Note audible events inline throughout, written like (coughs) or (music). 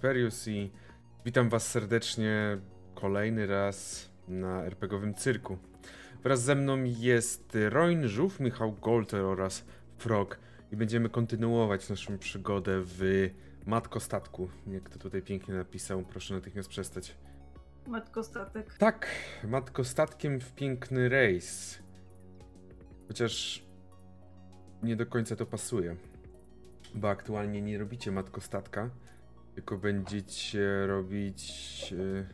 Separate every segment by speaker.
Speaker 1: Kiperius i witam was serdecznie kolejny raz na RPGowym cyrku. Wraz ze mną jest Roin Żółw, Michał Golter oraz Frog i będziemy kontynuować naszą przygodę w Matko Statku. Jak to tutaj pięknie napisał, proszę natychmiast przestać.
Speaker 2: Matko statek.
Speaker 1: Tak, Matko Statkiem w piękny rejs. Chociaż nie do końca to pasuje bo aktualnie nie robicie matkostatka, tylko będziecie robić e,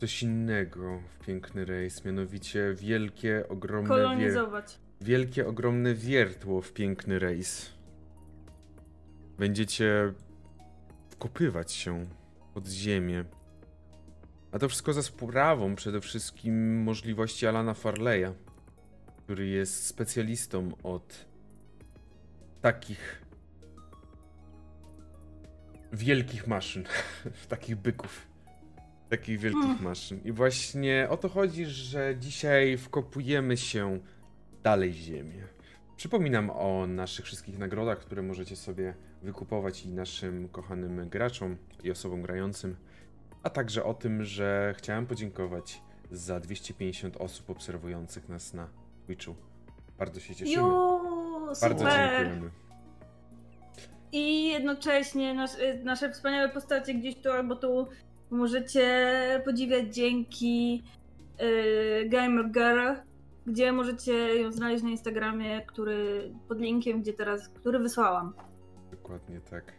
Speaker 1: coś innego w Piękny Rejs, mianowicie wielkie, ogromne...
Speaker 2: Kolonizować.
Speaker 1: Wielkie, ogromne wiertło w Piękny Rejs. Będziecie wkopywać się pod ziemię. A to wszystko za sprawą przede wszystkim możliwości Alana Farleya, który jest specjalistą od takich wielkich maszyn, (laughs) takich byków. Takich wielkich hmm. maszyn. I właśnie o to chodzi, że dzisiaj wkopujemy się dalej w ziemię. Przypominam o naszych wszystkich nagrodach, które możecie sobie wykupować i naszym kochanym graczom i osobom grającym, a także o tym, że chciałem podziękować za 250 osób obserwujących nas na Twitchu. Bardzo się cieszymy.
Speaker 2: Jo,
Speaker 1: Bardzo dziękujemy.
Speaker 2: I jednocześnie y, nasze wspaniałe postacie gdzieś tu albo tu możecie podziwiać dzięki yy, Gamer Girl, gdzie możecie ją znaleźć na Instagramie, który pod linkiem, gdzie teraz, który wysłałam.
Speaker 1: Dokładnie tak.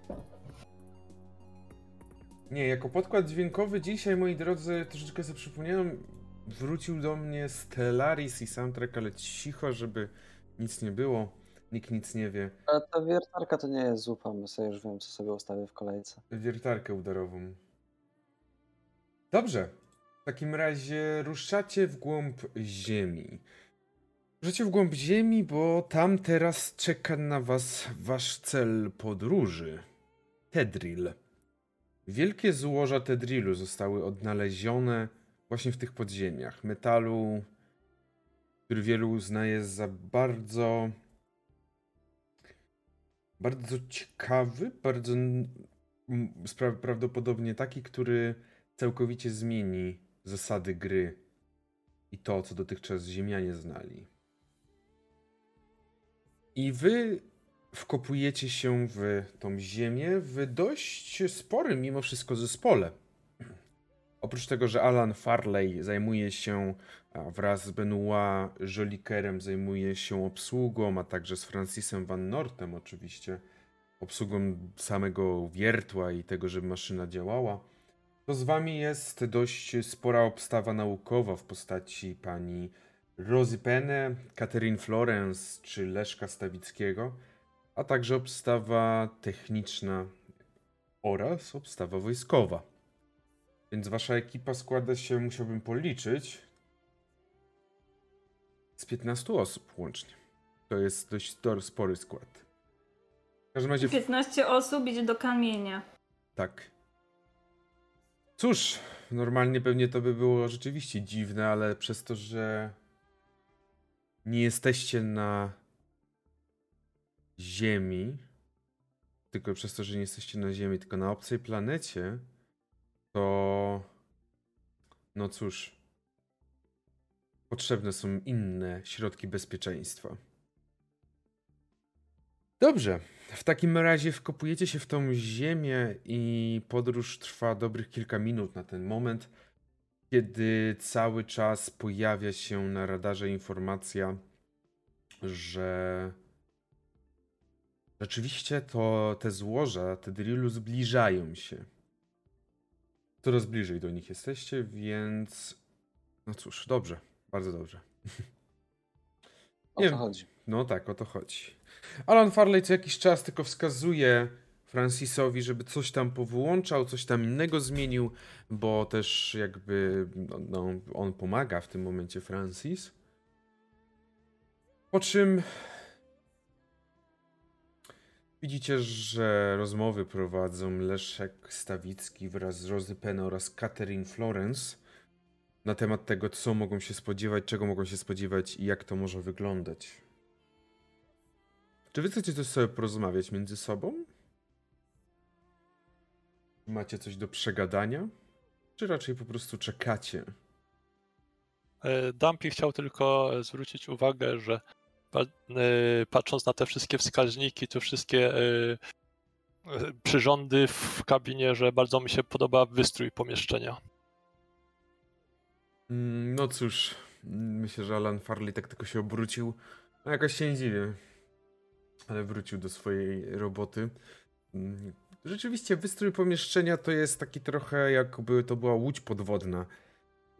Speaker 1: Nie, jako podkład dźwiękowy dzisiaj, moi drodzy, troszeczkę sobie przypomniałem, wrócił do mnie Stellaris i soundtrack, ale cicho, żeby nic nie było. Nikt nic nie wie.
Speaker 3: Ale ta wiertarka to nie jest zupa, my sobie już wiem, co sobie ustawię w kolejce.
Speaker 1: Wiertarkę udarową. Dobrze. W takim razie ruszacie w głąb ziemi. Ruszacie w głąb ziemi, bo tam teraz czeka na was wasz cel podróży. Tedril. Wielkie złoża Tedrilu zostały odnalezione właśnie w tych podziemiach. Metalu, który wielu uznaje za bardzo bardzo ciekawy, bardzo pra prawdopodobnie taki, który całkowicie zmieni zasady gry i to, co dotychczas Ziemianie znali. I wy wkopujecie się w tą ziemię w dość sporym mimo wszystko zespole. Oprócz tego, że Alan Farley zajmuje się wraz z Benoit Jolikerem zajmuje się obsługą, a także z Francisem Van Nortem oczywiście obsługą samego wiertła i tego, żeby maszyna działała, to z wami jest dość spora obstawa naukowa w postaci pani Rozy Penne, Catherine Florence czy Leszka Stawickiego, a także obstawa techniczna oraz obstawa wojskowa. Więc wasza ekipa składa się, musiałbym policzyć, z 15 osób łącznie. To jest dość spory skład.
Speaker 2: W każdym razie. 15 osób idzie do kamienia.
Speaker 1: Tak. Cóż, normalnie pewnie to by było rzeczywiście dziwne, ale przez to, że nie jesteście na Ziemi, tylko przez to, że nie jesteście na Ziemi, tylko na obcej planecie, to. No cóż. Potrzebne są inne środki bezpieczeństwa. Dobrze. W takim razie wkopujecie się w tą ziemię i podróż trwa dobrych kilka minut na ten moment, kiedy cały czas pojawia się na radarze informacja, że rzeczywiście to te złoża, te drillu zbliżają się. Coraz bliżej do nich jesteście, więc no cóż, dobrze. Bardzo dobrze.
Speaker 3: O to chodzi.
Speaker 1: No tak, o to chodzi. Alan Farley co jakiś czas tylko wskazuje Francisowi, żeby coś tam powyłączał, coś tam innego zmienił, bo też jakby no, no, on pomaga w tym momencie Francis. Po czym widzicie, że rozmowy prowadzą Leszek Stawicki wraz z Rozy Penn oraz Catherine Florence na temat tego, co mogą się spodziewać, czego mogą się spodziewać i jak to może wyglądać. Czy wy chcecie coś sobie porozmawiać między sobą? Macie coś do przegadania? Czy raczej po prostu czekacie?
Speaker 4: E, Dumpy chciał tylko zwrócić uwagę, że e, patrząc na te wszystkie wskaźniki, te wszystkie e, e, przyrządy w kabinie, że bardzo mi się podoba wystrój pomieszczenia.
Speaker 1: Mm, No cóż, mm, myślę, że Alan Farley tak tylko się obrócił. No jakoś się nie dziwię. Ale wrócił do swojej roboty. Mm, Rzeczywiście wystrój pomieszczenia to jest taki trochę jakby to była łódź podwodna.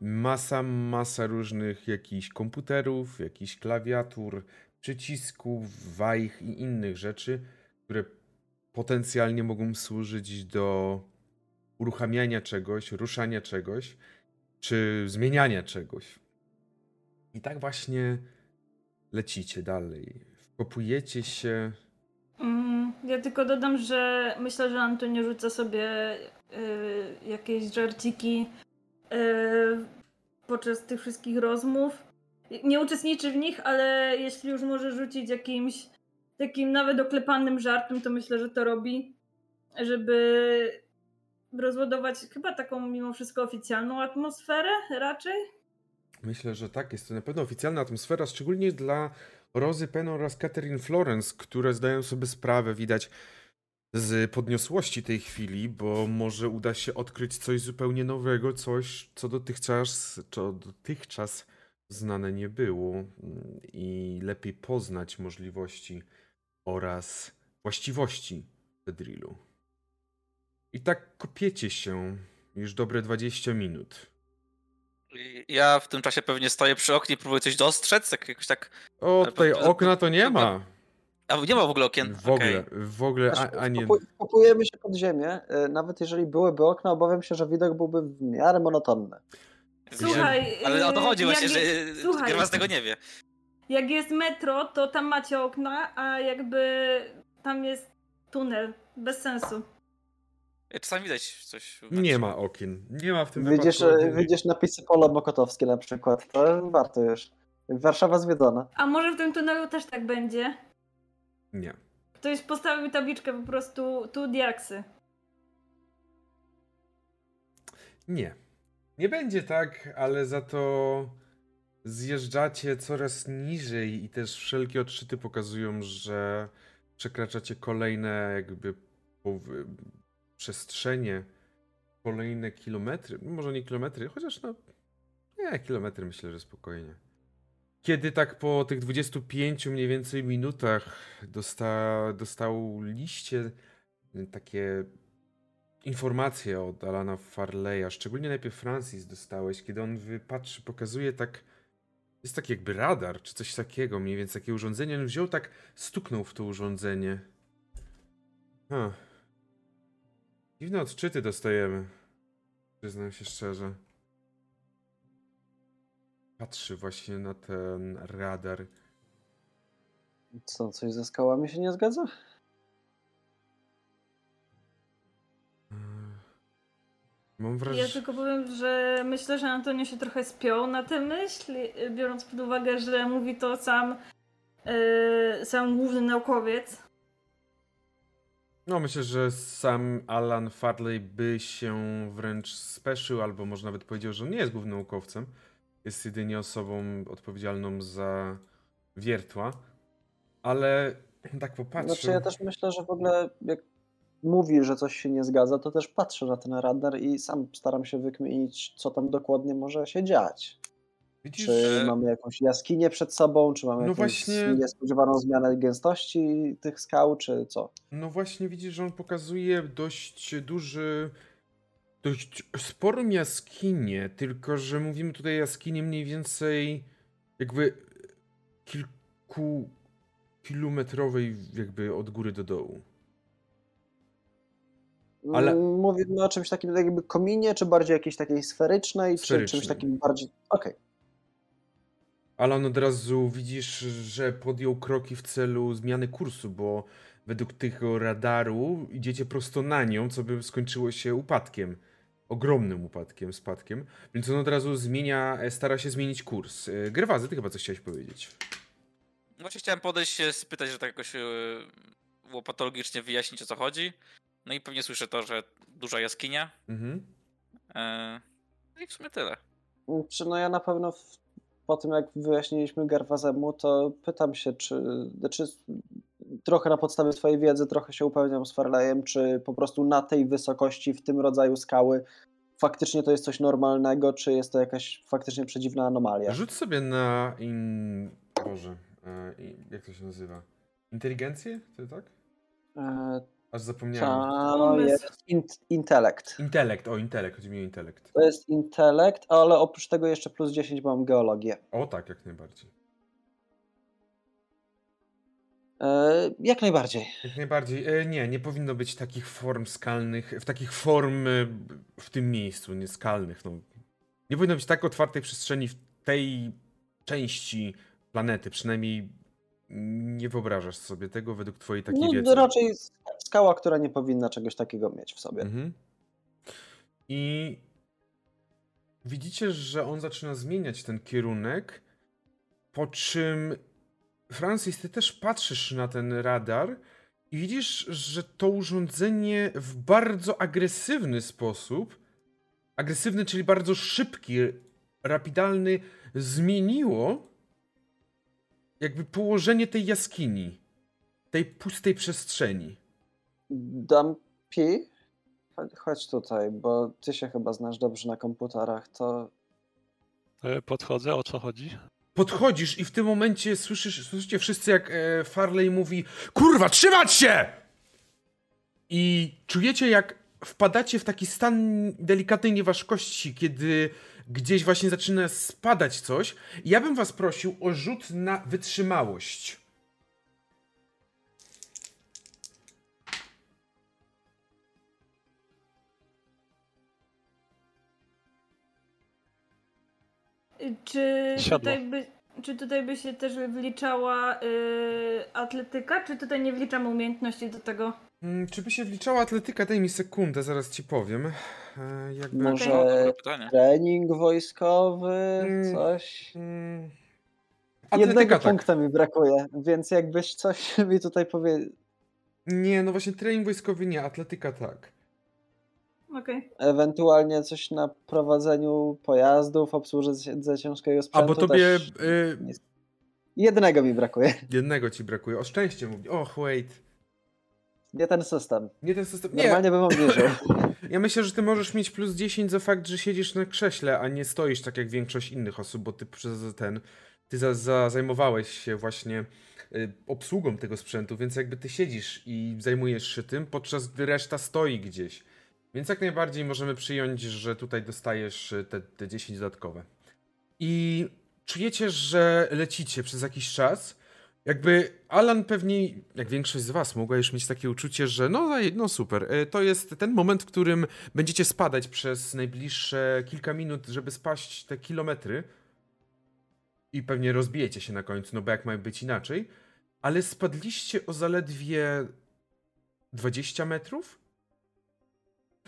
Speaker 1: Masa, masa różnych jakichś komputerów, jakichś klawiatur, przycisków, wajch i innych rzeczy, które potencjalnie mogą służyć do uruchamiania czegoś, ruszania czegoś czy zmieniania czegoś. I tak właśnie lecicie dalej. Wkopujecie się.
Speaker 2: Mm, Ja tylko dodam, że myślę, że Antonio rzuca sobie y, jakieś żarciki podczas tych wszystkich rozmów. Nie uczestniczy w nich, ale jeśli już może rzucić jakimś takim nawet oklepanym żartem, to myślę, że to robi, żeby rozładować chyba taką mimo wszystko oficjalną atmosferę raczej.
Speaker 1: Myślę, że tak, jest to na pewno oficjalna atmosfera, szczególnie dla Rozy Penn oraz Catherine Florence, które zdają sobie sprawę, widać, z podniosłości tej chwili, bo może uda się odkryć coś zupełnie nowego, coś, co dotychczas, co dotychczas znane nie było mm, i lepiej poznać możliwości oraz właściwości Bedrillu. I tak kopiecie się już dobre 20 minut.
Speaker 5: I Ja w tym czasie pewnie stoję przy oknie, próbuję coś dostrzec, tak jakoś tak.
Speaker 1: O, tutaj okna to nie ma.
Speaker 5: A nie ma w ogóle okien.
Speaker 1: W ogóle,
Speaker 5: Okej.
Speaker 1: w ogóle, a,
Speaker 3: Znaczy,
Speaker 1: a nie.
Speaker 3: wkopu- Wkopujemy się pod ziemię. e, Nawet jeżeli byłyby okna, obawiam się, że widok byłby w miarę monotonny.
Speaker 2: Słuchaj,
Speaker 5: Ale o to
Speaker 2: y,
Speaker 5: chodzi właśnie, że
Speaker 2: jest- słuchaj.
Speaker 5: Gerwas tego nie wie.
Speaker 2: Jak jest metro, to tam macie okna, a jakby tam jest tunel. Bez sensu.
Speaker 5: Czasami widać coś. w
Speaker 1: Nie ma okien. Nie ma w tym
Speaker 3: Widzisz,
Speaker 1: wypadku.
Speaker 3: widzisz napisy Pola Mokotowskie na przykład. To warto już. Warszawa zwiedzona.
Speaker 2: A może w tym tunelu też tak będzie?
Speaker 1: Nie.
Speaker 2: Ktoś postawił tabliczkę po prostu tu diaksy.
Speaker 1: Nie. Nie będzie tak, ale za to zjeżdżacie coraz niżej i też wszelkie odczyty pokazują, że przekraczacie kolejne jakby przestrzenie, kolejne kilometry, może nie kilometry, chociaż no nie, kilometry myślę, że spokojnie. Kiedy tak po tych 25 mniej więcej minutach dosta, dostał liście takie informacje od Alana Farleya, szczególnie najpierw Francis dostałeś, kiedy on wypatrzy, pokazuje tak, jest tak jakby radar, czy coś takiego, mniej więcej takie urządzenie, on wziął tak, stuknął w to urządzenie. Ha. Dziwne odczyty dostajemy, przyznam się szczerze. Patrzy właśnie na ten radar.
Speaker 3: Co, coś ze skałami się nie zgadza?
Speaker 1: Mam
Speaker 2: Ja
Speaker 1: wrażenie...
Speaker 2: tylko powiem, że myślę, że Antonio się trochę spiął na tę myśl, biorąc pod uwagę, że mówi to sam, yy, sam główny naukowiec.
Speaker 1: No, myślę, że sam Alan Farley by się wręcz speszył, albo może nawet powiedział, że on nie jest głównym naukowcem. Jest jedynie osobą odpowiedzialną za wiertła. Ale tak popatrzę.
Speaker 3: Znaczy ja też myślę, że w ogóle jak mówi, że coś się nie zgadza, to też patrzę na ten radar i sam staram się wykminić, co tam dokładnie może się dziać.
Speaker 1: Widzisz,
Speaker 3: Czy mamy jakąś jaskinię przed sobą, czy mamy
Speaker 1: No
Speaker 3: jakąś
Speaker 1: właśnie-
Speaker 3: niespodziewaną zmianę gęstości tych skał, czy co?
Speaker 1: no właśnie widzisz, że on pokazuje dość duży, dość sporą jaskinię, tylko że mówimy tutaj jaskinię mniej więcej jakby kilku kilometrowej jakby od góry do dołu. Ale-
Speaker 3: Ale... Mówimy o czymś takim jakby kominie, czy bardziej jakiejś takiej sferycznej, czy
Speaker 1: Sferycznej.
Speaker 3: czymś takim bardziej... Okej.
Speaker 1: Ale on od razu widzisz, że podjął kroki w celu zmiany kursu, bo według tego radaru idziecie prosto na nią, co by skończyło się upadkiem. Ogromnym upadkiem, spadkiem. Więc on od razu zmienia, e, stara się zmienić kurs. E, Gerwazy, ty chyba coś chciałeś powiedzieć.
Speaker 5: Właśnie chciałem podejść się spytać, że tak jakoś e, łopatologicznie wyjaśnić o co chodzi. No i pewnie słyszę to, że duża jaskinia.
Speaker 1: Mhm.
Speaker 5: E, No i w sumie tyle.
Speaker 3: Czy no ja na pewno w, po tym jak wyjaśniliśmy Gerwazemu, to pytam się, czy, czy trochę na podstawie twojej wiedzy, trochę się upewniam z Farleyem, czy po prostu na tej wysokości, w tym rodzaju skały, faktycznie to jest coś normalnego, czy jest to jakaś faktycznie przedziwna anomalia?
Speaker 1: Rzuć sobie na in... Boże, e, jak to się nazywa? Inteligencję? To tak?
Speaker 3: E,
Speaker 1: Aż zapomniałem.
Speaker 3: to
Speaker 2: Umysł.
Speaker 3: jest int, intelekt.
Speaker 1: Intelekt, o intelekt, chodzi mi o intelekt.
Speaker 3: To jest intelekt, ale oprócz tego jeszcze plus 10 mam geologię.
Speaker 1: O tak, jak najbardziej.
Speaker 3: Jak najbardziej.
Speaker 1: Jak najbardziej. E, nie, nie powinno być takich form skalnych, w takich form e, w tym miejscu, nie skalnych. No. Nie powinno być tak otwartej przestrzeni w tej części planety, przynajmniej nie wyobrażasz sobie tego według twojej takiej
Speaker 3: No,
Speaker 1: wiedzy.
Speaker 3: raczej skała, która nie powinna czegoś takiego mieć w sobie.
Speaker 1: Mhm. I widzicie, że on zaczyna zmieniać ten kierunek, po czym Francis, ty też patrzysz na ten radar i widzisz, że to urządzenie w bardzo agresywny sposób, agresywny, czyli bardzo szybki, rapidalny, zmieniło jakby położenie tej jaskini, tej pustej przestrzeni.
Speaker 3: Dumpy, chodź- chodź tutaj, bo ty się chyba znasz dobrze na komputerach, to
Speaker 4: E, Podchodzę, o co chodzi?
Speaker 1: Podchodzisz i w tym momencie słyszysz, słyszycie wszyscy, jak e, Farley mówi: Kurwa, trzymać się! I czujecie, jak wpadacie w taki stan delikatnej nieważkości, kiedy gdzieś właśnie zaczyna spadać coś. Ja bym was prosił o rzut na wytrzymałość.
Speaker 2: Czy
Speaker 4: Siadło.
Speaker 2: tutaj, by, czy tutaj by się też wliczała y, atletyka, czy tutaj nie wliczamy umiejętności do tego?
Speaker 1: Mm, czy by się wliczała atletyka? Daj mi sekundę, zaraz ci powiem. E, jakby...
Speaker 3: Może- E, trening wojskowy,
Speaker 1: Mm.
Speaker 3: coś.
Speaker 1: Mm,
Speaker 3: Jednego
Speaker 1: tak.
Speaker 3: punkta mi brakuje, więc jakbyś coś (laughs) mi tutaj powiedział,
Speaker 1: Nie, no właśnie trening wojskowy nie, atletyka tak.
Speaker 2: Okej.
Speaker 3: ewentualnie coś na prowadzeniu pojazdów, obsłudze ciężkiego
Speaker 1: A
Speaker 3: sprzętu.
Speaker 1: bo tobie
Speaker 3: też
Speaker 1: y,
Speaker 3: Jednego mi brakuje.
Speaker 1: jednego ci brakuje. O szczęście mówi. Och, wait.
Speaker 3: Nie ten system.
Speaker 1: Nie ten system. Nie,
Speaker 3: Normalnie bym obniżył. (laughs)
Speaker 1: ja myślę, że ty możesz mieć plus 10 za fakt, że siedzisz na krześle, a nie stoisz tak jak większość innych osób, bo ty przez ten. Ty za, za, zajmowałeś się właśnie y, obsługą tego sprzętu, więc jakby ty siedzisz i zajmujesz się tym, podczas gdy reszta stoi gdzieś. Więc jak najbardziej możemy przyjąć, że tutaj dostajesz y, te, te 10 dodatkowe. I czujecie, że lecicie przez jakiś czas. Jakby Alan pewnie, jak większość z was, mogła już mieć takie uczucie, że no, daj- no super, e, to jest ten moment, w którym będziecie spadać przez najbliższe kilka minut, żeby spaść te kilometry i pewnie rozbijecie się na końcu, no bo jak ma być inaczej, ale spadliście o zaledwie 20 metrów?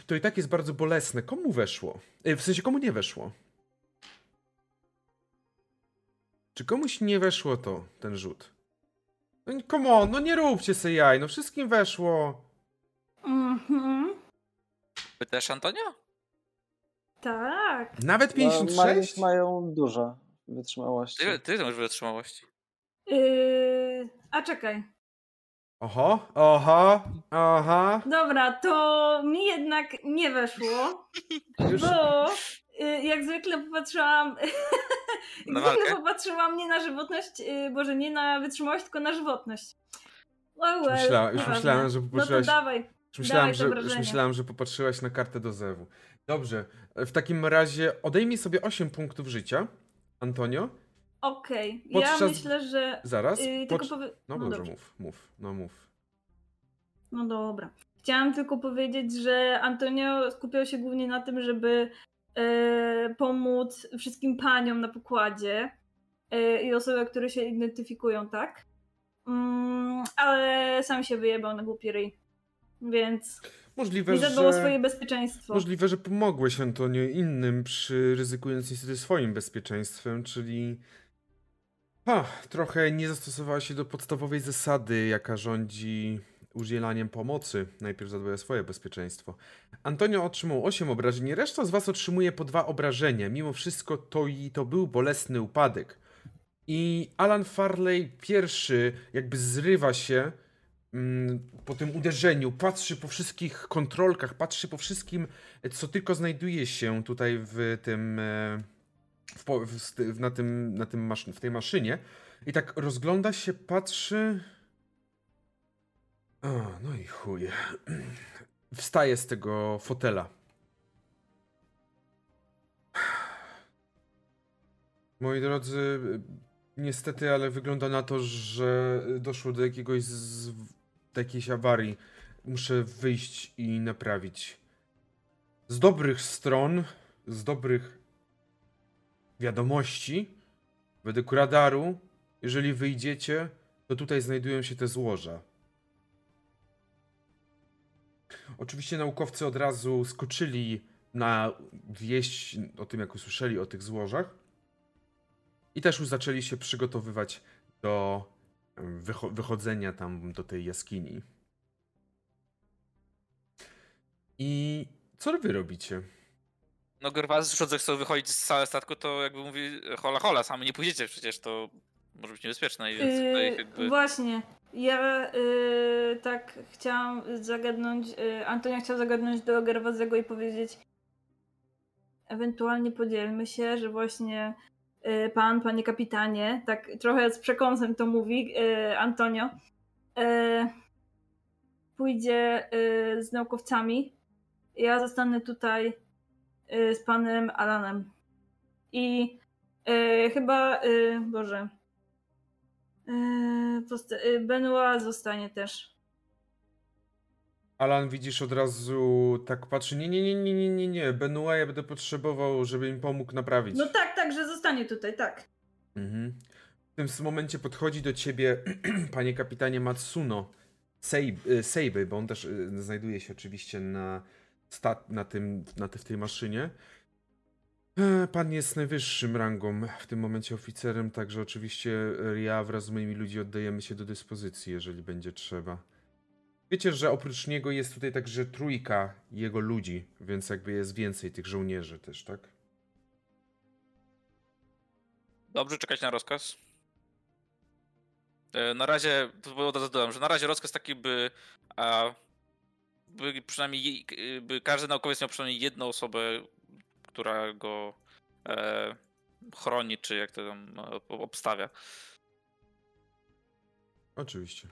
Speaker 1: To i tak jest bardzo bolesne. Komu weszło? E, W sensie, komu nie weszło? Czy komuś nie weszło to, ten rzut? No come on, no nie róbcie se jaj, no wszystkim weszło.
Speaker 2: Mhm.
Speaker 5: Pytasz Antonio?
Speaker 2: Tak.
Speaker 1: Nawet
Speaker 3: No,
Speaker 1: 56?
Speaker 3: mają, mają dużo wytrzymałości.
Speaker 5: Ty, ty masz wytrzymałości.
Speaker 2: Yy, a czekaj.
Speaker 1: Oho, oho, aha.
Speaker 2: Dobra, to mi jednak nie weszło, (laughs)
Speaker 1: Już,
Speaker 2: bo y, jak zwykle popatrzyłam. (laughs)
Speaker 5: Na
Speaker 2: jak zwykle
Speaker 5: walkę?
Speaker 2: popatrzyłam nie na żywotność, y, boże, nie na wytrzymałość, tylko na żywotność. Oh well,
Speaker 1: myślałem, już myślałem, że
Speaker 2: No to
Speaker 1: popatrzyłaś,
Speaker 2: dawaj.
Speaker 1: już myślałem, że,
Speaker 2: to
Speaker 1: już myślałem, że popatrzyłaś na kartę do zewu. Dobrze, w takim razie odejmij sobie 8 punktów życia, Antonio.
Speaker 2: Okej,
Speaker 1: Podczas-
Speaker 2: ja myślę, że.
Speaker 1: Zaraz.
Speaker 2: Yy, powie...
Speaker 1: No
Speaker 2: no
Speaker 1: dobrze,
Speaker 2: dobrze.
Speaker 1: mów, mów, no mów.
Speaker 2: No dobra. Chciałam tylko powiedzieć, że Antonio skupiał się głównie na tym, żeby e, pomóc wszystkim paniom na pokładzie e, i osobom, które się identyfikują, tak? Mm, ale sam się wyjebał na głupi ryj. Więc
Speaker 1: Możliwe,
Speaker 2: nie zadbał o
Speaker 1: że...
Speaker 2: swoje bezpieczeństwo.
Speaker 1: Możliwe, że pomogłeś Antonio innym, przy ryzykując niestety swoim bezpieczeństwem, czyli trochę nie zastosowała się do podstawowej zasady, jaka rządzi udzielaniem pomocy. Najpierw zadbaj o swoje bezpieczeństwo. Antonio otrzymał 8 obrażeń, reszta z was otrzymuje po dwa obrażenia. Mimo wszystko to i to był bolesny upadek. I Alan Farley pierwszy jakby zrywa się mm, po tym uderzeniu, patrzy po wszystkich kontrolkach, patrzy po wszystkim, co tylko znajduje się tutaj w tym, e, w, w, na, tym, na tym maszyn, w tej maszynie i tak rozgląda się, patrzy. O, no i chuje. (clears throat) Wstaje z tego fotela. Moi drodzy, niestety, ale wygląda na to, że doszło do jakiegoś z, do jakiejś awarii. Muszę wyjść i naprawić. Z dobrych stron, z dobrych wiadomości, według radaru, jeżeli wyjdziecie, to tutaj znajdują się te złoża. Oczywiście naukowcy od razu skoczyli na wieść o tym, jak usłyszeli o tych złożach. I też już zaczęli się przygotowywać do wycho- wychodzenia tam do tej jaskini. I co wy robicie?
Speaker 5: No Gerwazy słysząc, że chcą wychodzić z całego statku, to jakby mówi hola hola, sami nie pójdziecie przecież, to może być niebezpieczne i więc tutaj
Speaker 2: Yy,
Speaker 5: jakby...
Speaker 2: Właśnie. Ja yy, tak chciałam zagadnąć, yy, Antonia chciał zagadnąć do Gerwazego i powiedzieć ewentualnie podzielmy się, że właśnie yy, pan, panie kapitanie, tak trochę z przekąsem to mówi yy, Antonio, yy, pójdzie z naukowcami. Ja zostanę tutaj z panem Alanem. I yy, chyba, yy, Boże, Benoit zostanie też.
Speaker 1: Alan, widzisz od razu, tak patrzy, nie, nie, nie, nie, nie, nie, nie, Benoit ja będę potrzebował, żeby mi pomógł naprawić.
Speaker 2: No tak, tak, że zostanie tutaj, tak.
Speaker 1: Mhm. W tym momencie podchodzi do ciebie (clears throat) panie kapitanie Matsuno Seib- y, Seiby, bo on też y, znajduje się oczywiście na, na, tym, na te, w tej maszynie. E, Pan jest najwyższym rangą, w tym momencie oficerem, także oczywiście e, ja wraz z moimi ludźmi oddajemy się do dyspozycji, jeżeli będzie trzeba. Wiecie, że oprócz niego jest tutaj także trójka jego ludzi, więc jakby jest więcej tych żołnierzy też, tak?
Speaker 5: Dobrze czekać na rozkaz. E, Na razie, razu dodam, że na razie rozkaz taki, by, by przynajmniej je- by każdy naukowiec miał przynajmniej jedną osobę, która go e, chroni, czy jak to tam e, obstawia.
Speaker 1: Oczywiście.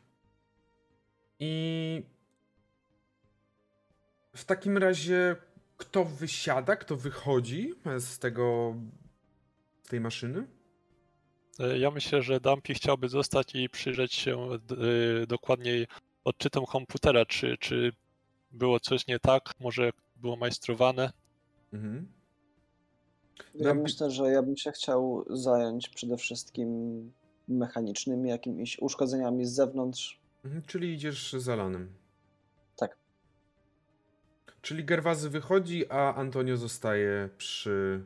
Speaker 1: I w takim razie kto wysiada, kto wychodzi z tego z tej maszyny?
Speaker 4: E, Ja myślę, że Dumpy chciałby zostać i przyjrzeć się y, dokładniej odczytom komputera, czy, czy było coś nie tak, może było majstrowane.
Speaker 1: Mhm.
Speaker 3: Ja
Speaker 1: Nam-
Speaker 3: myślę, że ja bym się chciał zająć przede wszystkim mechanicznymi jakimiś uszkodzeniami z zewnątrz.
Speaker 1: Mhm. Czyli idziesz z Alanem.
Speaker 3: Tak.
Speaker 1: Czyli Gerwazy wychodzi, a Antonio zostaje przy.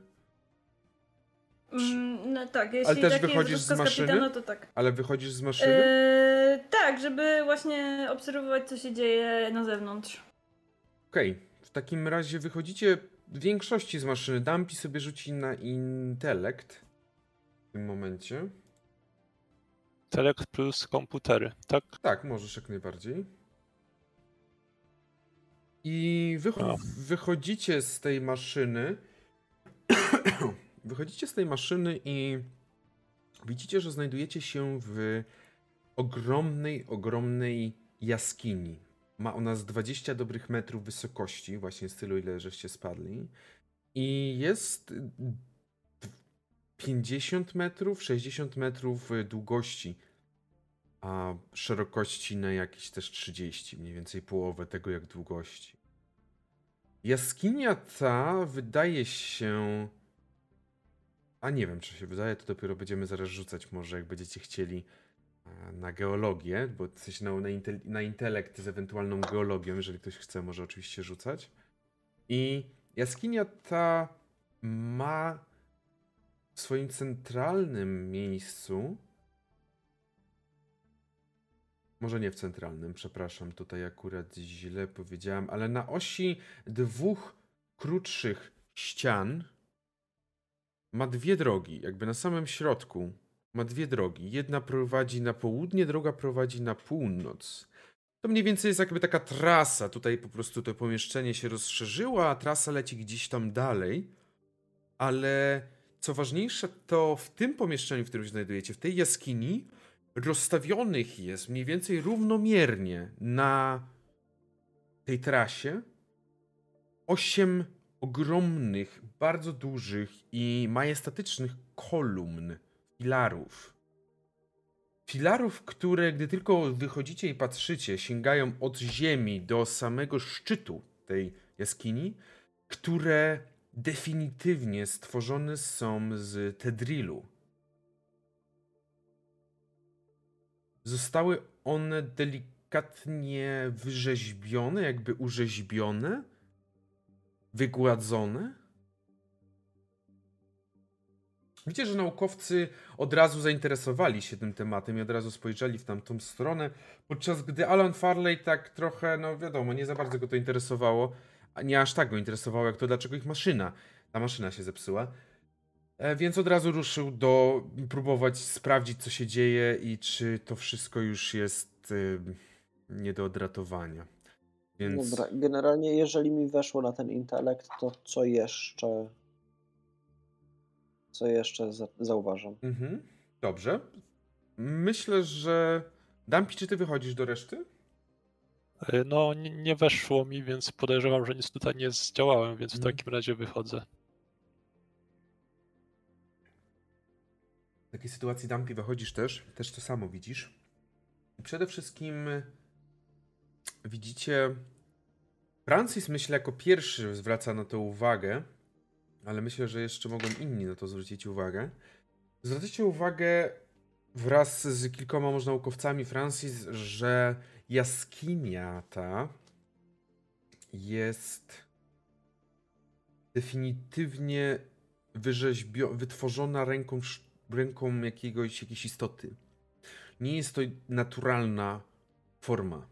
Speaker 2: Mm, no tak, jeśli
Speaker 1: też
Speaker 2: taki
Speaker 1: wychodzisz
Speaker 2: jest
Speaker 1: z maszyny?
Speaker 2: kapitana, to tak.
Speaker 1: Ale wychodzisz z maszyny?
Speaker 2: Yy, tak, żeby właśnie obserwować, co się dzieje na zewnątrz.
Speaker 1: Okej. W takim razie wychodzicie w większości z maszyny. Dumpy sobie rzuci na intelekt w tym momencie.
Speaker 4: Telekt plus komputery, tak?
Speaker 1: Tak, możesz jak najbardziej. I wycho-
Speaker 4: A.
Speaker 1: wychodzicie z tej maszyny. (coughs) wychodzicie z tej maszyny i widzicie, że znajdujecie się w ogromnej, ogromnej jaskini. Ma ona z 20 dobrych metrów wysokości, właśnie z tylu, ile żeście spadli. I jest 50 metrów, 60 metrów długości a szerokości na jakieś też 30, mniej więcej połowę tego jak długości. Jaskinia ta wydaje się. A nie wiem, czy się wydaje, to dopiero będziemy zaraz rzucać, może jak będziecie chcieli e, na geologię, bo w sensie na, na, intel, na intelekt z ewentualną geologią, jeżeli ktoś chce, może oczywiście rzucać. I jaskinia ta ma w swoim centralnym miejscu może nie w centralnym, przepraszam, tutaj akurat źle powiedziałem, ale na osi dwóch krótszych ścian ma dwie drogi, jakby na samym środku ma dwie drogi. Jedna prowadzi na południe, druga prowadzi na północ. To mniej więcej jest jakby taka trasa. Tutaj po prostu to pomieszczenie się rozszerzyło, a trasa leci gdzieś tam dalej. Ale co ważniejsze, to w tym pomieszczeniu, w którym się znajdujecie, w tej jaskini, rozstawionych jest mniej więcej równomiernie na tej trasie osiem ogromnych, bardzo dużych i majestatycznych kolumn, filarów. Filarów, które gdy tylko wychodzicie i patrzycie, sięgają od ziemi do samego szczytu tej jaskini, które definitywnie stworzone są z tedrilu. Zostały one delikatnie wyrzeźbione, jakby urzeźbione, wygładzone. Widzicie, że naukowcy od razu zainteresowali się tym tematem i od razu spojrzeli w tamtą stronę, podczas gdy Alan Farley tak trochę, no wiadomo, nie za bardzo go to interesowało, a nie aż tak go interesowało, jak to dlaczego ich maszyna, ta maszyna się zepsuła. E, więc od razu ruszył do próbować sprawdzić, co się dzieje i czy to wszystko już jest y, nie do odratowania. Więc...
Speaker 3: Dobra, generalnie jeżeli mi weszło na ten intelekt, to co jeszcze co jeszcze za zauważam?
Speaker 1: Mhm. Dobrze. Myślę, że Dampi, czy ty wychodzisz do reszty?
Speaker 4: E, no, nie, nie weszło mi, więc podejrzewam, że nic tutaj nie zdziałałem, więc w
Speaker 1: Mhm.
Speaker 4: takim razie wychodzę.
Speaker 1: W takiej sytuacji Dampi wychodzisz też, też to samo widzisz. I Przede wszystkim widzicie, Francis myślę jako pierwszy zwraca na to uwagę, ale myślę, że jeszcze mogą inni na to zwrócić uwagę. Zwrócicie uwagę wraz z kilkoma może naukowcami Francis, że jaskinia ta jest definitywnie wyrzeźbio- wytworzona ręką, ręką jakiegoś, jakiejś istoty. Nie jest to naturalna forma.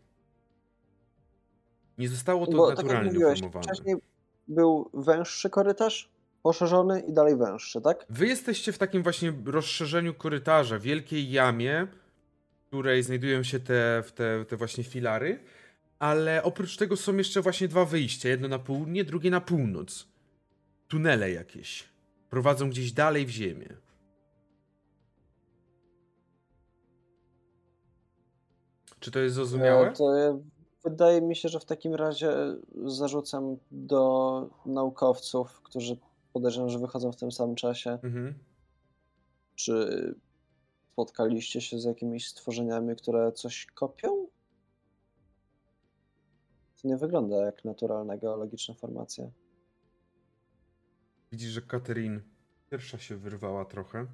Speaker 1: Nie zostało to
Speaker 3: Bo tak
Speaker 1: naturalnie
Speaker 3: mówiłeś,
Speaker 1: uformowane.
Speaker 3: wcześniej był węższy korytarz, poszerzony i dalej węższy, tak?
Speaker 1: Wy jesteście w takim właśnie rozszerzeniu korytarza, wielkiej jamie, w której znajdują się te, te, te właśnie filary, ale oprócz tego są jeszcze właśnie dwa wyjścia. Jedno na południe, drugie na północ. Tunele jakieś. Prowadzą gdzieś dalej w ziemię. Czy to jest zrozumiałe?
Speaker 3: E, To wydaje mi się, że w takim razie zarzucam do naukowców, którzy podejrzewam, że wychodzą w tym samym czasie,
Speaker 1: Mhm.
Speaker 3: czy spotkaliście się z jakimiś stworzeniami, które coś kopią? To nie wygląda jak naturalna geologiczna formacja.
Speaker 1: Widzisz, że Katerin pierwsza się wyrwała trochę.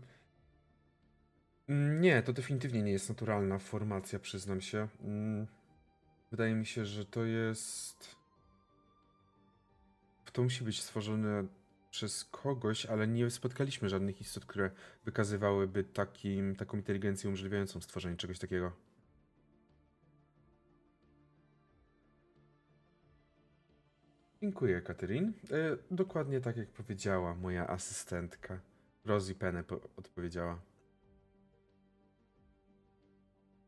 Speaker 1: Mm, Nie, to definitywnie nie jest naturalna formacja, przyznam się. Mm, Wydaje mi się, że to jest. To musi być stworzone przez kogoś, ale nie spotkaliśmy żadnych istot, które wykazywałyby takim, taką inteligencję umożliwiającą stworzenie czegoś takiego. Dziękuję, Katerin. E, dokładnie tak, jak powiedziała moja asystentka. Rosie Penne po- odpowiedziała.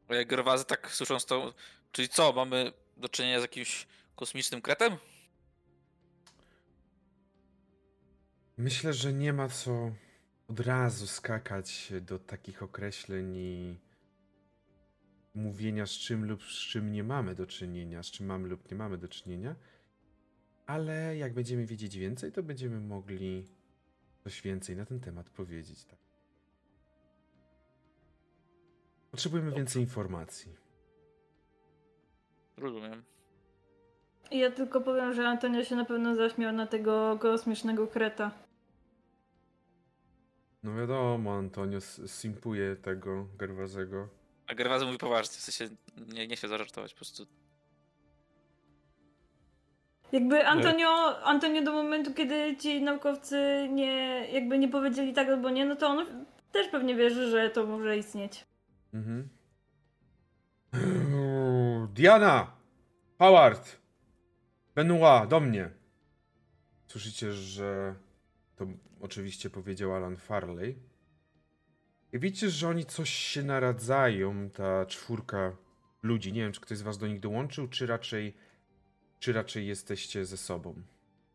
Speaker 5: Jak Gerwazy tak słysząc to, czyli co, mamy do czynienia z jakimś kosmicznym kretem?
Speaker 1: Myślę, że nie ma co od razu skakać do takich określeń i mówienia z czym lub z czym nie mamy do czynienia, z czym mamy lub nie mamy do czynienia. Ale jak będziemy wiedzieć więcej, to będziemy mogli coś więcej na ten temat powiedzieć. Tak. Potrzebujemy więcej informacji.
Speaker 5: Rozumiem.
Speaker 2: Ja tylko powiem, że Antonio się na pewno zaśmiał na tego kosmicznego kreta.
Speaker 1: No wiadomo, Antonio simpuje tego Gerwazego.
Speaker 5: A Gerwazy mówi poważnie, w sensie nie, nie chce zażartować po prostu.
Speaker 2: Jakby Antonio, Antonio do momentu, kiedy ci naukowcy nie, jakby nie powiedzieli tak albo nie, no to on też pewnie wierzy, że to może istnieć.
Speaker 1: Mhm. Diana! Howard! Benoit, do mnie! Słyszycie, że to oczywiście powiedział Alan Farley. I widzicie, że oni coś się naradzają, ta czwórka ludzi. Nie wiem, czy ktoś z was do nich dołączył, czy raczej, czy raczej jesteście ze sobą.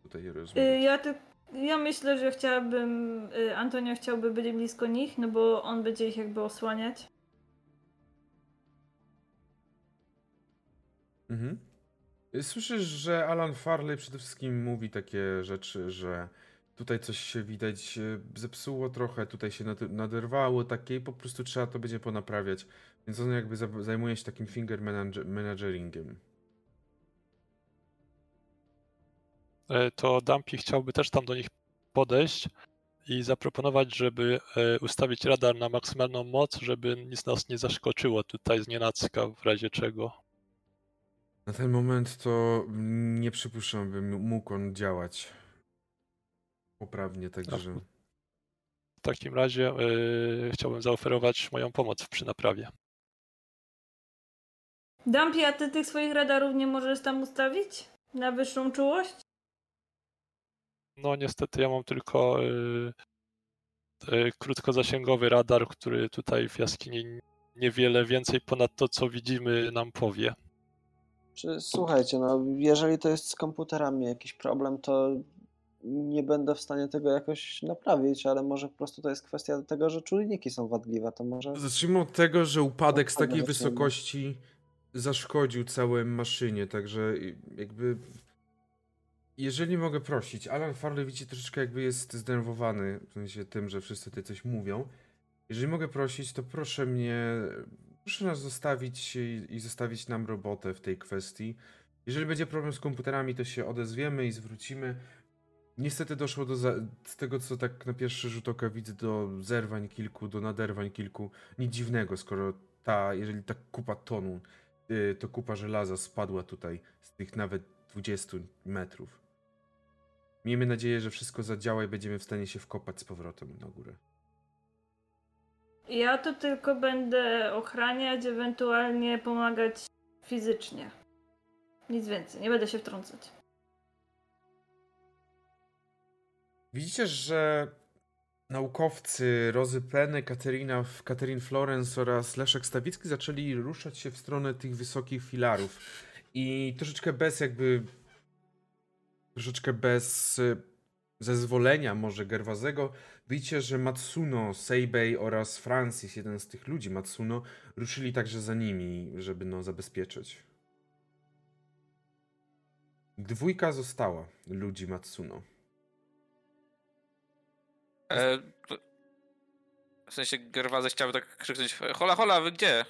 Speaker 1: Tutaj
Speaker 2: Y,
Speaker 1: rozmawiać.
Speaker 2: Ja, ty, ja myślę, że chciałabym. y, Antonio chciałby być blisko nich, no bo on będzie ich jakby osłaniać.
Speaker 1: Mhm. Słyszysz, że Alan Farley przede wszystkim mówi takie rzeczy, że tutaj coś się widać e, zepsuło trochę, tutaj się nad- naderwało takie i po prostu trzeba to będzie ponaprawiać. Więc on jakby za- zajmuje się takim finger manage- manageringiem.
Speaker 4: E, to Dumpy chciałby też tam do nich podejść i zaproponować, żeby e, ustawić radar na maksymalną moc, żeby nic nas nie zaskoczyło tutaj z nienacka w razie czego.
Speaker 1: Na ten moment to nie przypuszczam, by mógł on działać poprawnie, także...
Speaker 4: W takim razie e, chciałbym zaoferować moją pomoc przy naprawie.
Speaker 2: Dumpy, a ty tych swoich radarów nie możesz tam ustawić? Na wyższą czułość?
Speaker 4: No niestety ja mam tylko e, krótkozasięgowy radar, który tutaj w jaskini niewiele więcej ponad to, co widzimy, nam powie.
Speaker 3: Czy, słuchajcie, no, jeżeli to jest z komputerami jakiś problem, to nie będę w stanie tego jakoś naprawić, ale może po prostu to jest kwestia tego, że czujniki są wadliwe, to może...
Speaker 1: Zacznijmy od tego, że upadek z takiej wysokości zaszkodził całej maszynie, także jakby... Jeżeli mogę prosić, Alan Farley widzicie troszeczkę jakby jest zdenerwowany, w sensie tym, że wszyscy tutaj coś mówią. Jeżeli mogę prosić, to proszę mnie, proszę nas zostawić i, i zostawić nam robotę w tej kwestii. Jeżeli będzie problem z komputerami, to się odezwiemy i zwrócimy. Niestety doszło do, z tego co tak na pierwszy rzut oka widzę, do zerwań kilku, do naderwań kilku. Nic dziwnego, skoro ta, jeżeli ta kupa tonu, y, to kupa żelaza spadła tutaj z tych nawet 20 metrów. Miejmy nadzieję, że wszystko zadziała i będziemy w stanie się wkopać z powrotem na górę.
Speaker 2: Ja to tylko będę ochraniać, ewentualnie pomagać fizycznie. Nic więcej, nie będę się wtrącać.
Speaker 1: Widzicie, że naukowcy Rozy Penny, Katerina, Katerin Florence oraz Leszek Stawicki zaczęli ruszać się w stronę tych wysokich filarów. I troszeczkę bez jakby. Troszeczkę bez y, zezwolenia może Gerwazego. Widzicie, że Matsuno, Seibei oraz Francis, jeden z tych ludzi Matsuno, ruszyli także za nimi, żeby no zabezpieczyć. Dwójka została ludzi Matsuno.
Speaker 5: E, w sensie Gerwazy chciałby tak krzyknąć, hola, hola, wy gdzie?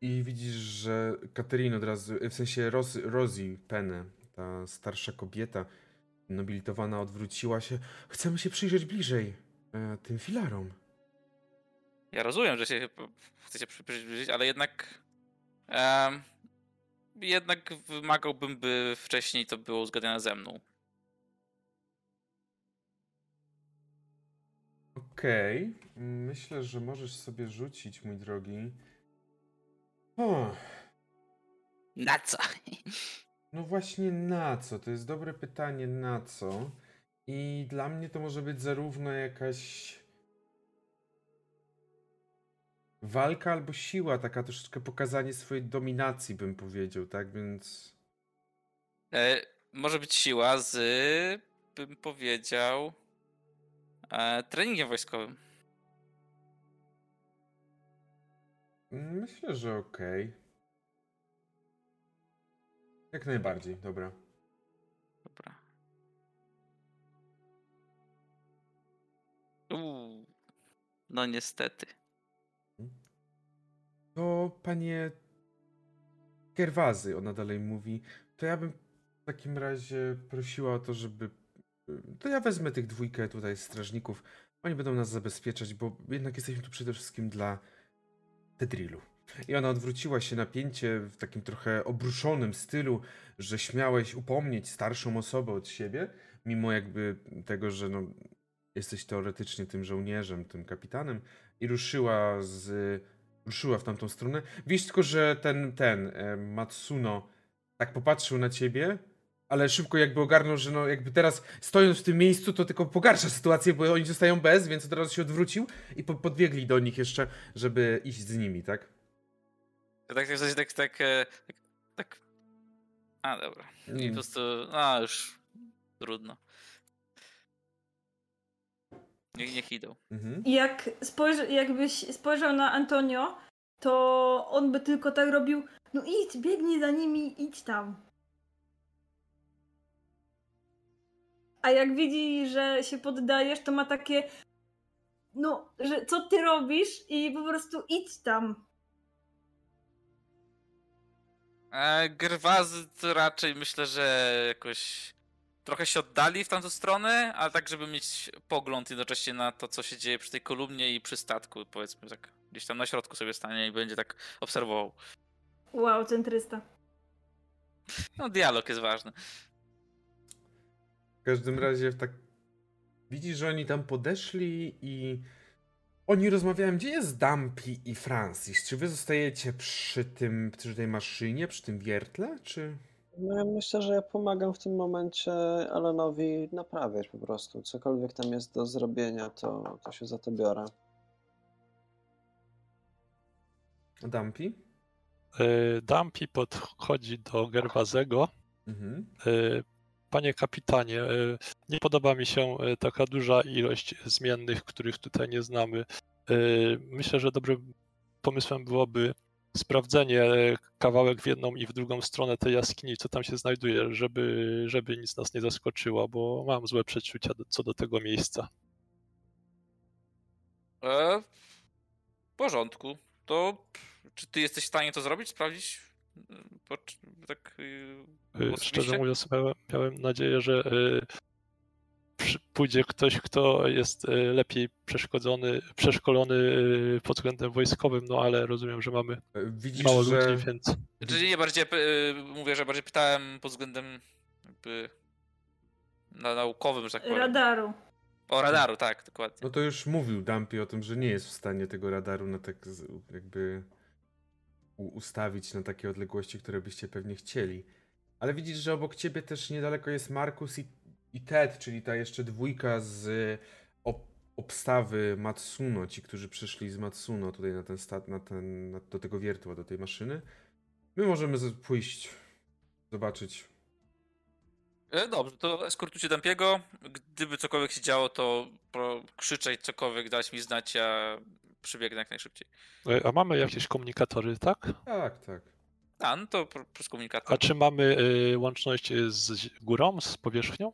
Speaker 1: I widzisz, że Katerina od razu, w sensie Ros, Rosie Penny, ta starsza kobieta, nobilitowana, odwróciła się. Chcemy się przyjrzeć bliżej e, tym filarom.
Speaker 5: Ja rozumiem, że się chcecie przy- przybliżyć, ale jednak. em, jednak wymagałbym, by wcześniej to było uzgadniane ze mną.
Speaker 1: Okej, myślę, że możesz sobie rzucić, mój drogi. O,
Speaker 5: Na co?
Speaker 1: no właśnie na co? To jest dobre pytanie, na co? I dla mnie to może być zarówno jakaś walka albo siła, taka troszeczkę pokazanie swojej dominacji, bym powiedział, tak? Więc.
Speaker 5: E, może być siła z, bym powiedział, e, treningiem wojskowym.
Speaker 1: Myślę, że okej. Jak najbardziej, dobra.
Speaker 5: Dobra. Uuu. No niestety.
Speaker 1: To panie Gerwazy, ona dalej mówi, to ja bym w takim razie prosiła o to, żeby. To ja wezmę tych dwójkę tutaj strażników. Oni będą nas zabezpieczać, bo jednak jesteśmy tu przede wszystkim dla Tedrilu. I ona odwróciła się napięcie w takim trochę obruszonym stylu, że śmiałeś upomnieć starszą osobę od siebie, mimo jakby tego, że no, jesteś teoretycznie tym żołnierzem, tym kapitanem, i ruszyła z ruszyła w tamtą stronę. Wiesz tylko, że ten, ten e, Matsuno tak popatrzył na ciebie, ale szybko jakby ogarnął, że no jakby teraz stojąc w tym miejscu, to tylko pogarsza sytuację, bo oni zostają bez, więc od razu się odwrócił i po, podbiegli do nich jeszcze, żeby iść z nimi, tak?
Speaker 5: Tak, tak, tak, tak, tak, e, tak, tak. A, dobra. I po prostu, a już trudno. Niech, niech idą.
Speaker 1: Mhm.
Speaker 2: I jak spojrzy, jakbyś spojrzał na Antonio, to on by tylko tak robił, no idź, biegnij za nimi, idź tam. A jak widzi, że się poddajesz, to ma takie, no, że co ty robisz i po prostu idź tam.
Speaker 5: E, Grwazy to raczej myślę, że jakoś trochę się oddali w tamtą stronę, ale tak, żeby mieć pogląd jednocześnie na to, co się dzieje przy tej kolumnie i przy statku, powiedzmy tak. Gdzieś tam na środku sobie stanie i będzie tak obserwował.
Speaker 2: Wow, centrysta.
Speaker 5: No, dialog jest ważny.
Speaker 1: W każdym razie tak widzisz, że oni tam podeszli i oni rozmawiają, gdzie jest Dumpy i Francis? Czy wy zostajecie przy tym, przy tej maszynie, przy tym wiertle, czy...
Speaker 3: No ja myślę, że ja pomagam w tym momencie Alanowi naprawiać po prostu. Cokolwiek tam jest do zrobienia, to, to się za to biorę.
Speaker 1: A Dumpy?
Speaker 4: E, Dumpy podchodzi do Gerwazego.
Speaker 1: Mhm.
Speaker 4: Panie kapitanie, e, nie podoba mi się e, taka duża ilość zmiennych, których tutaj nie znamy. E, Myślę, że dobrym pomysłem byłoby sprawdzenie kawałek w jedną i w drugą stronę tej jaskini, co tam się znajduje, żeby, żeby nic nas nie zaskoczyło, bo mam złe przeczucia co do tego miejsca.
Speaker 5: E, w porządku. To czy ty jesteś w stanie to zrobić? Sprawdzić? Po, tak. Y, osobiście?
Speaker 4: Szczerze mówiąc, miałem, miałem nadzieję, że y, pójdzie ktoś, kto jest y, lepiej przeszkodzony, przeszkolony pod względem wojskowym, no ale rozumiem, że mamy
Speaker 1: E, Widzisz,
Speaker 4: mało
Speaker 1: że...
Speaker 4: ludzi, więc
Speaker 5: Czyli nie bardziej y, mówię, że bardziej pytałem pod względem jakby na naukowym, że tak powiem.
Speaker 2: Radaru.
Speaker 5: O radaru, tak, dokładnie.
Speaker 1: No to już mówił Dumpy o tym, że nie jest w stanie tego radaru na tak jakby ustawić na takie odległości, które byście pewnie chcieli. Ale widzisz, że obok ciebie też niedaleko jest Markus i, i Ted, czyli ta jeszcze dwójka z ob, obstawy Matsuno, ci, którzy przyszli z Matsuno tutaj na ten stat, na ten, na, do tego wiertła, do tej maszyny. My możemy pójść, zobaczyć.
Speaker 5: E, Dobrze, to eskortujcie Dampiego. Gdyby cokolwiek się działo, to krzyczeć cokolwiek, dać mi znać, ja przybiegnę jak najszybciej.
Speaker 4: y, a mamy jakieś komunikatory, tak?
Speaker 1: Tak, tak.
Speaker 5: A, no to pr- przez komunikator.
Speaker 4: A czy mamy y, łączność z górą, z powierzchnią?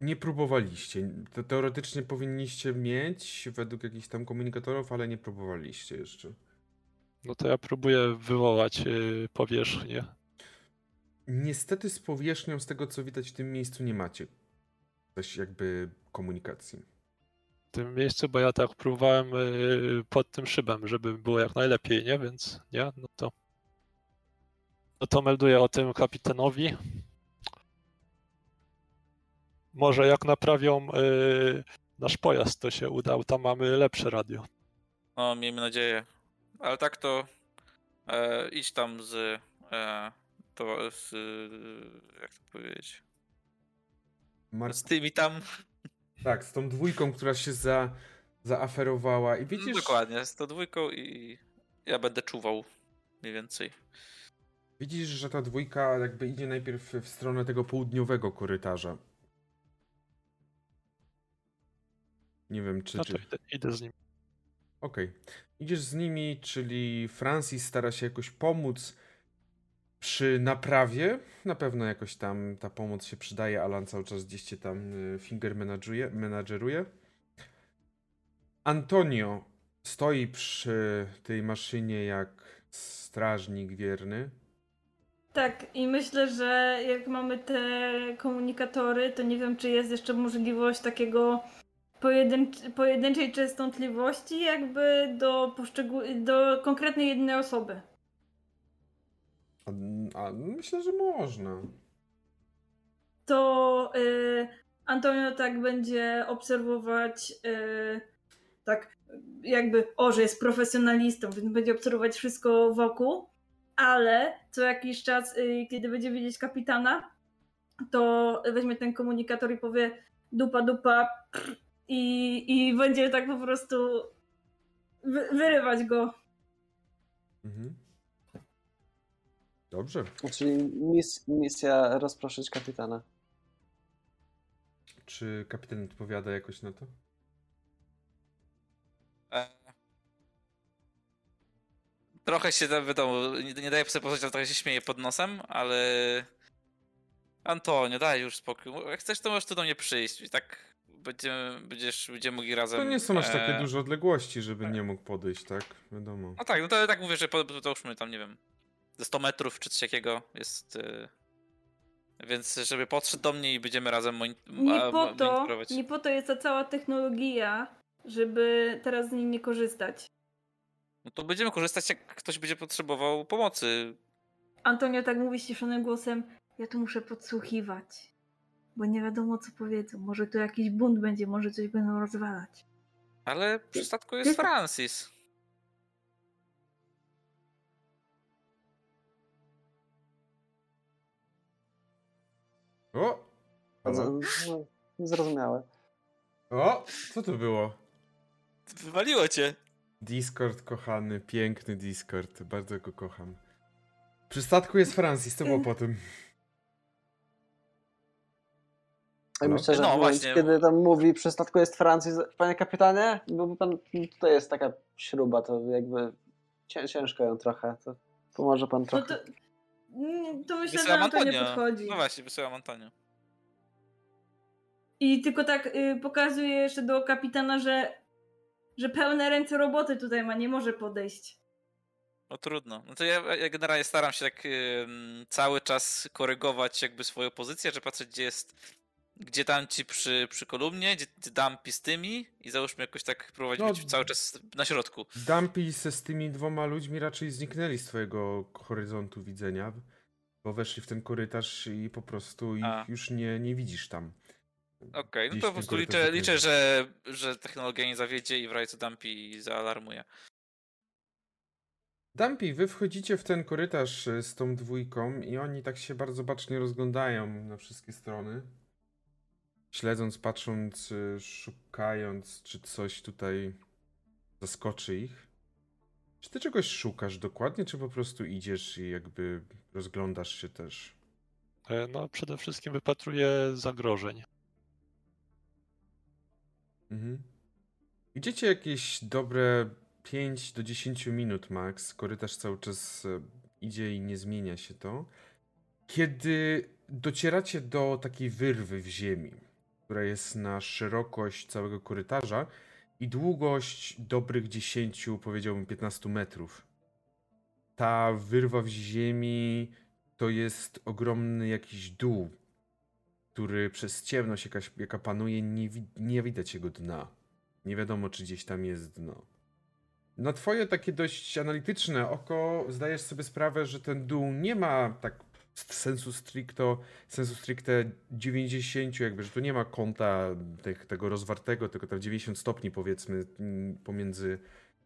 Speaker 1: Nie próbowaliście. To teoretycznie powinniście mieć według jakichś tam komunikatorów, ale nie próbowaliście jeszcze.
Speaker 4: No to ja próbuję wywołać y, powierzchnię.
Speaker 1: Niestety z powierzchnią, z tego co widać w tym miejscu, nie macie też jakby komunikacji.
Speaker 4: W tym miejscu, bo ja tak próbowałem y, pod tym szybem, żeby było jak najlepiej, nie? Więc nie, no to. No to melduję o tym kapitanowi. Może jak naprawią y, nasz pojazd, to się udał, tam mamy lepsze radio.
Speaker 5: No, miejmy nadzieję. Ale tak to e, idź tam z, e, to, z jak to powiedzieć,
Speaker 1: Mark...
Speaker 5: z tymi tam.
Speaker 1: Tak, z tą dwójką, która się za... zaaferowała i widzisz...
Speaker 5: Dokładnie, z tą dwójką i ja będę czuwał mniej więcej.
Speaker 1: Widzisz, że ta dwójka jakby idzie najpierw w stronę tego południowego korytarza. Nie wiem, czy...
Speaker 4: No to
Speaker 1: czy...
Speaker 4: idę, idę z nim.
Speaker 1: Okej. Idziesz z nimi, czyli Francis stara się jakoś pomóc przy naprawie. Na pewno jakoś tam ta pomoc się przydaje. Alan cały czas gdzieś cię tam y, finger menadżuje, menadżeruje. Antonio stoi przy tej maszynie jak strażnik wierny.
Speaker 2: Tak, i myślę, że jak mamy te komunikatory, to nie wiem, czy jest jeszcze możliwość takiego pojedynczy, pojedynczej częstotliwości, jakby do, do konkretnej jednej osoby.
Speaker 1: A, myślę, że można.
Speaker 2: To y, Antonio tak będzie obserwować y, tak jakby, o, że jest profesjonalistą, więc będzie obserwować wszystko wokół, ale co jakiś czas, y, kiedy będzie widzieć kapitana, to weźmie ten komunikator i powie dupa, dupa i, i będzie tak po prostu wy, wyrywać go.
Speaker 1: Mhm. Dobrze.
Speaker 3: Czyli mis, misja rozproszyć kapitana.
Speaker 1: Czy kapitan odpowiada jakoś na to?
Speaker 5: E, Trochę się, tam, wiadomo, nie, nie daję sobie poznać, ale trochę się śmieję pod nosem, ale... Antonio, daj już spokój. Jak chcesz, to możesz tu do mnie przyjść i tak będziemy, będziesz, będziemy mogli razem...
Speaker 1: To nie są aż takie
Speaker 5: e,
Speaker 1: duże odległości, żeby nie mógł podejść, tak? Wiadomo.
Speaker 5: No tak, no to tak mówię, że po- załóżmy tam, nie wiem, ze 100 metrów czy coś takiego jest... y, Więc żeby podszedł do mnie i będziemy razem monin-
Speaker 2: Nie
Speaker 5: a-
Speaker 2: po to,
Speaker 5: monitorować.
Speaker 2: nie po to jest ta cała technologia, żeby teraz z niej nie korzystać.
Speaker 5: No to będziemy korzystać, jak ktoś będzie potrzebował pomocy.
Speaker 2: Antonio tak mówi ściszonym głosem, ja tu muszę podsłuchiwać, bo nie wiadomo co powiedzą. Może tu jakiś bunt będzie, może coś będą rozwalać.
Speaker 5: Ale przy statku jest Francis.
Speaker 1: O!
Speaker 3: Bardzo,
Speaker 1: O!
Speaker 3: no, zrozumiałe.
Speaker 1: o! Co to było?
Speaker 5: Wywaliło cię.
Speaker 1: Discord, kochany, piękny Discord. Bardzo go kocham. Przy statku jest Francis, to było po tym. No.
Speaker 3: myślę, że
Speaker 5: No właśnie.
Speaker 3: kiedy tam mówi przy statku jest Francis, panie kapitanie, byłby pan, to jest taka śruba, to jakby cię, ciężko ją trochę, to pomoże pan
Speaker 2: No
Speaker 3: trochę.
Speaker 2: to, mm, to myślę, że
Speaker 5: Wysyłam
Speaker 2: Antonio
Speaker 5: Antonio.
Speaker 2: podchodzi.
Speaker 5: No właśnie, wysyłam Antonio.
Speaker 2: I tylko tak y, pokazuje jeszcze do kapitana, że, że pełne ręce roboty tutaj ma, nie może podejść.
Speaker 5: No trudno. No to ja, ja generalnie staram się tak ym, cały czas korygować jakby swoją pozycję, że patrzeć gdzie jest, gdzie tam ci przy, przy kolumnie, gdzie, dampi z tymi i załóżmy jakoś tak próbować
Speaker 1: No.
Speaker 5: cały czas na środku.
Speaker 1: Dumpy se z tymi dwoma ludźmi raczej zniknęli z twojego horyzontu widzenia, bo weszli w ten korytarz i po prostu ich
Speaker 5: A.
Speaker 1: już nie, nie widzisz tam.
Speaker 5: Okej, no
Speaker 1: Gdzieś
Speaker 5: to
Speaker 1: w
Speaker 5: po prostu liczę, liczę że, że technologia nie zawiedzie i w razie co dampi zaalarmuje.
Speaker 1: Dumpy, wy wchodzicie w ten korytarz y, z tą dwójką i oni tak się bardzo bacznie rozglądają na wszystkie strony. Śledząc, patrząc, y, szukając, czy coś tutaj zaskoczy ich. Czy ty czegoś szukasz dokładnie, czy po prostu idziesz i jakby rozglądasz się też?
Speaker 4: E, No, przede wszystkim wypatruję zagrożeń.
Speaker 1: Mhm. Idziecie jakieś dobre 5 do 10 minut max. Korytarz cały czas e, idzie i nie zmienia się to. Kiedy docieracie do takiej wyrwy w ziemi, która jest na szerokość całego korytarza i długość dobrych 10, powiedziałbym 15 metrów. Ta wyrwa w ziemi to jest ogromny jakiś dół, który przez ciemność, jakaś, jaka panuje, nie, nie widać jego dna. Nie wiadomo, czy gdzieś tam jest dno. Na twoje takie dość analityczne oko zdajesz sobie sprawę, że ten dół nie ma tak sensu stricto, sensu stricte 90, jakby, że tu nie ma kąta tych, tego rozwartego, tylko tam 90 stopni powiedzmy pomiędzy,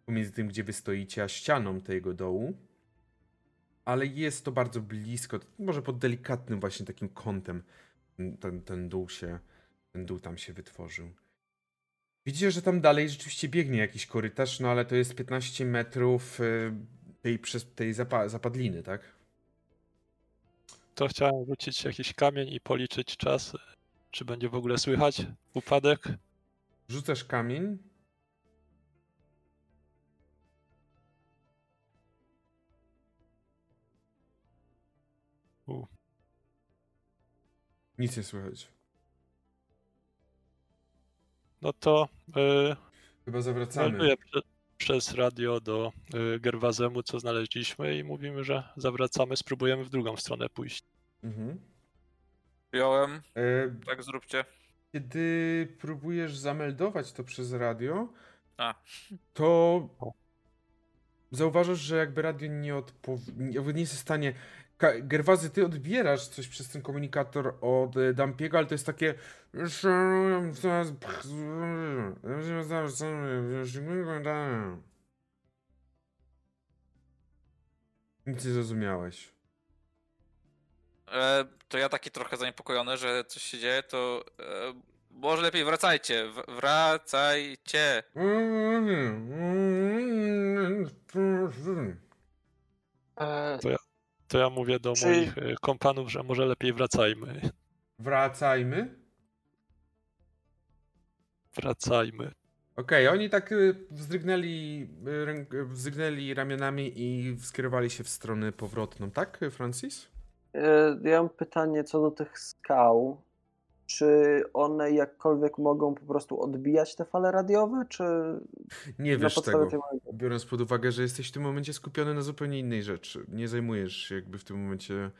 Speaker 1: pomiędzy tym, gdzie wy stoicie, a ścianą tego dołu. Ale jest to bardzo blisko, może pod delikatnym właśnie takim kątem ten, ten dół się, ten dół tam się wytworzył. Widzicie, że tam dalej rzeczywiście biegnie jakiś korytarz, no ale to jest 15 metrów y, tej, przez, tej zapa, zapadliny, tak?
Speaker 4: To chciałem rzucić jakiś kamień i policzyć czas, czy będzie w ogóle słychać upadek.
Speaker 1: Rzucasz kamień.
Speaker 4: U.
Speaker 1: Nic nie słychać.
Speaker 4: No to yy,
Speaker 1: Chyba zawracamy.
Speaker 4: melduję przez radio do y, Gerwazemu, co znaleźliśmy i mówimy, że zawracamy, spróbujemy w drugą stronę pójść.
Speaker 1: Mhm.
Speaker 5: Wziąłem,
Speaker 1: E,
Speaker 5: tak zróbcie.
Speaker 1: kiedy próbujesz zameldować to przez radio,
Speaker 5: A.
Speaker 1: to zauważasz, że jakby radio nie odpowie, nie jest w stanie Gerwazy, ty odbierasz coś przez ten komunikator od e, Dampiego, ale to jest takie... Nic nie zrozumiałeś.
Speaker 5: E, to ja taki trochę zaniepokojony, że coś się dzieje, to e, może lepiej wracajcie. W, wracajcie.
Speaker 3: E,
Speaker 4: To ja mówię do
Speaker 3: Czy-
Speaker 4: moich e, kompanów, że może lepiej wracajmy.
Speaker 1: Wracajmy.
Speaker 4: Wracajmy.
Speaker 1: Okej, oni tak y, wzdrygnęli, y, y, wzdrygnęli ramionami i skierowali się w stronę powrotną, tak, Francis?
Speaker 3: ja mam pytanie co do tych skał. Czy one jakkolwiek mogą po prostu odbijać te fale radiowe, czy
Speaker 1: Nie wiesz tego.
Speaker 3: tego...
Speaker 1: Biorąc pod uwagę, że jesteś w tym momencie skupiony na zupełnie innej rzeczy. Nie zajmujesz się jakby w tym momencie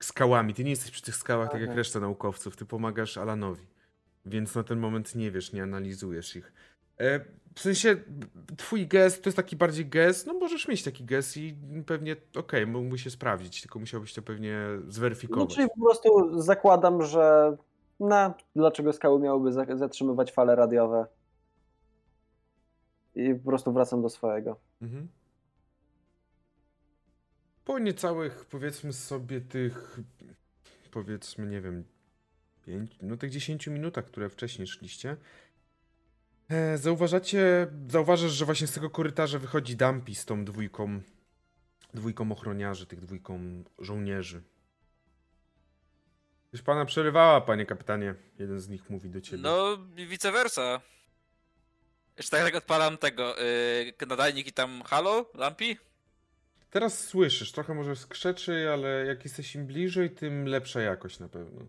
Speaker 1: skałami. Ty nie jesteś przy tych skałach tak jak reszta naukowców. Ty pomagasz Alanowi. Więc na ten moment nie wiesz, nie analizujesz ich. E, w sensie twój gest to jest taki bardziej gest, no możesz mieć taki gest i pewnie, okej, mógłby się sprawdzić, tylko musiałbyś to pewnie
Speaker 3: No,
Speaker 1: zweryfikować.
Speaker 3: czyli po prostu zakładam, że no, dlaczego skały miałyby za- zatrzymywać fale radiowe? I po prostu wracam do swojego.
Speaker 1: Mhm. Po niecałych, powiedzmy sobie, tych, powiedzmy, nie wiem, pięć, no tych 10 minutach, które wcześniej szliście, e, zauważacie, zauważasz, że właśnie z tego korytarza wychodzi Dampi z tą dwójką, dwójką ochroniarzy, tych dwójką żołnierzy. Coś pana przerywała, panie kapitanie. Jeden z nich mówi do ciebie.
Speaker 5: No, vice versa. Jeszcze tak jak odpalam tego yy, nadajnik i tam halo, lampi?
Speaker 1: Teraz słyszysz, trochę może skrzeczy, ale jak jesteś im bliżej, tym lepsza jakość na pewno.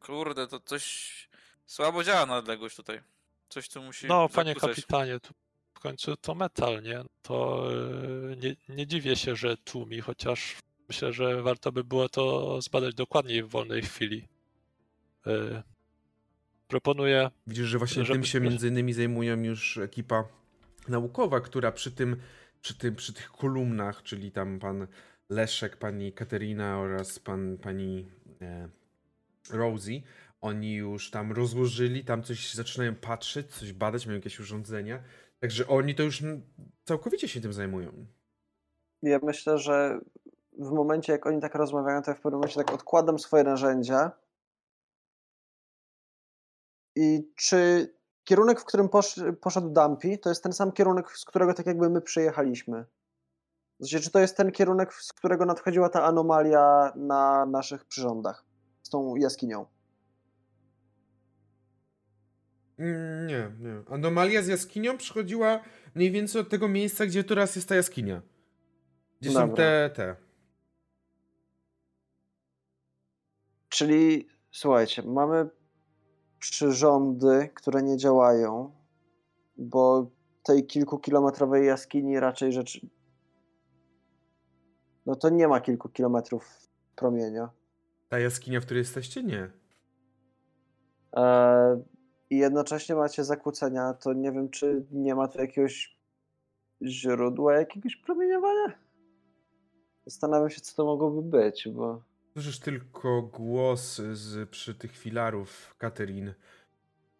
Speaker 5: Kurde, to coś słabo działa na odległość tutaj. Coś tu musi
Speaker 4: No, panie
Speaker 5: zakłócać.
Speaker 4: kapitanie, tu w końcu to metal, nie? To e, nie, nie dziwię się, że tłumi, chociaż myślę, że warto by było to zbadać dokładniej w wolnej chwili. E, Proponuję,
Speaker 1: Widzisz, że właśnie
Speaker 4: Żeby-
Speaker 1: tym się między innymi zajmują już ekipa naukowa, która przy tym, przy tym, przy tych kolumnach, czyli tam pan Leszek, pani Katerina oraz pan, pani e, Rosie, oni już tam rozłożyli, tam coś zaczynają patrzeć, coś badać, mają jakieś urządzenia. Także oni to już całkowicie się tym zajmują.
Speaker 3: Ja myślę, że w momencie, jak oni tak rozmawiają, to ja w pewnym momencie tak odkładam swoje narzędzia. I czy kierunek, w którym posz, poszedł Dumpy, to jest ten sam kierunek, z którego tak jakby my przyjechaliśmy? Znaczy, czy to jest ten kierunek, z którego nadchodziła ta anomalia na naszych przyrządach z tą jaskinią?
Speaker 1: Mm, Nie, nie. Anomalia z jaskinią przychodziła mniej więcej od tego miejsca, gdzie teraz jest ta jaskinia. Gdzie są
Speaker 3: Dobra.
Speaker 1: te, te.
Speaker 3: Czyli słuchajcie, mamy przyrządy, które nie działają, bo tej kilkukilometrowej jaskini raczej rzecz. No to nie ma kilku kilometrów promienia.
Speaker 1: Ta jaskinia, w której jesteście? Nie.
Speaker 3: E, I jednocześnie macie zakłócenia, to nie wiem, czy nie ma tu jakiegoś źródła jakiegoś promieniowania? Zastanawiam się, co to mogłoby być, bo.
Speaker 1: Słyszysz tylko głos z, przy tych filarów, Katerin.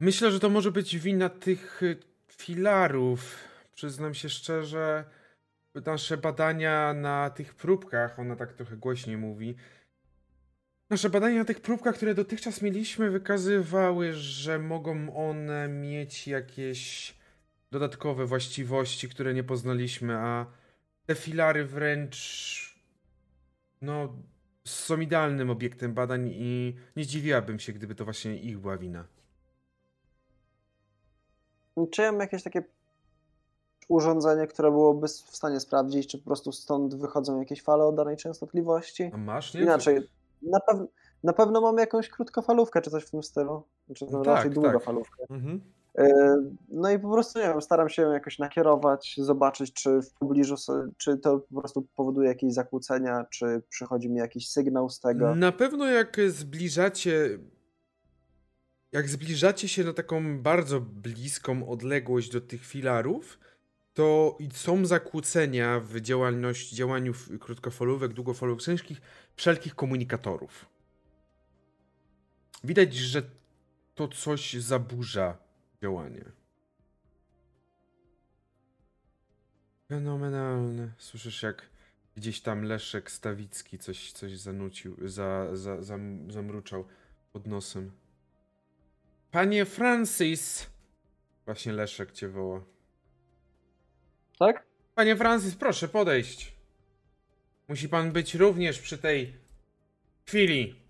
Speaker 1: Myślę, że to może być wina tych y, filarów. Przyznam się szczerze, nasze badania na tych próbkach, ona tak trochę głośniej mówi. Nasze badania na tych próbkach, które dotychczas mieliśmy, wykazywały, że mogą one mieć jakieś dodatkowe właściwości, które nie poznaliśmy, a te filary wręcz no, są idealnym obiektem badań i nie zdziwiłabym się, gdyby to właśnie ich była wina.
Speaker 3: Czy ja mam jakieś takie urządzenie, które byłoby w stanie sprawdzić, czy po prostu stąd wychodzą jakieś fale o danej częstotliwości?
Speaker 1: A masz, nie?
Speaker 3: Inaczej, na, pew na pewno mam jakąś krótkofalówkę, czy coś w tym stylu. Czy
Speaker 1: No
Speaker 3: raczej
Speaker 1: tak,
Speaker 3: długofalówkę.
Speaker 1: Mhm.
Speaker 3: E, No i po prostu, nie wiem, staram się jakoś nakierować, zobaczyć, czy w pobliżu, czy to po prostu powoduje jakieś zakłócenia, czy przychodzi mi jakiś sygnał z tego.
Speaker 1: Na pewno jak zbliżacie. Jak zbliżacie się na taką bardzo bliską odległość do tych filarów, to są zakłócenia w działalności, działaniu krótkofalówek, długofalówek, wszelkich komunikatorów. Widać, że to coś zaburza działanie. Fenomenalne. Słyszysz, jak gdzieś tam Leszek Stawicki coś, coś zanucił, za, za, zam, zamruczał pod nosem. Panie Francis! Właśnie Leszek cię woła.
Speaker 3: Tak?
Speaker 1: Panie Francis, proszę podejść. Musi pan być również przy tej chwili.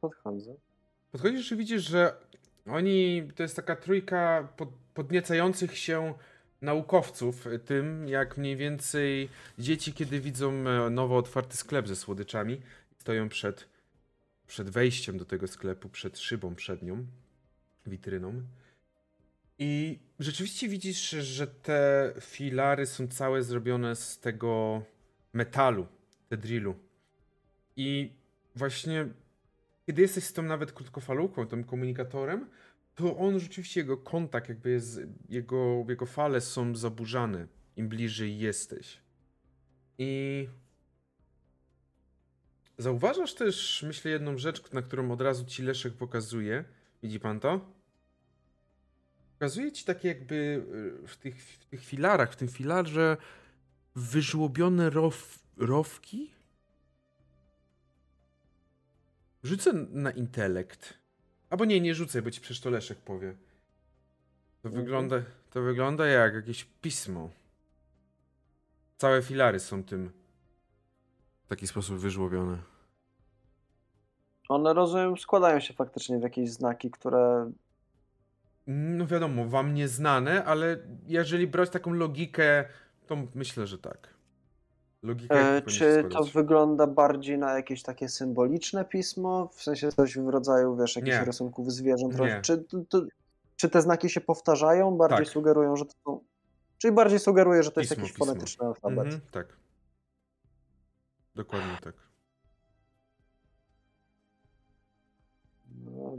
Speaker 3: Podchodzę.
Speaker 1: Podchodzisz i widzisz, że oni to jest taka trójka pod, podniecających się naukowców tym, jak mniej więcej dzieci, kiedy widzą e, nowo otwarty sklep ze słodyczami, stoją przed, przed wejściem do tego sklepu, przed szybą przednią, witryną. I rzeczywiście widzisz, że te filary są całe zrobione z tego metalu, te drillu. I właśnie kiedy jesteś z tą nawet krótkofalówką, tym komunikatorem, to on rzeczywiście, jego kontakt, jakby jest, jego, jego fale są zaburzane, im bliżej jesteś. I zauważasz też, myślę, jedną rzecz, na którą od razu ci Leszek pokazuje. Widzi pan to? Pokazuje ci takie jakby y, w tych, w tych filarach, w tym filarze wyżłobione row, rowki? Rzucę na intelekt. Albo nie, nie rzucę, bo ci przecież to Leszek powie. To
Speaker 3: Mhm.
Speaker 1: wygląda, to wygląda jak jakieś pismo. Całe filary są tym w taki sposób wyżłobione.
Speaker 3: One rozumiem, składają się faktycznie w jakieś znaki, które.
Speaker 1: No wiadomo, wam nieznane, ale jeżeli brać taką logikę, to myślę, że tak. Logikę
Speaker 3: E, czy to wygląda bardziej na jakieś takie symboliczne pismo? W sensie coś w rodzaju, wiesz, jakichś
Speaker 1: Nie.
Speaker 3: rysunków zwierząt?
Speaker 1: Nie.
Speaker 3: Czy, to, to, czy te znaki się powtarzają? Bardziej
Speaker 1: Tak.
Speaker 3: sugerują, że to są. Czyli bardziej sugeruje, że to jest
Speaker 1: Pismo,
Speaker 3: jakiś
Speaker 1: pismo.
Speaker 3: fonetyczny alfabet.
Speaker 1: Mhm, tak. Dokładnie tak.
Speaker 3: No,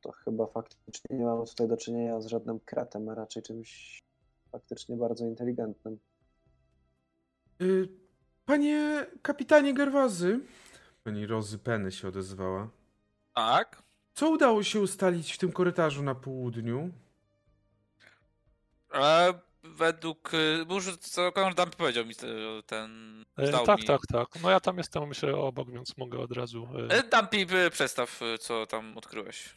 Speaker 3: to chyba faktycznie nie mamy tutaj do czynienia z żadnym kretem, a raczej czymś faktycznie bardzo inteligentnym.
Speaker 1: Y, Panie kapitanie Gerwazy, pani Rozy Penny się odezwała.
Speaker 5: Tak.
Speaker 1: Co udało się ustalić w tym korytarzu na południu?
Speaker 5: E, według. y, już co Dumpy powiedział mi te- ten.
Speaker 4: E, tak,
Speaker 5: mi.
Speaker 4: tak, tak. No ja tam jestem, myślę, obok, więc mogę od razu. e,
Speaker 5: E, Dumpy, y, przedstaw, y, co tam odkryłeś.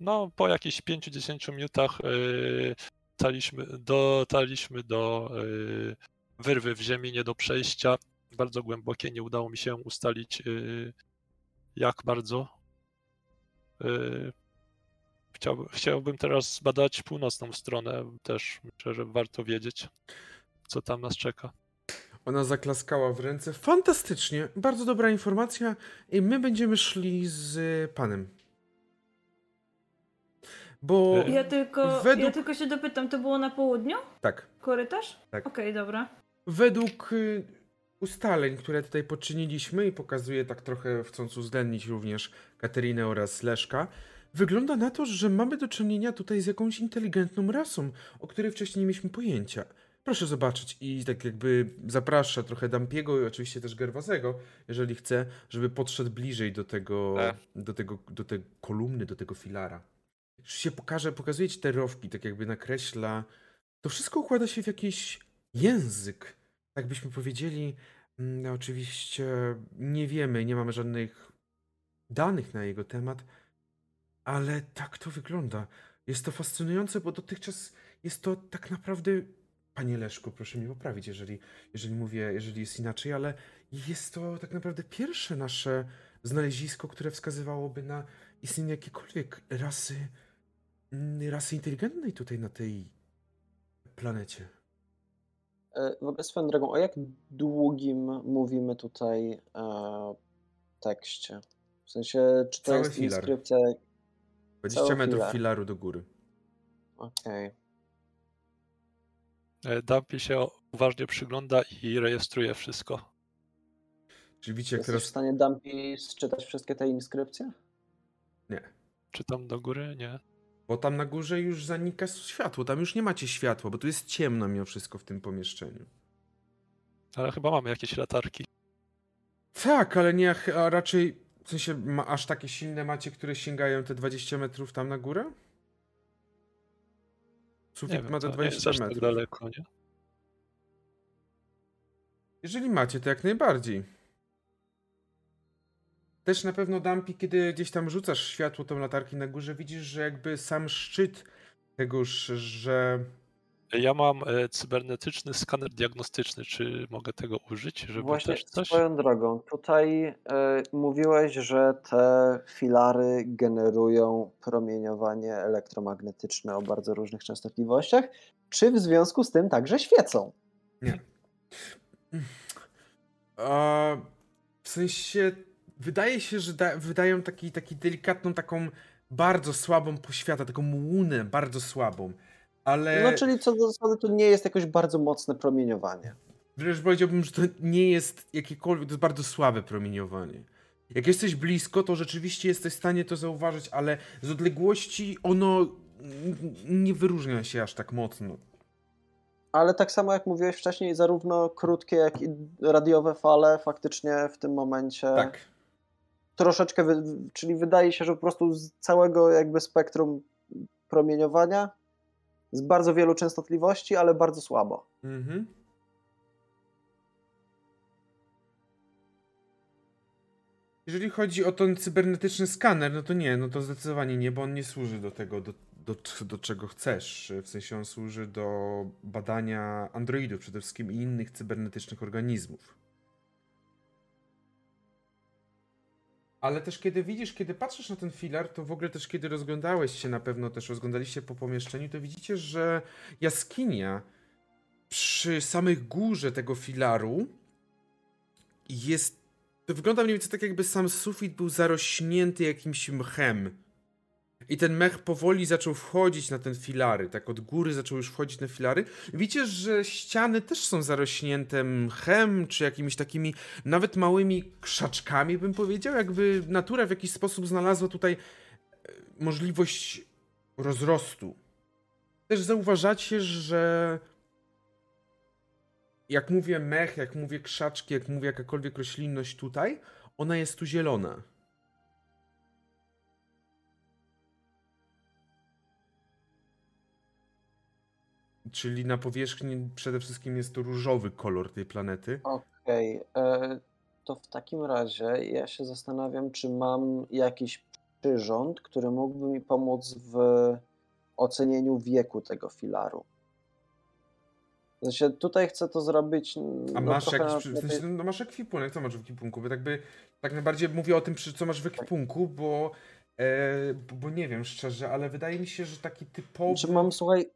Speaker 4: No, po jakichś 5-10 minutach yy, dotarliśmy, dotarliśmy do yy, wyrwy w ziemi, nie do przejścia. Bardzo głębokie, nie udało mi się ustalić yy, jak bardzo. Yy, chciałbym, chciałbym teraz zbadać północną stronę, też myślę, że warto wiedzieć, co tam nas czeka.
Speaker 1: Ona zaklaskała w ręce. Fantastycznie, bardzo dobra informacja. I my będziemy szli z panem. Bo.
Speaker 2: Ja tylko, ja
Speaker 1: Według-
Speaker 2: tylko się dopytam, to było na południu?
Speaker 1: Tak.
Speaker 2: Korytarz?
Speaker 1: Tak.
Speaker 2: Okej, dobra.
Speaker 1: Według y, ustaleń, które tutaj poczyniliśmy i pokazuje tak trochę chcąc uwzględnić również Katerinę oraz Leszka, wygląda na to, że mamy do czynienia tutaj z jakąś inteligentną rasą, o której wcześniej nie mieliśmy pojęcia. Proszę zobaczyć i tak jakby zaprasza trochę Dampiego i oczywiście też Gerwazego, jeżeli chce, żeby podszedł bliżej do tego,
Speaker 5: E.
Speaker 1: do tego, do tej kolumny, do tego filara. Już się pokaże, pokazuje ci te rowki, tak jakby nakreśla. To wszystko układa się w jakiś język. Tak byśmy powiedzieli, mm, no oczywiście nie wiemy, nie mamy żadnych danych na jego temat, ale tak to wygląda. Jest to fascynujące, bo dotychczas jest to tak naprawdę. Panie Leszku, proszę mnie poprawić, jeżeli, jeżeli mówię, jeżeli jest inaczej, ale jest to tak naprawdę pierwsze nasze znalezisko, które wskazywałoby na istnienie jakiejkolwiek rasy, mm, rasy inteligentnej tutaj na tej planecie.
Speaker 3: E, W ogóle swoją drogą, o jak długim mówimy tutaj e, tekście? W sensie, czy to
Speaker 1: Cały
Speaker 3: jest
Speaker 1: filar.
Speaker 3: inskrypcja?
Speaker 1: 20
Speaker 3: Cały
Speaker 1: metrów
Speaker 3: filar.
Speaker 1: filaru do góry.
Speaker 3: Okej.
Speaker 4: E, Dumpy się uważnie przygląda i rejestruje wszystko.
Speaker 1: Czyli widzicie, jak
Speaker 3: Jesteś w
Speaker 1: teraz.
Speaker 3: stanie Dumpy czytać wszystkie te inskrypcje?
Speaker 1: Nie.
Speaker 4: Czy tam do góry? Nie.
Speaker 1: Bo tam na górze już zanika światło, tam już nie macie światła, bo tu jest ciemno mimo wszystko w tym pomieszczeniu.
Speaker 4: Ale chyba mamy jakieś latarki.
Speaker 1: Tak, ale nie, a raczej w sensie ma, aż takie silne macie, które sięgają te 20 metrów tam na górę? Sufit
Speaker 4: wiem,
Speaker 1: ma te
Speaker 4: to nie jest
Speaker 1: 20
Speaker 4: aż tak
Speaker 1: metrów.
Speaker 4: daleko, nie?
Speaker 1: Jeżeli macie, to jak najbardziej. Też na pewno Dampi, kiedy gdzieś tam rzucasz światło tą latarki na górze, widzisz, że jakby sam szczyt tegoż, że
Speaker 4: Ja mam e, cybernetyczny skaner diagnostyczny. Czy mogę tego użyć, żeby
Speaker 3: Właśnie
Speaker 4: też coś?
Speaker 3: swoją drogą, tutaj e, mówiłeś, że te filary generują promieniowanie elektromagnetyczne o bardzo różnych częstotliwościach. Czy w związku z tym także świecą?
Speaker 1: A, w sensie wydaje się, że da, wydają taki, taki delikatną, taką bardzo słabą poświatę, taką łunę bardzo słabą. Ale
Speaker 3: No czyli co do zasady to nie jest jakoś bardzo mocne promieniowanie.
Speaker 1: wręcz powiedziałbym, że to nie jest jakiekolwiek, to jest bardzo słabe promieniowanie. Jak jesteś blisko, to rzeczywiście jesteś w stanie to zauważyć, ale z odległości ono nie wyróżnia się aż tak mocno.
Speaker 3: Ale tak samo jak mówiłeś wcześniej, zarówno krótkie, jak i radiowe fale faktycznie w tym momencie
Speaker 1: Tak.
Speaker 3: Troszeczkę, czyli wydaje się, że po prostu z całego jakby spektrum promieniowania z bardzo wielu częstotliwości, ale bardzo słabo.
Speaker 1: Mhm. Jeżeli chodzi o ten cybernetyczny skaner, no to nie, no to zdecydowanie nie, bo on nie służy do tego, do, do, do czego chcesz. W sensie on służy do badania androidów przede wszystkim i innych cybernetycznych organizmów. Ale też kiedy widzisz, kiedy patrzysz na ten filar, to w ogóle też kiedy rozglądałeś się na pewno, też rozglądaliście po pomieszczeniu, to widzicie, że jaskinia przy samych górze tego filaru jest. To wygląda mniej więcej tak, jakby sam sufit był zarośnięty jakimś mchem. I ten mech powoli zaczął wchodzić na ten filary, tak od góry zaczął już wchodzić na filary. Widzicie, że ściany też są zarośnięte mchem, czy jakimiś takimi nawet małymi krzaczkami, bym powiedział, jakby natura w jakiś sposób znalazła tutaj e, możliwość rozrostu. Też zauważacie, że jak mówię mech, jak mówię krzaczki, jak mówię jakakolwiek roślinność tutaj, ona jest tu zielona. Czyli na powierzchni przede wszystkim jest to różowy kolor tej planety.
Speaker 3: Okej, e, to w takim razie ja się zastanawiam, czy mam jakiś przyrząd, który mógłby mi pomóc w ocenieniu wieku tego filaru. Sensie tutaj chcę to zrobić.
Speaker 1: A
Speaker 3: no,
Speaker 1: masz jakiś,
Speaker 3: tej-
Speaker 1: sensie, no masz ekwipunek, co masz w ekwipunku? Bo tak by, tak najbardziej mówię o tym, co masz w ekwipunku, bo, e, bo, bo nie wiem szczerze, ale wydaje mi się, że taki typowy...
Speaker 3: Czy mam, słuchaj,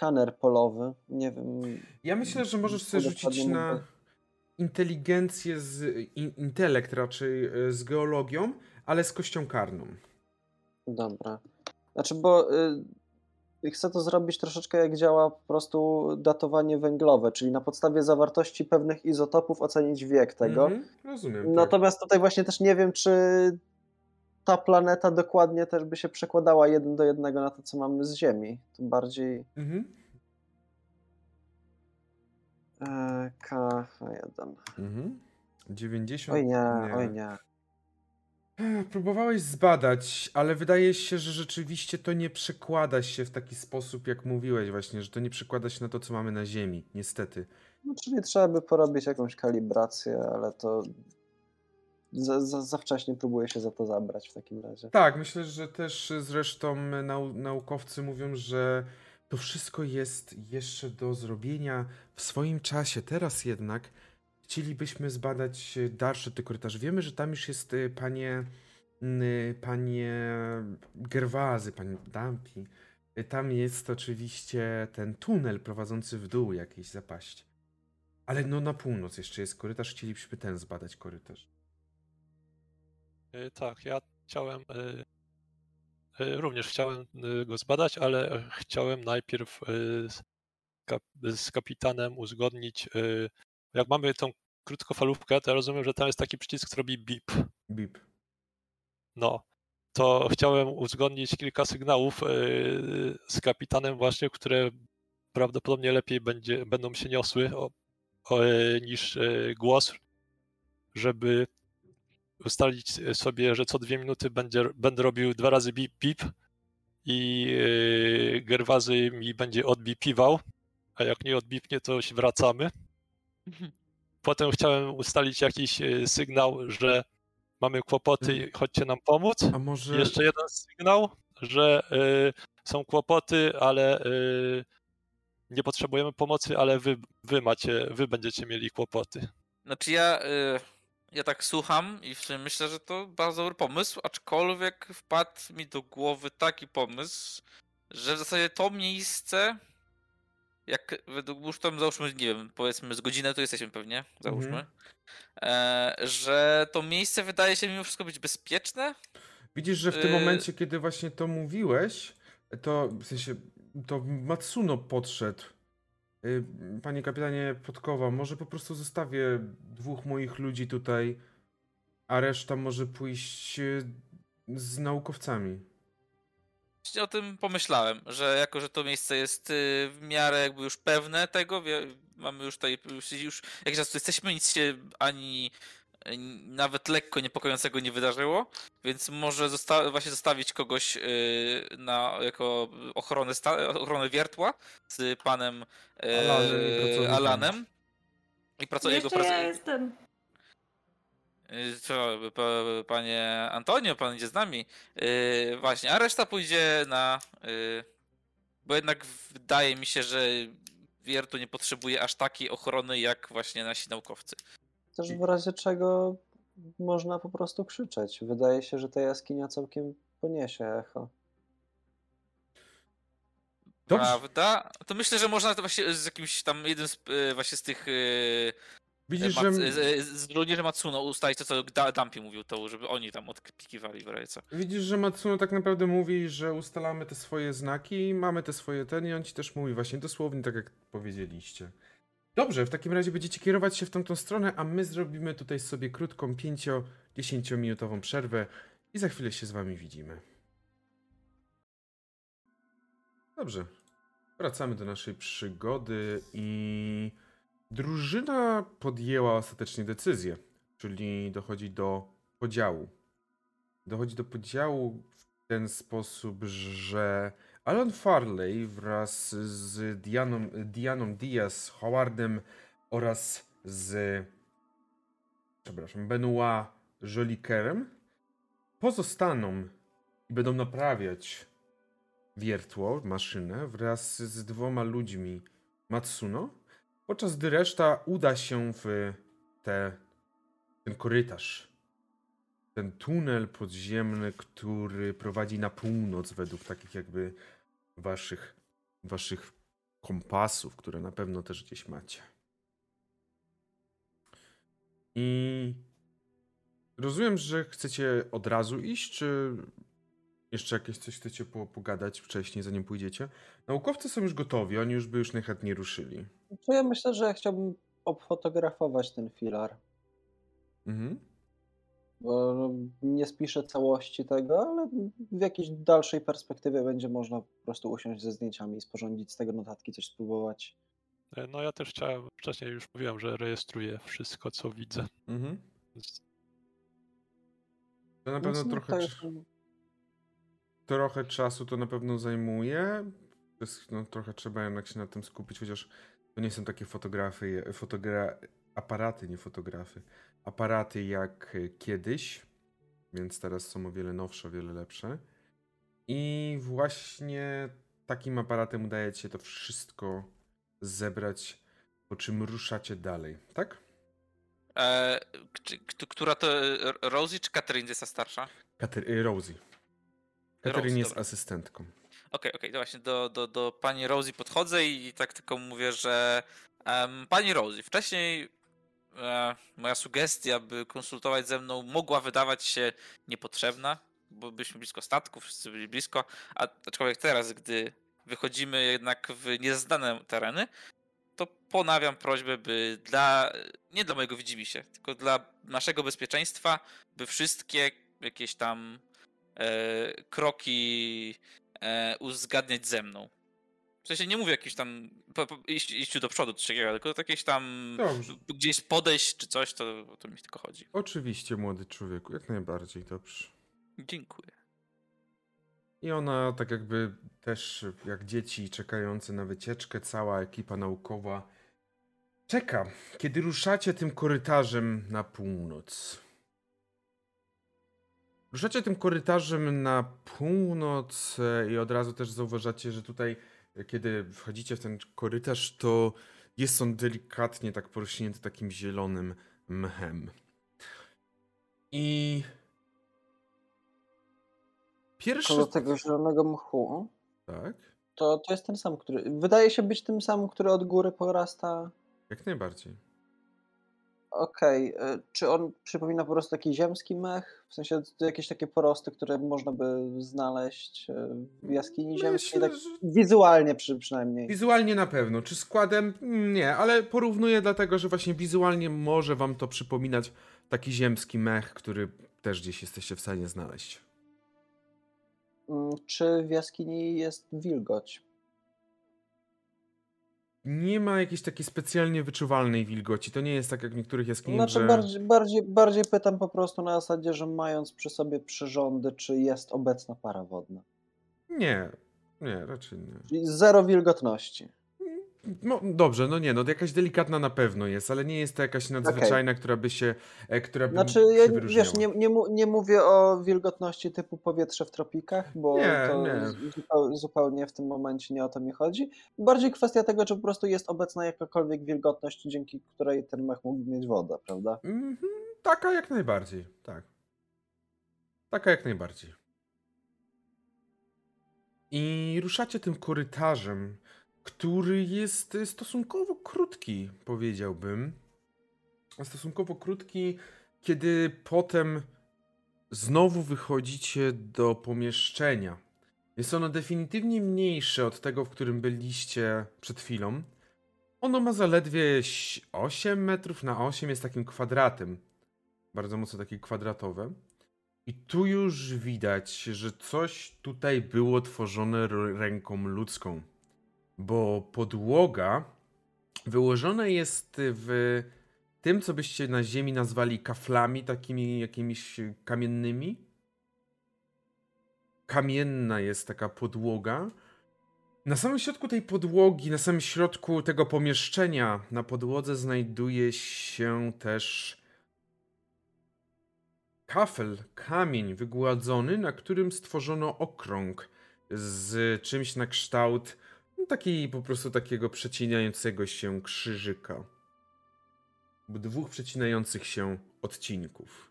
Speaker 3: skaner polowy? Nie wiem.
Speaker 1: Ja myślę, że możesz sobie rzucić na
Speaker 3: mógłby-
Speaker 1: inteligencję z, in, intelekt raczej e, z geologią, ale z kością karną.
Speaker 3: Dobra. Znaczy, bo y, chcę to zrobić troszeczkę jak działa po prostu datowanie węglowe, czyli na podstawie zawartości pewnych izotopów ocenić wiek tego.
Speaker 1: Mhm, rozumiem. tak.
Speaker 3: Natomiast tutaj właśnie też nie wiem, czy ta planeta dokładnie też by się przekładała jeden do jednego na to, co mamy z Ziemi. To bardziej
Speaker 1: Mhm.
Speaker 3: e, KH1.
Speaker 1: Mhm. 90.
Speaker 3: Oj nie, oj nie.
Speaker 1: Próbowałeś zbadać, ale wydaje się, że rzeczywiście to nie przekłada się w taki sposób, jak mówiłeś właśnie, że to nie przekłada się na to, co mamy na Ziemi, niestety.
Speaker 3: No, czyli trzeba by porobić jakąś kalibrację, ale to za, za, za wcześnie próbuję się za to zabrać w takim razie.
Speaker 1: Tak, myślę, że też zresztą nau naukowcy mówią, że to wszystko jest jeszcze do zrobienia w swoim czasie. Teraz jednak chcielibyśmy zbadać dalsze te korytarze. Wiemy, że tam już jest y, panie, y, panie Gerwazy, panie Dampi. Tam jest oczywiście ten tunel prowadzący w dół jakiejś zapaści. Ale no na północ jeszcze jest korytarz, chcielibyśmy ten zbadać korytarz.
Speaker 4: E, Tak, ja chciałem. e, e, Również chciałem go zbadać, ale chciałem najpierw z, kap, z kapitanem uzgodnić. Jak mamy tą krótkofalówkę, to ja rozumiem, że tam jest taki przycisk, który robi bip.
Speaker 1: Bip.
Speaker 4: No, to chciałem uzgodnić kilka sygnałów z kapitanem właśnie, które prawdopodobnie lepiej będzie, będą się niosły o, o, niż głos, żeby ustalić sobie, że co dwie minuty będzie, będę robił dwa razy bip bip i yy, Gerwazy mi będzie odbipiwał, a jak nie odbipnie, to się wracamy. Potem chciałem ustalić jakiś yy, sygnał, że mamy kłopoty, chodźcie nam pomóc.
Speaker 1: A może...
Speaker 4: Jeszcze jeden sygnał, że yy, są kłopoty, ale yy, nie potrzebujemy pomocy, ale wy, wy macie, wy będziecie mieli kłopoty.
Speaker 5: Znaczy ja, y, ja tak słucham i w sumie myślę, że to bardzo dobry pomysł, aczkolwiek wpadł mi do głowy taki pomysł, że w zasadzie to miejsce, jak według tam załóżmy, nie wiem, powiedzmy z godzinę tu jesteśmy pewnie, załóżmy,
Speaker 1: Mhm.
Speaker 5: e, że to miejsce wydaje się mimo wszystko być bezpieczne.
Speaker 1: Widzisz, że w tym
Speaker 5: Yy.
Speaker 1: momencie, kiedy właśnie to mówiłeś, to w sensie to Matsuno podszedł. Yy, Panie kapitanie Podkowa, może po prostu zostawię dwóch moich ludzi tutaj, a reszta może pójść yy, z naukowcami.
Speaker 5: Właśnie o tym pomyślałem, że jako, że to miejsce jest y, w miarę jakby już pewne tego, mamy już tutaj, już, już jak czas tu jesteśmy, nic się ani y, nawet lekko niepokojącego nie wydarzyło, więc może zosta- właśnie zostawić kogoś y, na, jako ochronę, ochronę wiertła z panem y,
Speaker 1: Alanem i pracownikiem.
Speaker 5: Alanem. I praco- jego
Speaker 2: Jeszcze
Speaker 5: prac-
Speaker 2: ja jestem.
Speaker 5: Co, pa, panie Antonio, pan idzie z nami. Yy, właśnie, a reszta pójdzie na. Yy, bo jednak wydaje mi się, że Wiertu nie potrzebuje aż takiej ochrony jak właśnie nasi naukowcy.
Speaker 3: Też w razie czego można po prostu krzyczeć. Wydaje się, że ta jaskinia całkiem poniesie echo.
Speaker 1: Dobrze.
Speaker 5: Prawda? To myślę, że można to właśnie z jakimś tam jednym z, yy, właśnie z tych yy,
Speaker 1: Widzisz,
Speaker 5: Mat-
Speaker 1: że,
Speaker 5: z, z żołnierzy Matsuno ustalić to, co Da- Dumpy mówił, to żeby oni tam odpikiwali w co.
Speaker 1: widzisz, że Matsuno tak naprawdę mówi, że ustalamy te swoje znaki, mamy te swoje ten i on ci też mówi właśnie dosłownie tak, jak powiedzieliście. Dobrze, w takim razie będziecie kierować się w tamtą stronę, a my zrobimy tutaj sobie krótką 5-10 minutową przerwę i za chwilę się z wami widzimy. Dobrze. Wracamy do naszej przygody i drużyna podjęła ostatecznie decyzję, czyli dochodzi do podziału. Dochodzi do podziału w ten sposób, że Alan Farley wraz z Dianą, Dianą Diaz, Howardem oraz z przepraszam, Benoit Jolikerem pozostaną i będą naprawiać wiertło, maszynę wraz z dwoma ludźmi. Matsuno, podczas gdy reszta uda się w te, ten korytarz, ten tunel podziemny, który prowadzi na północ według takich jakby waszych, waszych kompasów, które na pewno też gdzieś macie. I rozumiem, że chcecie od razu iść, czy jeszcze jakieś coś chcecie po, pogadać wcześniej, zanim pójdziecie? Naukowcy są już gotowi, oni już by już najchętniej ruszyli.
Speaker 3: Ja myślę, że ja chciałbym obfotografować ten filar.
Speaker 1: Mhm.
Speaker 3: Bo no, nie spiszę całości tego, ale w jakiejś dalszej perspektywie będzie można po prostu usiąść ze zdjęciami i sporządzić z tego notatki, coś spróbować.
Speaker 4: E, No ja też chciałem, wcześniej już mówiłem, że rejestruję wszystko, co widzę.
Speaker 1: Mhm. To na pewno
Speaker 3: no,
Speaker 1: trochę, cz-
Speaker 3: jest-
Speaker 1: trochę czasu to na pewno zajmuje. No, trochę trzeba jednak się na tym skupić, chociaż to nie są takie fotografy, fotogra aparaty, nie fotografy. Aparaty jak y, kiedyś, więc teraz są o wiele nowsze, o wiele lepsze. I właśnie takim aparatem udaje ci się to wszystko zebrać, po czym ruszacie dalej, tak?
Speaker 5: E, która to e, Rosie czy Catherine jest ta starsza?
Speaker 1: Kater- y, Rosie.
Speaker 5: Rosie,
Speaker 1: jest
Speaker 5: dobra.
Speaker 1: asystentką.
Speaker 5: Okej, okej, to właśnie do, do, do pani Rosie podchodzę i tak tylko mówię, że em, pani Rosie, wcześniej e, moja sugestia, by konsultować ze mną, mogła wydawać się niepotrzebna, bo byliśmy blisko statku, wszyscy byli blisko, a aczkolwiek teraz, gdy wychodzimy jednak w nieznane tereny, to ponawiam prośbę, by dla, nie dla mojego widzimisię, tylko dla naszego bezpieczeństwa, by wszystkie jakieś tam e, kroki e, uzgadniać ze mną. W sensie nie mówię jakieś tam po, po, iść, iść do przodu czy takiego, tylko jakieś tam
Speaker 1: Dobrze.
Speaker 5: gdzieś podejść czy coś, to, to mi tylko chodzi.
Speaker 1: Oczywiście, młody człowieku, jak najbardziej, dobrze.
Speaker 5: Dziękuję.
Speaker 1: I ona, tak jakby też jak dzieci czekające na wycieczkę, cała ekipa naukowa czeka, kiedy ruszacie tym korytarzem na północ. Ruszacie tym korytarzem na północ e, i od razu też zauważacie, że tutaj, kiedy wchodzicie w ten korytarz, to jest on delikatnie tak porośnięty takim zielonym mchem. I pierwszy...
Speaker 3: Koło tego zielonego mchu,
Speaker 1: Tak,
Speaker 3: to, to jest ten sam, który. Wydaje się być tym samym, który od góry porasta.
Speaker 1: jak najbardziej.
Speaker 3: Okej. y, Czy on przypomina po prostu taki ziemski mech? W sensie jakieś takie porosty, które można by znaleźć y, w jaskini
Speaker 1: Myślę,
Speaker 3: ziemskiej? Tak wizualnie przy, przynajmniej.
Speaker 1: Wizualnie na pewno. Czy składem? Nie, ale porównuję dlatego, że właśnie wizualnie może wam to przypominać taki ziemski mech, który też gdzieś jesteście w stanie znaleźć.
Speaker 3: Mm, Czy w jaskini jest wilgoć?
Speaker 1: Nie ma jakiejś takiej specjalnie wyczuwalnej wilgoci. To nie jest tak jak w niektórych jaskiniach,
Speaker 3: No to
Speaker 1: że...
Speaker 3: bardziej, bardziej, bardziej pytam po prostu na zasadzie, że mając przy sobie przyrządy, czy jest obecna para wodna?
Speaker 1: Nie, nie, raczej nie.
Speaker 3: Czyli zero wilgotności.
Speaker 1: No, dobrze, no nie, no jakaś delikatna na pewno jest, ale nie jest to jakaś nadzwyczajna, która by się, e, która by
Speaker 3: Znaczy,
Speaker 1: się
Speaker 3: ja, wiesz, nie, nie, nie mówię o wilgotności typu powietrze w tropikach, bo
Speaker 1: Nie,
Speaker 3: to
Speaker 1: nie.
Speaker 3: Zupeł, zupełnie w tym momencie nie o to mi chodzi. Bardziej kwestia tego, czy po prostu jest obecna jakakolwiek wilgotność, dzięki której ten mech mógł mieć wodę, prawda?
Speaker 1: Mhm, taka jak najbardziej, tak. Taka jak najbardziej. I ruszacie tym korytarzem, który jest stosunkowo krótki, powiedziałbym. Stosunkowo krótki, kiedy potem znowu wychodzicie do pomieszczenia. Jest ono definitywnie mniejsze od tego, w którym byliście przed chwilą. Ono ma zaledwie ś- 8 metrów na 8, jest takim kwadratem. Bardzo mocno takie kwadratowe. I tu już widać, że coś tutaj było tworzone ręką ludzką. Bo podłoga wyłożona jest w tym, co byście na ziemi nazwali kaflami, takimi jakimiś kamiennymi. Kamienna jest taka podłoga. Na samym środku tej podłogi, na samym środku tego pomieszczenia, na podłodze znajduje się też kafel, kamień wygładzony, na którym stworzono okrąg z czymś na kształt no, takiej po prostu takiego przecinającego się krzyżyka. Dwóch przecinających się odcinków.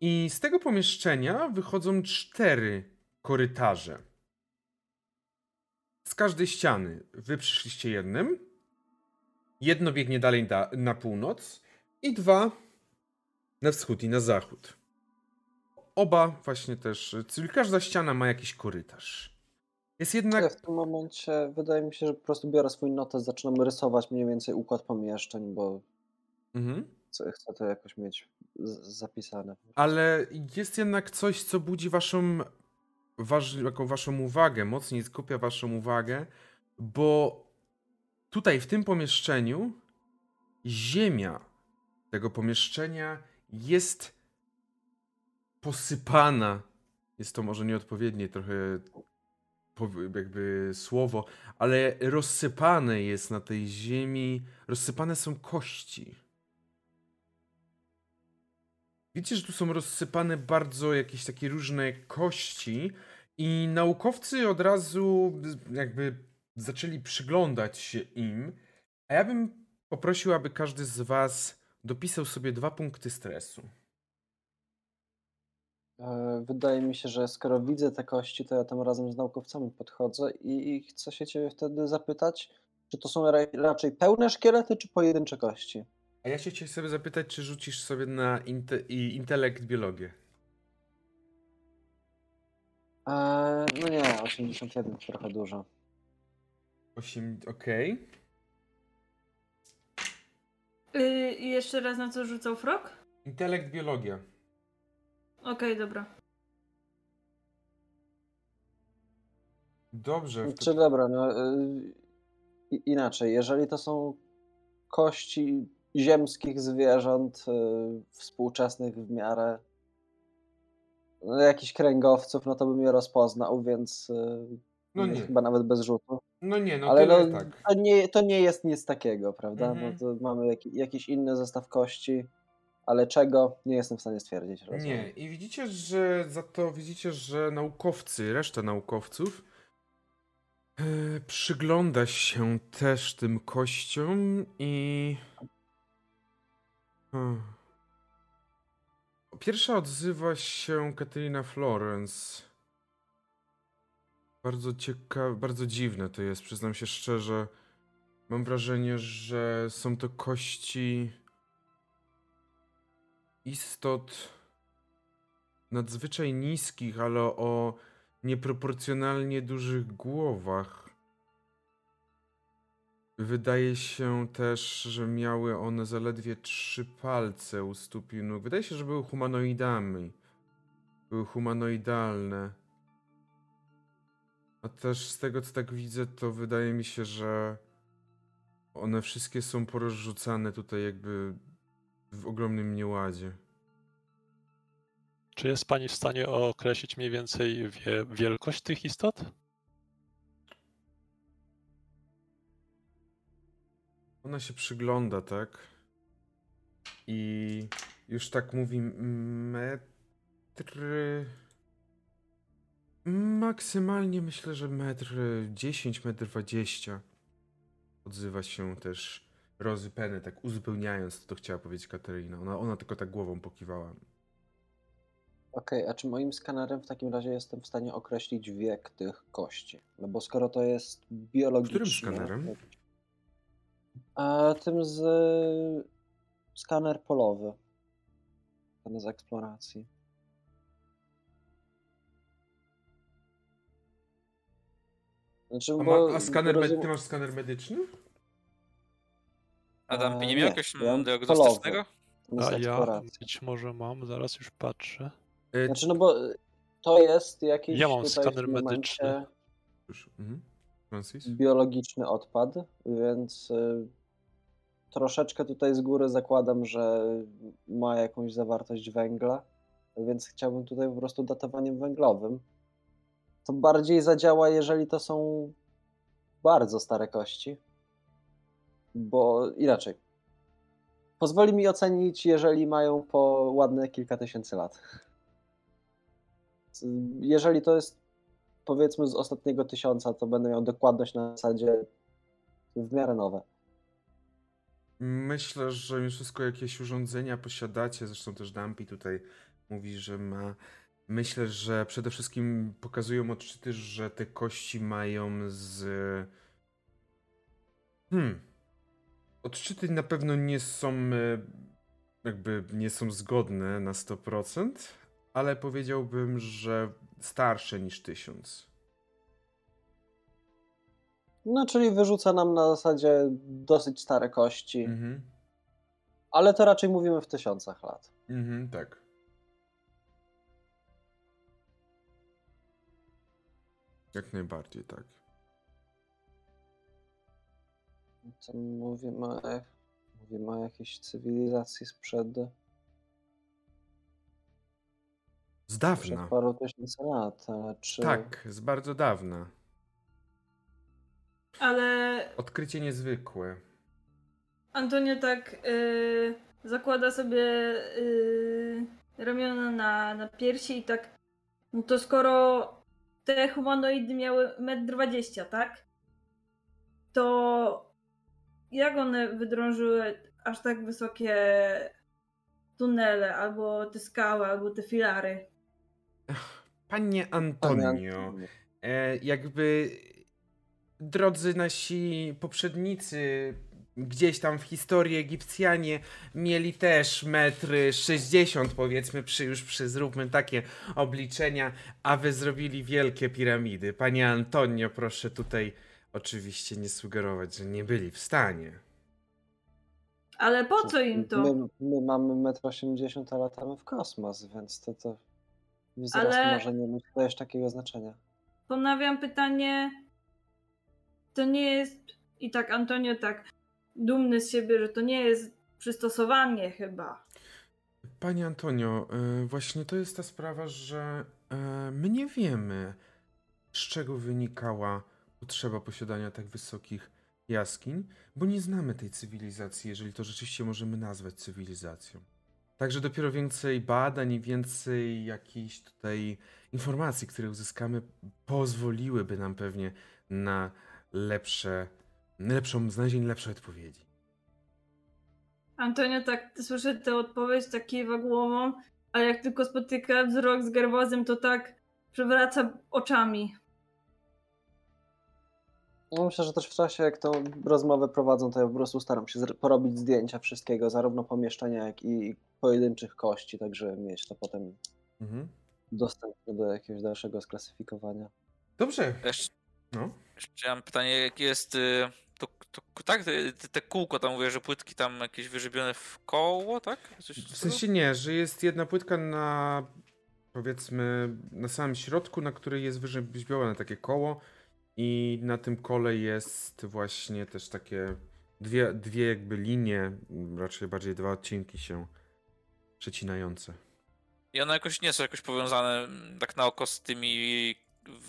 Speaker 1: I z tego pomieszczenia wychodzą cztery korytarze. Z każdej ściany wy przyszliście jednym. Jedno biegnie dalej da, na północ i dwa na wschód i na zachód. Oba właśnie też, czyli każda ściana ma jakiś korytarz. Jest
Speaker 3: Ja
Speaker 1: jednak
Speaker 3: w tym momencie wydaje mi się, że po prostu biorę swój notes, zaczynam rysować mniej więcej układ pomieszczeń, bo
Speaker 1: Mhm.
Speaker 3: chcę, to jakoś mieć zapisane.
Speaker 1: Ale jest jednak coś, co budzi waszą, wasz, jaką waszą uwagę, mocniej skupia waszą uwagę, bo tutaj w tym pomieszczeniu ziemia tego pomieszczenia jest posypana. Jest to może nieodpowiednie trochę jakby słowo, ale rozsypane jest na tej ziemi, rozsypane są kości. Widzicie, że tu są rozsypane bardzo jakieś takie różne kości i naukowcy od razu jakby zaczęli przyglądać się im, a ja bym poprosił, aby każdy z was dopisał sobie dwa punkty stresu.
Speaker 3: E, Wydaje mi się, że skoro widzę te kości, to ja tam razem z naukowcami podchodzę i, i chcę się ciebie wtedy zapytać, czy to są ra- raczej pełne szkielety, czy pojedyncze kości?
Speaker 1: A ja się chciałem sobie zapytać, czy rzucisz sobie na inte intelekt biologię.
Speaker 3: E, no nie, 81 trochę dużo.
Speaker 1: 8, okej.
Speaker 2: Yy, I jeszcze raz na co rzucał frog?
Speaker 1: Intelekt biologia.
Speaker 2: Okej, okay, dobra.
Speaker 1: Dobrze.
Speaker 3: Czy dobra, no y, inaczej, jeżeli to są kości ziemskich zwierząt, y, współczesnych w miarę no, jakichś kręgowców, no to bym je rozpoznał, więc y,
Speaker 1: no nie.
Speaker 3: chyba nawet bez rzutu.
Speaker 1: No nie, no
Speaker 3: Ale no,
Speaker 1: tak.
Speaker 3: to, nie, to nie jest nic takiego, prawda?
Speaker 1: Mhm.
Speaker 3: No, mamy jak, jakiś inny zestaw kości ale czego nie jestem w stanie stwierdzić. rozumiem.
Speaker 1: Nie, i widzicie, że za to widzicie, że naukowcy, reszta naukowców e, przygląda się też tym kościom i. Hmm. Pierwsza odzywa się Katarina Florence. Bardzo ciekawe, bardzo dziwne to jest, przyznam się szczerze. Mam wrażenie, że są to kości istot nadzwyczaj niskich, ale o nieproporcjonalnie dużych głowach. Wydaje się też, że miały one zaledwie trzy palce u stóp i nóg. Wydaje się, że były humanoidami. Były humanoidalne. A też z tego, co tak widzę, to wydaje mi się, że one wszystkie są porozrzucane tutaj jakby w ogromnym nieładzie.
Speaker 4: Czy jest pani w stanie określić mniej więcej wie, wielkość tych istot?
Speaker 1: Ona się przygląda, tak? I już tak mówi metry. Maksymalnie myślę, że metr 10, metr 20. Odzywa się też Rozy Penny, tak uzupełniając to, co chciała powiedzieć Katarina. Ona, ona tylko tak głową pokiwała.
Speaker 3: Okej, a czy moim skanerem w takim razie jestem w stanie określić wiek tych kości? No bo skoro to jest biologiczne...
Speaker 1: Którym skanerem?
Speaker 3: A tym z... Skaner polowy. Ten z eksploracji. Znaczy,
Speaker 1: A, ma, a skaner,
Speaker 3: rozum-
Speaker 1: ty masz skaner medyczny?
Speaker 5: Adam, nie
Speaker 3: nie,
Speaker 5: miał jakiegoś
Speaker 3: ja mam
Speaker 5: diagnostycznego?
Speaker 4: A ja być może mam, zaraz już patrzę.
Speaker 1: E,
Speaker 3: Znaczy, no bo to jest jakiś
Speaker 4: Ja mam
Speaker 3: tutaj
Speaker 4: skaner medyczny.
Speaker 1: już. Mhm.
Speaker 3: Biologiczny odpad, więc y, troszeczkę tutaj z góry zakładam, że ma jakąś zawartość węgla, więc chciałbym tutaj po prostu datowaniem węglowym. To bardziej zadziała, jeżeli to są bardzo stare kości, bo inaczej. Pozwoli mi ocenić, jeżeli mają po ładne kilka tysięcy lat. Jeżeli to jest powiedzmy z ostatniego tysiąca, to będę miał dokładność na zasadzie w miarę nowe.
Speaker 1: Myślę, że mimo wszystko jakieś urządzenia posiadacie. Zresztą też Dumpy tutaj mówi, że ma. Myślę, że przede wszystkim pokazują odczyty, że te kości mają z. Hmm. Odczyty na pewno nie są. e, Jakby nie są zgodne na 100%, ale powiedziałbym, że starsze niż 1000.
Speaker 3: No, czyli wyrzuca nam na zasadzie dosyć stare kości,
Speaker 1: Mhm.
Speaker 3: ale to raczej mówimy w tysiącach lat.
Speaker 1: Mhm, tak. Jak najbardziej, tak.
Speaker 3: To mówimy, o- mówimy o jakiejś cywilizacji sprzed,
Speaker 1: Z
Speaker 3: sprzed
Speaker 1: dawna.
Speaker 3: paru tysięcy lat. ale Czy...
Speaker 1: Tak, z bardzo dawna.
Speaker 2: Ale
Speaker 1: Odkrycie niezwykłe.
Speaker 2: Antonio tak y, zakłada sobie y, ramiona na, na piersi i tak. No to skoro te humanoidy miały 1,20 m, tak? To jak one wydrążyły aż tak wysokie tunele, albo te skały, albo te filary?
Speaker 1: Panie Antonio. e, jakby drodzy nasi poprzednicy gdzieś tam w historii Egipcjanie mieli też metry 60 powiedzmy, przy, już przy, zróbmy takie obliczenia, a wy zrobili wielkie piramidy. Panie Antonio, proszę tutaj oczywiście nie sugerować, że nie byli w stanie.
Speaker 2: Ale po co im to?
Speaker 3: My, my mamy 1,80 m, a latamy w kosmos, więc to, to wzrost
Speaker 2: Ale-
Speaker 3: może nie mieć też takiego znaczenia.
Speaker 2: ponawiam pytanie. To nie jest. I tak, Antonio, tak dumny z siebie, że to nie jest przystosowanie chyba.
Speaker 1: Panie Antonio, e, właśnie to jest ta sprawa, że e, my nie wiemy, z czego wynikała potrzeba posiadania tak wysokich jaskiń, bo nie znamy tej cywilizacji, jeżeli to rzeczywiście możemy nazwać cywilizacją. Także dopiero więcej badań i więcej jakichś tutaj informacji, które uzyskamy, pozwoliłyby nam pewnie na lepsze, lepszą, znalezienie lepszej odpowiedzi.
Speaker 2: Antonio tak słyszy tę odpowiedź, tak kiwa głową, ale jak tylko spotyka wzrok z Gerwazem, to tak przewraca oczami.
Speaker 3: No myślę, że też w czasie, jak tą rozmowę prowadzą, to ja po prostu staram się porobić zdjęcia wszystkiego, zarówno pomieszczenia, jak i pojedynczych kości, także mieć to potem
Speaker 1: Mhm.
Speaker 3: dostępne do jakiegoś dalszego sklasyfikowania.
Speaker 1: Dobrze.
Speaker 5: Jeszcze,
Speaker 1: No.
Speaker 5: jeszcze mam pytanie, jakie jest y, to, to, tak, te, te kółko tam mówię, że płytki tam jakieś wyrzebione w koło, tak? Coś
Speaker 1: W sensie nie, że jest jedna płytka na powiedzmy na samym środku, na której jest wyrzeźbione takie koło i na tym kole jest właśnie też takie dwie, dwie jakby linie, raczej bardziej dwa odcinki się przecinające.
Speaker 5: I one jakoś nie są jakoś powiązane mm, tak na oko z tymi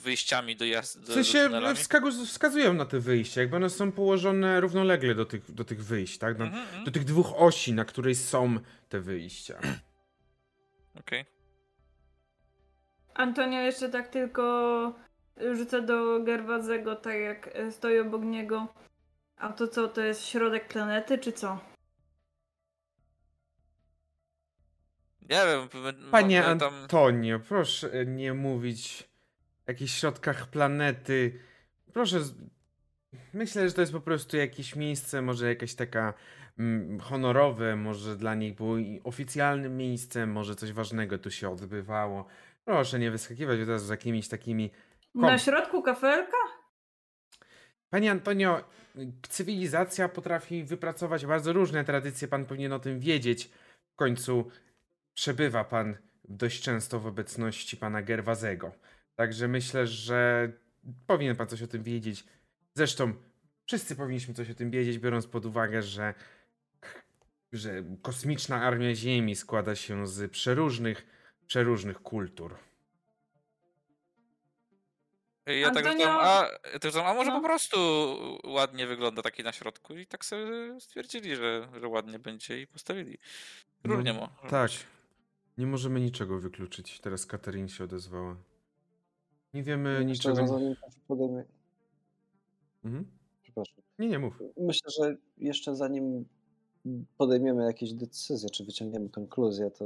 Speaker 5: wyjściami do jazdy.
Speaker 1: W
Speaker 5: Do,
Speaker 1: sensie
Speaker 5: do
Speaker 1: wskagu- wskazują na te wyjścia, jakby one są położone równolegle do tych, do tych wyjść, tak? Na,
Speaker 5: Mhm, mhm.
Speaker 1: do tych dwóch osi, na której są te wyjścia.
Speaker 5: Okej.
Speaker 2: Antonio jeszcze tak tylko rzuca do Gerwazego, tak jak e, stoi obok niego. A to co, to jest środek planety, czy co?
Speaker 5: Nie wiem.
Speaker 1: Panie
Speaker 5: tam...
Speaker 1: Antonio, proszę nie mówić o jakichś środkach planety. Proszę. Myślę, że to jest po prostu jakieś miejsce, może jakieś taka mm, honorowe, może dla nich było oficjalnym miejscem, może coś ważnego tu się odbywało. Proszę nie wyskakiwać od razu z jakimiś takimi. Kom.
Speaker 2: Na środku kafelka?
Speaker 1: Panie Antonio, cywilizacja potrafi wypracować bardzo różne tradycje, pan powinien o tym wiedzieć. W końcu przebywa pan dość często w obecności pana Gerwazego. Także myślę, że powinien pan coś o tym wiedzieć. Zresztą wszyscy powinniśmy coś o tym wiedzieć, biorąc pod uwagę, że, że kosmiczna armia Ziemi składa się z przeróżnych, przeróżnych kultur.
Speaker 5: Ja tak
Speaker 2: Antonio-
Speaker 5: rzucam, a, ja tak rzucam, a może
Speaker 2: No.
Speaker 5: po prostu ładnie wygląda taki na środku i tak sobie stwierdzili, że, że ładnie będzie i postawili. Różnie
Speaker 1: No,
Speaker 5: mo.
Speaker 1: Tak. Nie możemy niczego wykluczyć. Teraz Katerin się odezwała. Nie wiemy
Speaker 3: Myślę,
Speaker 1: niczego.
Speaker 3: że zanim podejmie...
Speaker 1: Mhm.
Speaker 3: Przepraszam.
Speaker 1: Nie, nie mów.
Speaker 3: Myślę, że jeszcze zanim podejmiemy jakieś decyzje, czy wyciągniemy konkluzję, to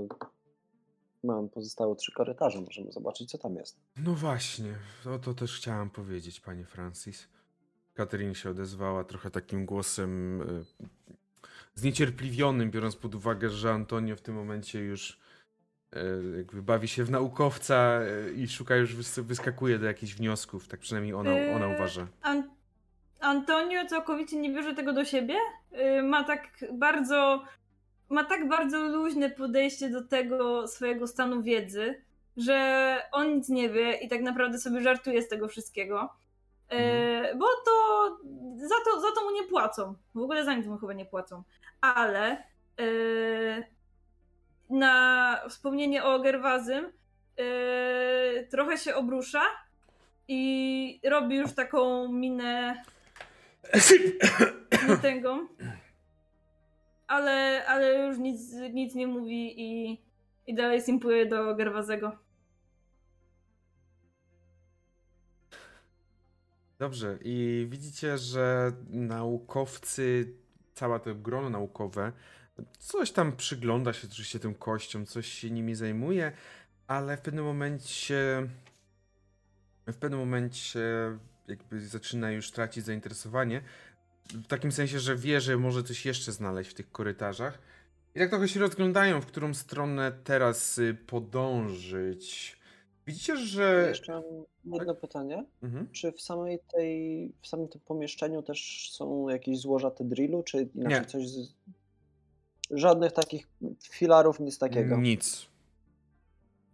Speaker 3: mam pozostałe trzy korytarze. Możemy zobaczyć, co tam jest.
Speaker 1: No właśnie, o to też chciałam powiedzieć, panie Francis. Katerin się odezwała trochę takim głosem y, zniecierpliwionym, biorąc pod uwagę, że Antonio w tym momencie już y, jakby bawi się w naukowca y, i szuka już, wys- wyskakuje do jakichś wniosków, tak przynajmniej ona, ona
Speaker 2: Yy,
Speaker 1: uważa.
Speaker 2: An- Antonio całkowicie nie bierze tego do siebie. Yy, Ma tak bardzo. Ma tak bardzo luźne podejście do tego swojego stanu wiedzy, że on nic nie wie i tak naprawdę sobie żartuje z tego wszystkiego. Yy, Bo to za, to za to mu nie płacą. W ogóle za nic mu chyba nie płacą. Ale yy, na wspomnienie o Gerwazym yy, trochę się obrusza i robi już taką minę (coughs) tęgą. Ale, ale już nic, nic nie mówi i, i dalej simpuje do Gerwazego.
Speaker 1: Dobrze, i widzicie, że naukowcy, cała to grono naukowe, coś tam przygląda się oczywiście tym kościom, coś się nimi zajmuje, ale w pewnym momencie, w pewnym momencie jakby zaczyna już tracić zainteresowanie, w takim sensie, że wie, że może coś jeszcze znaleźć w tych korytarzach. I tak trochę się rozglądają, w którą stronę teraz y, podążyć. Widzicie, że...
Speaker 3: Jeszcze mam jedno pytanie.
Speaker 1: Mhm.
Speaker 3: Czy w samej tej, w samym tym pomieszczeniu też są jakieś złoża drillu, czy inaczej
Speaker 1: Nie.
Speaker 3: coś z... Żadnych takich filarów, nic takiego.
Speaker 1: Nic.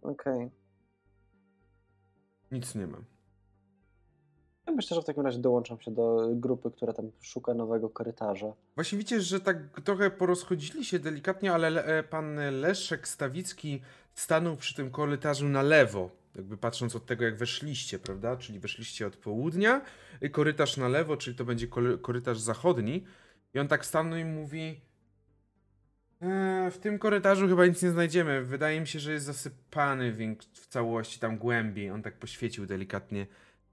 Speaker 3: Okej.
Speaker 1: Nic nie ma.
Speaker 3: Ja myślę, że w takim razie dołączam się do grupy, która tam szuka nowego korytarza.
Speaker 1: Właśnie widzicie, że tak trochę porozchodzili się delikatnie, ale le, e, pan Leszek Stawicki stanął przy tym korytarzu na lewo, jakby patrząc od tego, jak weszliście, prawda? Czyli weszliście od południa, i korytarz na lewo, czyli to będzie kory- korytarz zachodni. I on tak stanął i mówi: eee, W tym korytarzu chyba nic nie znajdziemy. Wydaje mi się, że jest zasypany w całości, tam głębiej. On tak poświecił delikatnie,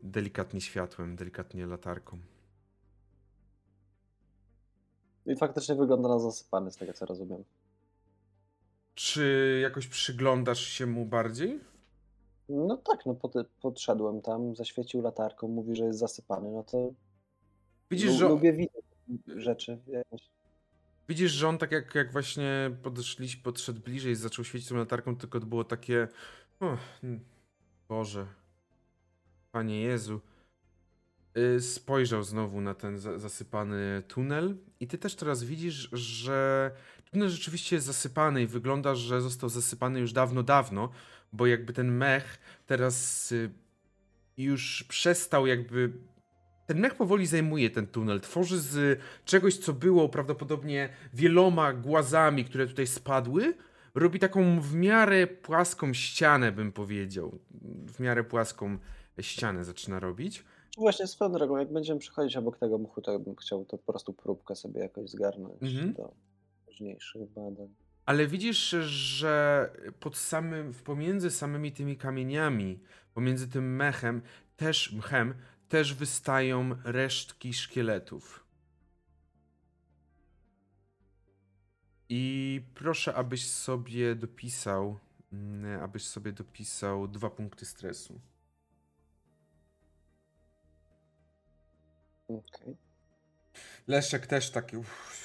Speaker 1: delikatnie światłem, delikatnie latarką.
Speaker 3: I faktycznie wygląda na zasypany, z tego co rozumiem.
Speaker 1: Czy jakoś przyglądasz się mu bardziej?
Speaker 3: No tak, no pod, podszedłem tam, zaświecił latarką, mówi, że jest zasypany, no to
Speaker 1: Widzisz,
Speaker 3: lu-
Speaker 1: że,
Speaker 3: lubię widzieć rzeczy. jakieś.
Speaker 1: widzisz, że on tak jak, jak właśnie podeszli, podszedł bliżej, zaczął świecić tą latarką, tylko to było takie. O, mm, Boże. Panie Jezu. Y, Spojrzał znowu na ten za- zasypany tunel, i ty też teraz widzisz, że tunel rzeczywiście jest zasypany i wygląda, że został zasypany już dawno, dawno, bo jakby ten mech teraz y, już przestał jakby. Ten mech powoli zajmuje ten tunel, tworzy z czegoś, co było prawdopodobnie wieloma głazami, które tutaj spadły, robi taką w miarę płaską ścianę, bym powiedział. W miarę płaską ścianę zaczyna robić.
Speaker 3: Właśnie swoją drogą, jak będziemy przechodzić obok tego mchu, to bym chciał to po prostu próbkę sobie jakoś zgarnąć
Speaker 1: Mhm.
Speaker 3: do późniejszych badań.
Speaker 1: Ale widzisz, że pod samym, pomiędzy samymi tymi kamieniami, pomiędzy tym mechem, też mchem, też wystają resztki szkieletów. I proszę, abyś sobie dopisał, mm, abyś sobie dopisał dwa punkty stresu.
Speaker 3: Okej.
Speaker 1: Leszek też taki. uff.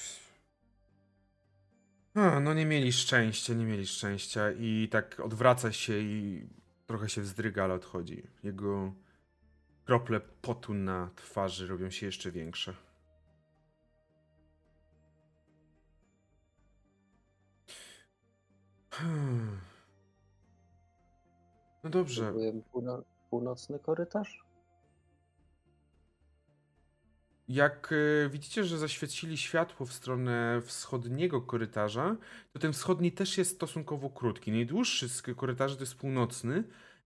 Speaker 1: No nie mieli szczęścia, nie mieli szczęścia i tak odwraca się i trochę się wzdryga, ale odchodzi. Jego krople potu na twarzy robią się jeszcze większe. Hmm. No dobrze.
Speaker 3: Próbujemy półno- północny korytarz?
Speaker 1: Jak e, widzicie, że zaświecili światło w stronę wschodniego korytarza, to ten wschodni też jest stosunkowo krótki. Najdłuższy z korytarzy to jest północny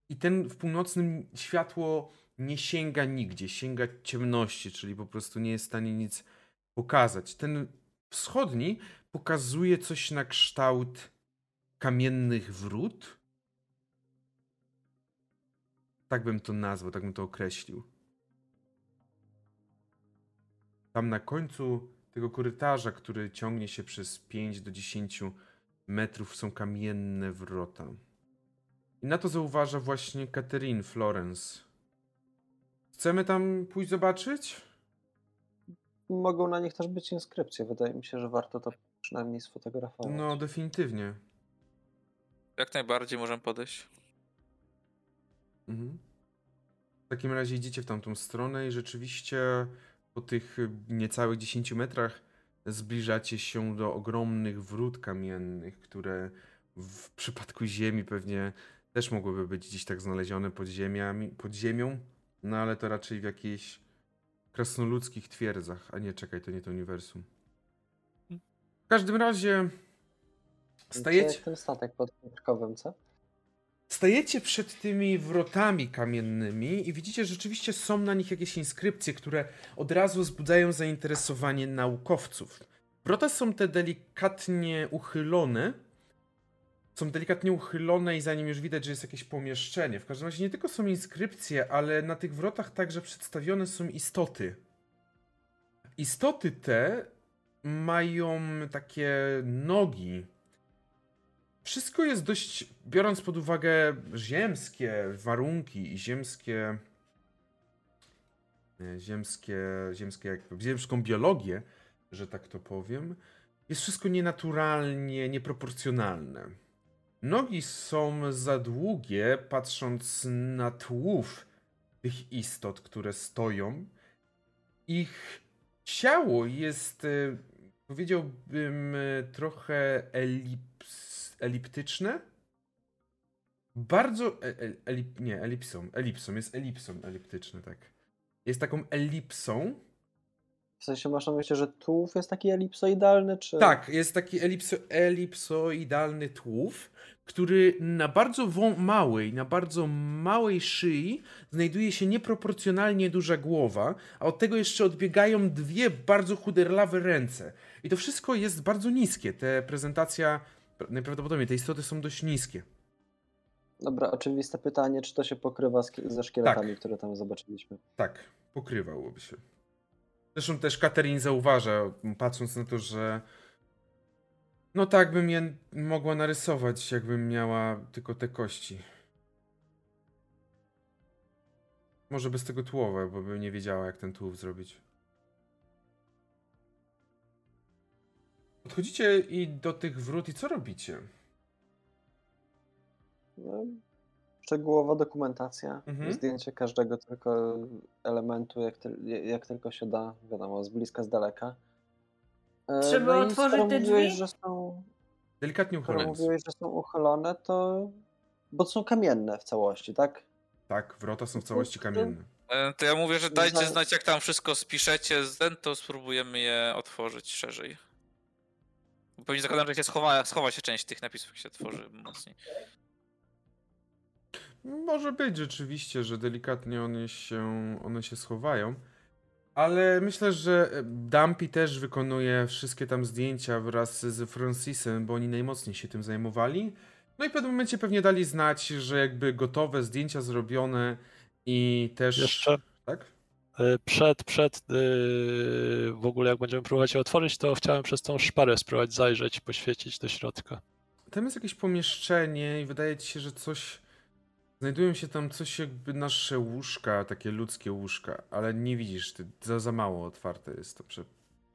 Speaker 1: i ten w północnym światło nie sięga nigdzie, sięga ciemności, czyli po prostu nie jest w stanie nic pokazać. Ten wschodni pokazuje coś na kształt kamiennych wrót. Tak bym to nazwał, tak bym to określił. Tam na końcu tego korytarza, który ciągnie się przez 5 do 10 metrów, są kamienne wrota. I na to zauważa właśnie Catherine Florence. Chcemy tam pójść zobaczyć?
Speaker 3: Mogą na nich też być inskrypcje. Wydaje mi się, że warto to przynajmniej sfotografować.
Speaker 1: No, definitywnie.
Speaker 5: Jak najbardziej możemy podejść.
Speaker 1: Mhm. W takim razie idziecie w tamtą stronę i rzeczywiście po tych niecałych 10 metrach zbliżacie się do ogromnych wrót kamiennych, które w przypadku ziemi pewnie też mogłyby być gdzieś tak znalezione pod, ziemiami, pod ziemią, no ale to raczej w jakichś krasnoludzkich twierdzach, a nie, czekaj, to nie to uniwersum. W każdym razie
Speaker 3: Gdzie
Speaker 1: stajecie...
Speaker 3: ten statek pod Piotrkowem, co?
Speaker 1: Stajecie przed tymi wrotami kamiennymi i widzicie, że rzeczywiście są na nich jakieś inskrypcje, które od razu wzbudzają zainteresowanie naukowców. Wrota są te delikatnie uchylone. Są delikatnie uchylone i za nim już widać, że jest jakieś pomieszczenie. W każdym razie nie tylko są inskrypcje, ale na tych wrotach także przedstawione są istoty. Istoty te mają takie nogi, wszystko jest dość, biorąc pod uwagę ziemskie warunki i ziemskie, e, ziemskie, ziemskie jakby, ziemską biologię, że tak to powiem, jest wszystko nienaturalnie, nieproporcjonalne. Nogi są za długie, patrząc na tłów tych istot, które stoją. Ich ciało jest, e, powiedziałbym, e, trochę eliptyczne. Bardzo. E, e, elip, nie, elipsą. Elipsą, jest elipsą eliptyczne, tak. Jest taką elipsą.
Speaker 3: W sensie masz na myśli, że tułów jest taki elipsoidalny, czy...
Speaker 1: Tak, jest taki elipso, elipsoidalny tłów, który na bardzo małej, na bardzo małej szyi znajduje się nieproporcjonalnie duża głowa, a od tego jeszcze odbiegają dwie bardzo chuderlawe ręce. I to wszystko jest bardzo niskie. Te prezentacja, najprawdopodobniej te istoty są dość niskie.
Speaker 3: Dobra, oczywiste pytanie, czy to się pokrywa z, ze szkieletami,
Speaker 1: Tak.
Speaker 3: które tam zobaczyliśmy.
Speaker 1: Tak, pokrywałoby się. Zresztą też Katerin zauważa, patrząc na to, że no tak bym je mogła narysować, jakbym miała tylko te kości. Może bez tego tłowa, bo bym nie wiedziała, jak ten tułów zrobić. Podchodzicie i do tych wrót i co robicie?
Speaker 3: No, szczegółowa dokumentacja,
Speaker 1: Mhm.
Speaker 3: zdjęcie każdego tylko elementu, jak, jak tylko się da, wiadomo, z bliska, z daleka. E,
Speaker 2: Trzeba
Speaker 3: no
Speaker 2: otworzyć te
Speaker 3: mówiłeś,
Speaker 2: drzwi?
Speaker 3: Że są,
Speaker 1: Delikatnie uchylając.
Speaker 3: mówiłeś, że są uchylone, to... Bo są kamienne w całości, tak?
Speaker 1: Tak, wrota są w całości kamienne.
Speaker 5: E, To ja mówię, że dajcie
Speaker 3: Za-
Speaker 5: znać, jak tam wszystko spiszecie to spróbujemy je otworzyć szerzej. Pewnie zakładam, że się schowa, schowa się część tych napisów, jak się tworzy mocniej.
Speaker 1: Może być rzeczywiście, że delikatnie one się, one się schowają. Ale myślę, że Dumpy też wykonuje wszystkie tam zdjęcia wraz z Francisem, bo oni najmocniej się tym zajmowali. No i w pewnym momencie pewnie dali znać, że jakby gotowe zdjęcia zrobione i też.
Speaker 4: Jeszcze
Speaker 1: Tak?
Speaker 4: E, przed, przed e, w ogóle jak będziemy próbować je otworzyć, to chciałem przez tą szparę spróbować zajrzeć, poświecić do środka.
Speaker 1: Tam jest jakieś pomieszczenie i wydaje ci się, że coś. Znajdują się tam coś jakby nasze łóżka, takie ludzkie łóżka, ale nie widzisz, ty, za, za mało otwarte jest to prze,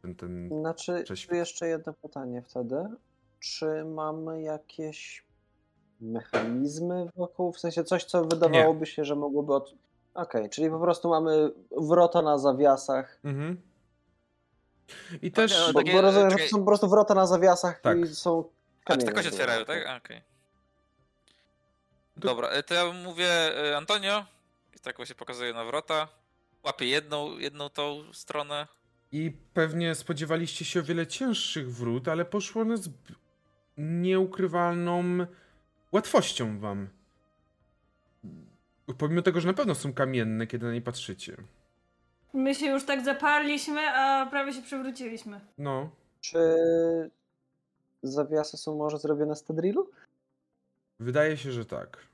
Speaker 1: ten, ten.
Speaker 3: Znaczy, jeszcze jedno pytanie wtedy. Czy mamy jakieś mechanizmy wokół? W sensie coś, co wydawałoby się, że mogłoby od... Okej, czyli po prostu mamy wrota na zawiasach.
Speaker 1: Mhm. I też.
Speaker 5: no
Speaker 3: Bo,
Speaker 5: takie-
Speaker 3: bo rozumiem, że
Speaker 5: takie-
Speaker 3: są po prostu wrota na zawiasach
Speaker 1: Tak.
Speaker 3: i są
Speaker 5: A
Speaker 3: kamienie.
Speaker 5: tylko się otwierają, tak? A, Okej. Dobra, e, to ja mówię e, Antonio. I tak właśnie pokazuję na wrota. Łapię jedną, jedną tą stronę.
Speaker 1: I pewnie spodziewaliście się o wiele cięższych wrót, ale poszło one z nieukrywalną łatwością wam. Pomimo tego, że na pewno są kamienne, kiedy na nie patrzycie.
Speaker 2: My się już tak zaparliśmy, a prawie się przewróciliśmy.
Speaker 1: No.
Speaker 3: Czy zawiasy są może zrobione z tedrilu?
Speaker 1: Wydaje się, że tak.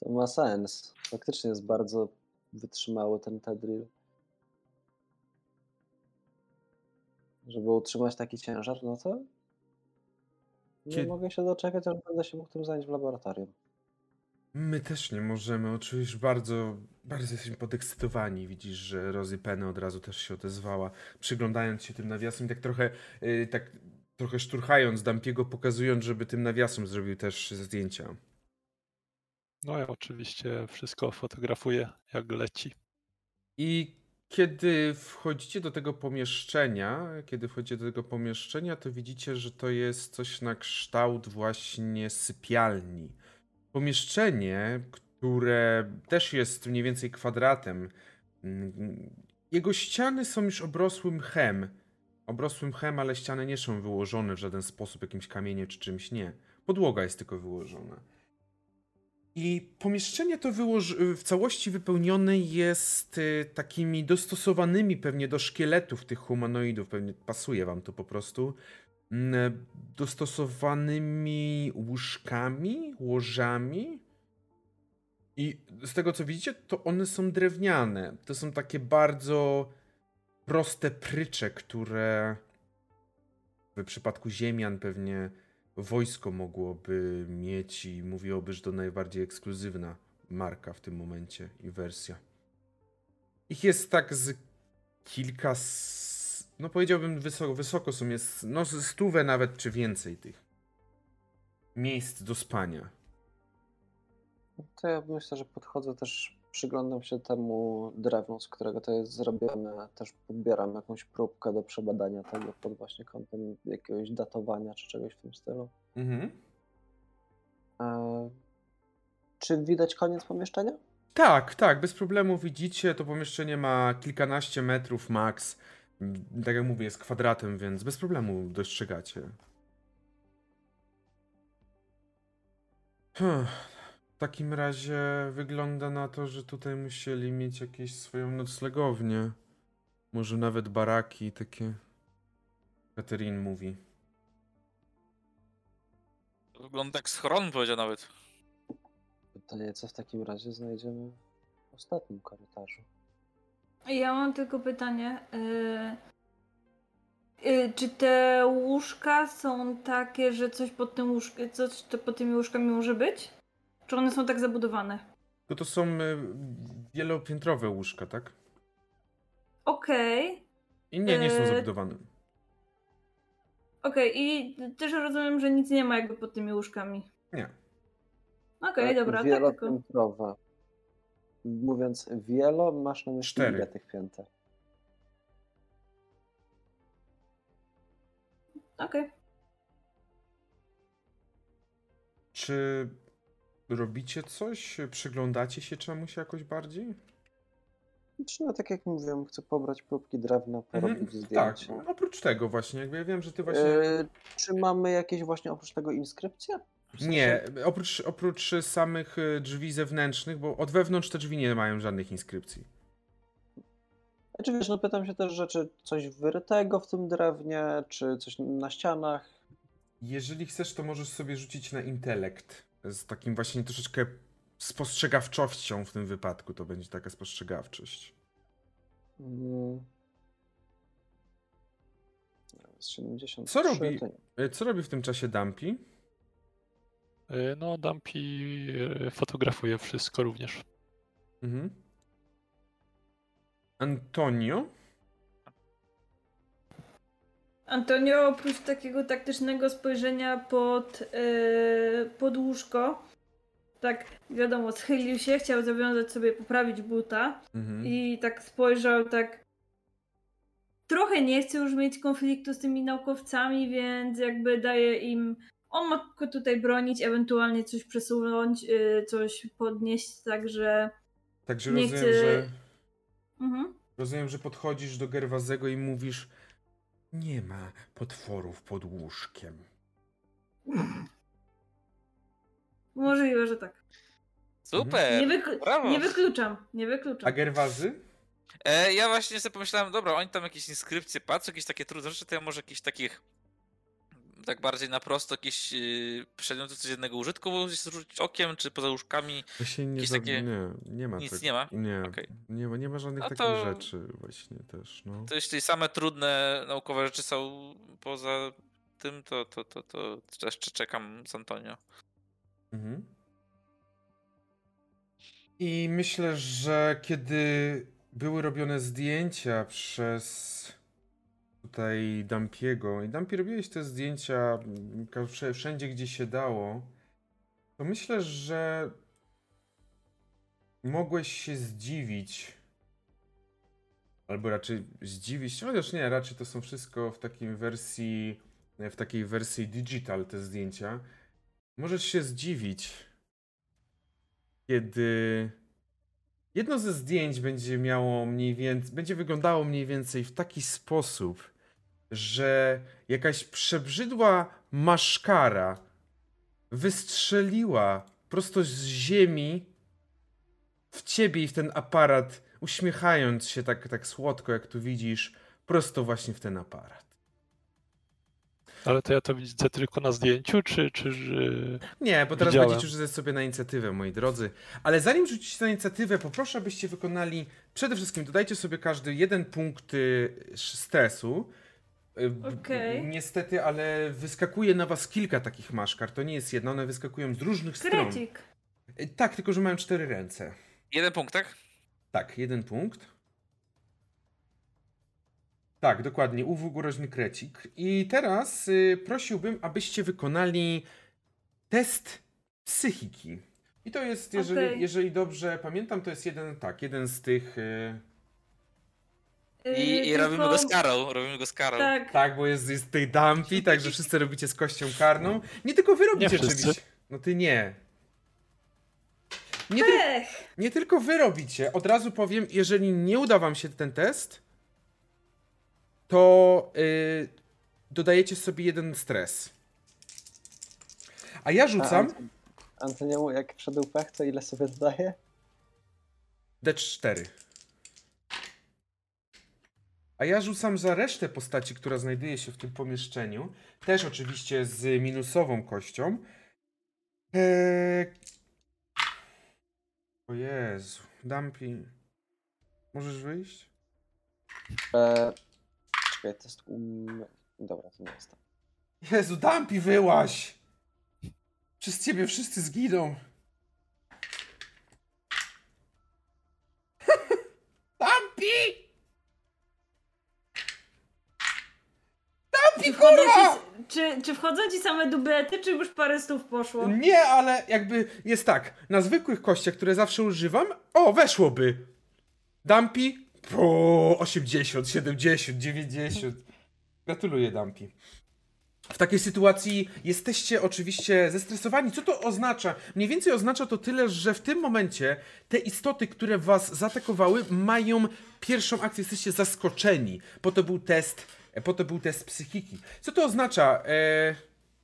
Speaker 3: To ma sens. Faktycznie jest bardzo wytrzymały ten tedril. Żeby utrzymać taki ciężar, no to nie mogę się doczekać, aż będę się mógł tym zająć w laboratorium.
Speaker 1: My też nie możemy. Oczywiście bardzo, bardzo jesteśmy podekscytowani. Widzisz, że Rosie Penny od razu też się odezwała, przyglądając się tym nawiasom i tak trochę, yy, tak trochę szturchając Dampiego, pokazując, żeby tym nawiasom zrobił też zdjęcia.
Speaker 4: No ja oczywiście wszystko fotografuję jak leci.
Speaker 1: I kiedy wchodzicie do tego pomieszczenia, kiedy wchodzicie do tego pomieszczenia, to widzicie, że to jest coś na kształt właśnie sypialni. Pomieszczenie, które też jest mniej więcej kwadratem. Mm, Jego ściany są już obrosłym mchem. Obrosłym mchem, ale ściany nie są wyłożone w żaden sposób jakimś kamieniem czy czymś, nie. Podłoga jest tylko wyłożona. I pomieszczenie to w całości wypełnione jest y, takimi dostosowanymi pewnie do szkieletów tych humanoidów, pewnie pasuje wam to po prostu, dostosowanymi łóżkami, łożami. I z tego co widzicie, to one są drewniane. To są takie bardzo proste prycze, które w przypadku ziemian pewnie wojsko mogłoby mieć i mówiłoby, że to najbardziej ekskluzywna marka w tym momencie i wersja. Ich jest tak z kilka, no powiedziałbym wysoko, wysoko są, jest no stówę nawet czy więcej tych miejsc do spania.
Speaker 3: To ja myślę, że podchodzę też, przyglądam się temu drewnu, z którego to jest zrobione. Też podbieram jakąś próbkę do przebadania tego pod właśnie kątem jakiegoś datowania czy czegoś w tym stylu.
Speaker 1: Mhm.
Speaker 3: E, czy widać koniec pomieszczenia?
Speaker 1: Tak, tak, bez problemu widzicie, to pomieszczenie ma kilkanaście metrów max. Mm, Tak jak mówię, jest kwadratem, więc bez problemu dostrzegacie. Hmm. W takim razie wygląda na to, że tutaj musieli mieć jakieś swoją noclegownię. Może nawet baraki takie. Katerin mówi.
Speaker 5: Wygląda jak schron, powiedział nawet.
Speaker 3: Pytanie, co w takim razie znajdziemy w ostatnim korytarzu?
Speaker 2: Ja mam tylko pytanie. y, y, czy te łóżka są takie, że coś pod tym łóżk, coś to pod tymi łóżkami może być? Czy one są tak zabudowane?
Speaker 1: No to są y, wielopiętrowe łóżka, tak?
Speaker 2: Okej.
Speaker 1: I nie, nie są
Speaker 2: Eee,
Speaker 1: zabudowane.
Speaker 2: Okej, i też rozumiem, że nic nie ma jakby pod tymi łóżkami.
Speaker 1: Nie.
Speaker 2: Okej, dobra, tak tylko.
Speaker 3: Mówiąc wielo, masz na myśli
Speaker 1: Cztery.
Speaker 3: ile tych pięter?
Speaker 2: Okej.
Speaker 1: Czy robicie coś? Przyglądacie się czemuś jakoś bardziej?
Speaker 3: Czy no, tak jak mówiłem, chcę pobrać próbki drewna, porobić
Speaker 1: Mhm,
Speaker 3: zdjęcia.
Speaker 1: Tak, oprócz tego właśnie, jakby ja wiem, że ty właśnie...
Speaker 3: E, czy mamy jakieś właśnie oprócz tego inskrypcje? W sensie-
Speaker 1: Nie, oprócz, oprócz samych y, drzwi zewnętrznych, bo od wewnątrz te drzwi nie mają żadnych inskrypcji.
Speaker 3: Czy wiesz, no pytam się też, że czy coś wyrytego w tym drewnie, czy coś na ścianach?
Speaker 1: Jeżeli chcesz, to możesz sobie rzucić na intelekt. Z takim właśnie troszeczkę spostrzegawczością w tym wypadku to będzie taka spostrzegawczość.
Speaker 3: Mm. Z 73,
Speaker 1: Co robi?
Speaker 3: to.
Speaker 1: Y, Co robi w tym czasie Dumpy?
Speaker 4: Y, No, Dumpy y, fotografuje wszystko również.
Speaker 1: Mhm. Antonio?
Speaker 2: Antonio, oprócz takiego taktycznego spojrzenia pod, yy, pod łóżko, tak wiadomo, schylił się, chciał zawiązać sobie, poprawić buta
Speaker 1: Mhm.
Speaker 2: i tak spojrzał, tak trochę nie chce już mieć konfliktu z tymi naukowcami, więc jakby daje im, on ma tylko tutaj bronić, ewentualnie coś przesunąć, yy, coś podnieść, także
Speaker 1: Także
Speaker 2: nie
Speaker 1: rozumiem,
Speaker 2: chcę-
Speaker 1: że
Speaker 2: mhm.
Speaker 1: rozumiem, że podchodzisz do Gerwazego i mówisz nie ma potworów pod łóżkiem.
Speaker 2: możliwe, że tak.
Speaker 5: Super!
Speaker 2: Nie, wyklu- nie wykluczam, nie
Speaker 1: A
Speaker 2: wykluczam.
Speaker 1: Gerwazy?
Speaker 5: E, ja właśnie sobie pomyślałem, dobra, oni tam jakieś inskrypcje patrzą, jakieś takie trudne rzeczy, to ja może jakichś takich tak bardziej na prosto jakieś yy, przedmioty codziennego użytku zrzucić okiem, czy poza łóżkami.
Speaker 1: Właśnie nie, za...
Speaker 5: takie-
Speaker 1: nie, nie ma
Speaker 5: nic
Speaker 1: tak-
Speaker 5: nie ma?
Speaker 1: Nie,
Speaker 5: Okej.
Speaker 1: nie, ma, nie ma żadnych
Speaker 5: No
Speaker 1: takich
Speaker 5: to-
Speaker 1: rzeczy właśnie też, no.
Speaker 5: To jeśli same trudne naukowe rzeczy są poza tym, to, to, to, to jeszcze czekam z Antonio.
Speaker 1: Mhm. I myślę, że kiedy były robione zdjęcia przez tutaj Dampiego. I Dampi robiłeś te zdjęcia mm, wszędzie, gdzie się dało, to myślę, że mogłeś się zdziwić. Albo raczej zdziwić, chociaż nie, raczej to są wszystko w takiej wersji w takiej wersji digital te zdjęcia. Możesz się zdziwić, kiedy jedno ze zdjęć będzie miało mniej więcej, będzie wyglądało mniej więcej w taki sposób, że jakaś przebrzydła maszkara wystrzeliła prosto z ziemi w ciebie i w ten aparat, uśmiechając się tak, tak słodko, jak tu widzisz, prosto właśnie w ten aparat.
Speaker 4: Ale to ja to widzę tylko na zdjęciu, czy, czy.
Speaker 1: Nie, bo teraz
Speaker 4: Widziałem.
Speaker 1: będziecie rzucać sobie na inicjatywę, moi drodzy. Ale zanim rzucicie na inicjatywę, poproszę, abyście wykonali przede wszystkim, dodajcie sobie każdy jeden punkt y, stresu. Y,
Speaker 2: Okej.
Speaker 1: Niestety, ale wyskakuje na was kilka takich maszkar. To nie jest jedna, one wyskakują z różnych stron.
Speaker 2: Krecik.
Speaker 1: Y, Tak, tylko że mają cztery ręce.
Speaker 5: Jeden punkt, tak?
Speaker 1: Tak, jeden punkt. Tak, dokładnie. Uwóg groźny krecik. I teraz y, prosiłbym, abyście wykonali test psychiki. I to jest, jeżeli,
Speaker 2: Okej.
Speaker 1: jeżeli dobrze pamiętam, to jest jeden, tak, jeden z tych. Y,
Speaker 5: I,
Speaker 2: Yy,
Speaker 5: i robimy
Speaker 2: tylko-
Speaker 5: go z karą, robimy go z karą.
Speaker 2: Tak,
Speaker 1: tak, bo jest, jest tej dumpy, także wszyscy robicie z kością karną. Nie tylko wy robicie
Speaker 4: wszyscy.
Speaker 1: oczywiście. No ty nie. Nie,
Speaker 2: Ech!
Speaker 1: nie tylko wy robicie. Od razu powiem, jeżeli nie uda wam się ten test, to yy, dodajecie sobie jeden stres. A ja
Speaker 3: A
Speaker 1: rzucam
Speaker 3: Anton- Antoniemu, jak wszedł pech, to ile sobie dodaje?
Speaker 1: D4. A ja rzucam za resztę postaci, która znajduje się w tym pomieszczeniu. Też oczywiście z minusową kością. Eee... O Jezu. Dumpy. Możesz wyjść?
Speaker 3: E... Czekaj, to jest um... Dobra, to nie jest tam.
Speaker 1: Jezu, Dumpy, wyłaś! Przez ciebie wszyscy zginą. (laughs) Dumpy!
Speaker 2: Czy wchodzą, ci, czy, czy wchodzą ci same dublety, czy już parę stów poszło?
Speaker 1: Nie, ale jakby jest tak. Na zwykłych kościach, które zawsze używam, o, weszłoby. Dumpy? Po 80, 70, 90. Gratuluję, Dumpy. W takiej sytuacji jesteście oczywiście zestresowani. Co to oznacza? Mniej więcej oznacza to tyle, że w tym momencie te istoty, które was zaatakowały, mają pierwszą akcję. Jesteście zaskoczeni. Po to był test, po to był test psychiki. Co to oznacza? E,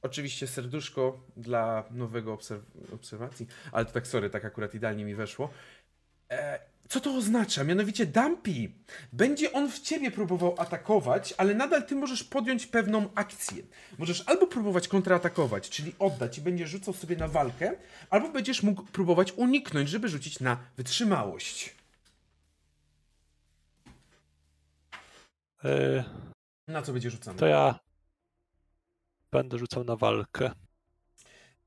Speaker 1: oczywiście serduszko dla nowego obserw- obserwacji, ale to tak sorry, tak akurat idealnie mi weszło. E, co to oznacza? Mianowicie Dumpy. Będzie on w ciebie próbował atakować, ale nadal ty możesz podjąć pewną akcję. Możesz albo próbować kontratakować, czyli oddać i będziesz rzucał sobie na walkę, albo będziesz mógł próbować uniknąć, żeby rzucić na wytrzymałość.
Speaker 4: E,
Speaker 1: Na co będzie rzucany?
Speaker 4: to ja będę rzucał na walkę.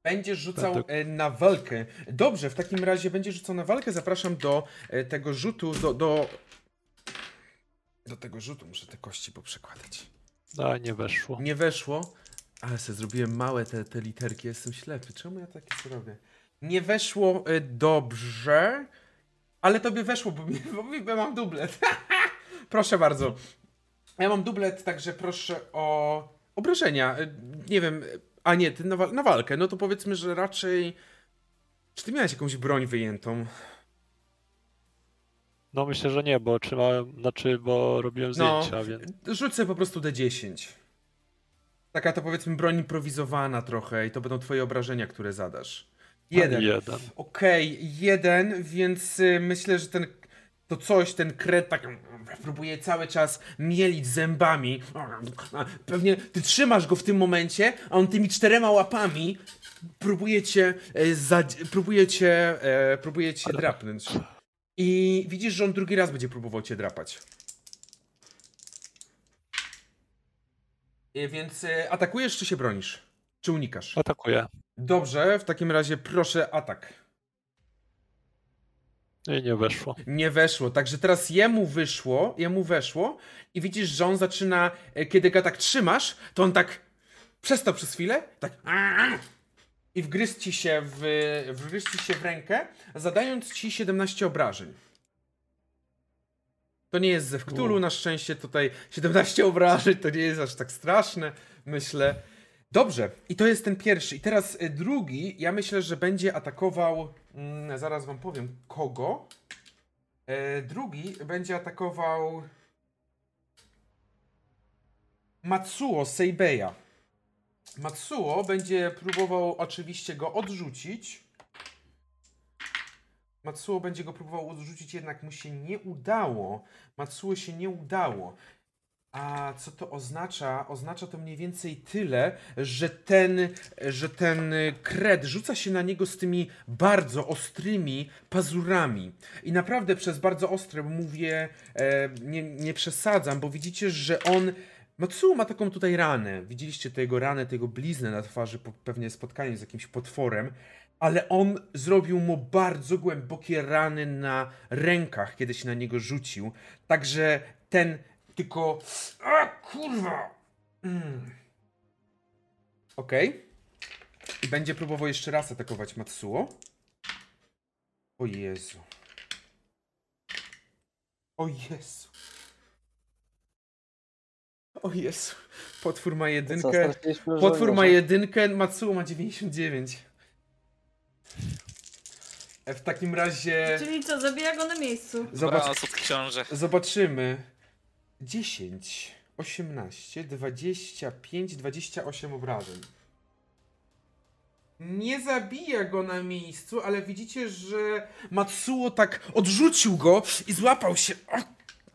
Speaker 1: Będziesz rzucał
Speaker 4: Będę-
Speaker 1: e, na walkę. Dobrze, w takim razie będziesz rzucał na walkę. Zapraszam do e, tego rzutu, do, do... Do tego rzutu muszę te kości poprzekładać.
Speaker 4: A nie weszło.
Speaker 1: Nie weszło, ale sobie zrobiłem małe te, te literki, jestem ślepy. Czemu ja takie co robię? Nie weszło y, dobrze, ale tobie weszło, bo, mi, bo, mi, bo mam dublet. (laughs) proszę bardzo. Ja mam dublet, także proszę o obrażenia. Y, Nie wiem, a nie, ty na, wa- na walkę. No to powiedzmy, że raczej... Czy ty miałeś jakąś broń wyjętą?
Speaker 4: No myślę, że nie, bo trzymałem, znaczy, bo robiłem
Speaker 1: No.
Speaker 4: zdjęcia, więc
Speaker 1: Rzuć sobie po prostu D10. Taka to powiedzmy broń improwizowana trochę i to będą twoje obrażenia, które zadasz. Jeden.
Speaker 4: jeden.
Speaker 1: Okej, jeden, więc y, myślę, że ten to coś, ten kret tak próbuje cały czas mielić zębami. Pewnie ty trzymasz go w tym momencie, a on tymi czterema łapami próbuje cię, e, zadzi- próbuje cię, e, próbuje cię drapnąć. I widzisz, że on drugi raz będzie próbował cię drapać. E, Więc atakujesz, czy się bronisz? Czy unikasz?
Speaker 4: Atakuję.
Speaker 1: Dobrze, w takim razie proszę atak.
Speaker 4: I nie weszło.
Speaker 1: Nie weszło, także teraz jemu wyszło, jemu weszło i widzisz, że on zaczyna, e, kiedy go tak trzymasz, to on tak przestał przez chwilę, tak i wgryzł ci się w, wgryzł ci się w rękę, zadając ci 17 obrażeń. To nie jest ze Wktulu, na szczęście tutaj 17 obrażeń, to nie jest aż tak straszne, myślę. Dobrze, i to jest ten pierwszy. I teraz e, drugi, ja myślę, że będzie atakował, mm, zaraz wam powiem, kogo. E, drugi będzie atakował Matsuo Seibeya. Matsuo będzie próbował oczywiście go odrzucić. Matsuo będzie go próbował odrzucić, jednak mu się nie udało. Matsuo się nie udało. A co to oznacza? Oznacza to mniej więcej tyle, że ten, że ten kred rzuca się na niego z tymi bardzo ostrymi pazurami. I naprawdę przez bardzo ostre, mówię, e, nie, nie przesadzam, bo widzicie, że on. Matsuo ma taką tutaj ranę. Widzieliście tego ranę, tego bliznę na twarzy, po pewnie spotkanie z jakimś potworem. Ale on zrobił mu bardzo głębokie rany na rękach, kiedy się na niego rzucił. Także ten tylko. A kurwa! Mm. Okej. I będzie próbował jeszcze raz atakować Matsuo. O Jezu. O Jezu. O Jezu. Potwór ma jedynkę. Potwór ma jedynkę, Matsuo ma 99. W takim razie
Speaker 2: Czyli co, zabija go na miejscu.
Speaker 1: zobacz,
Speaker 5: książę.
Speaker 1: zobaczymy. 10, 18, 25, 28 obrażeń. Nie zabija go na miejscu, ale widzicie, że Matsuo tak odrzucił go i złapał się.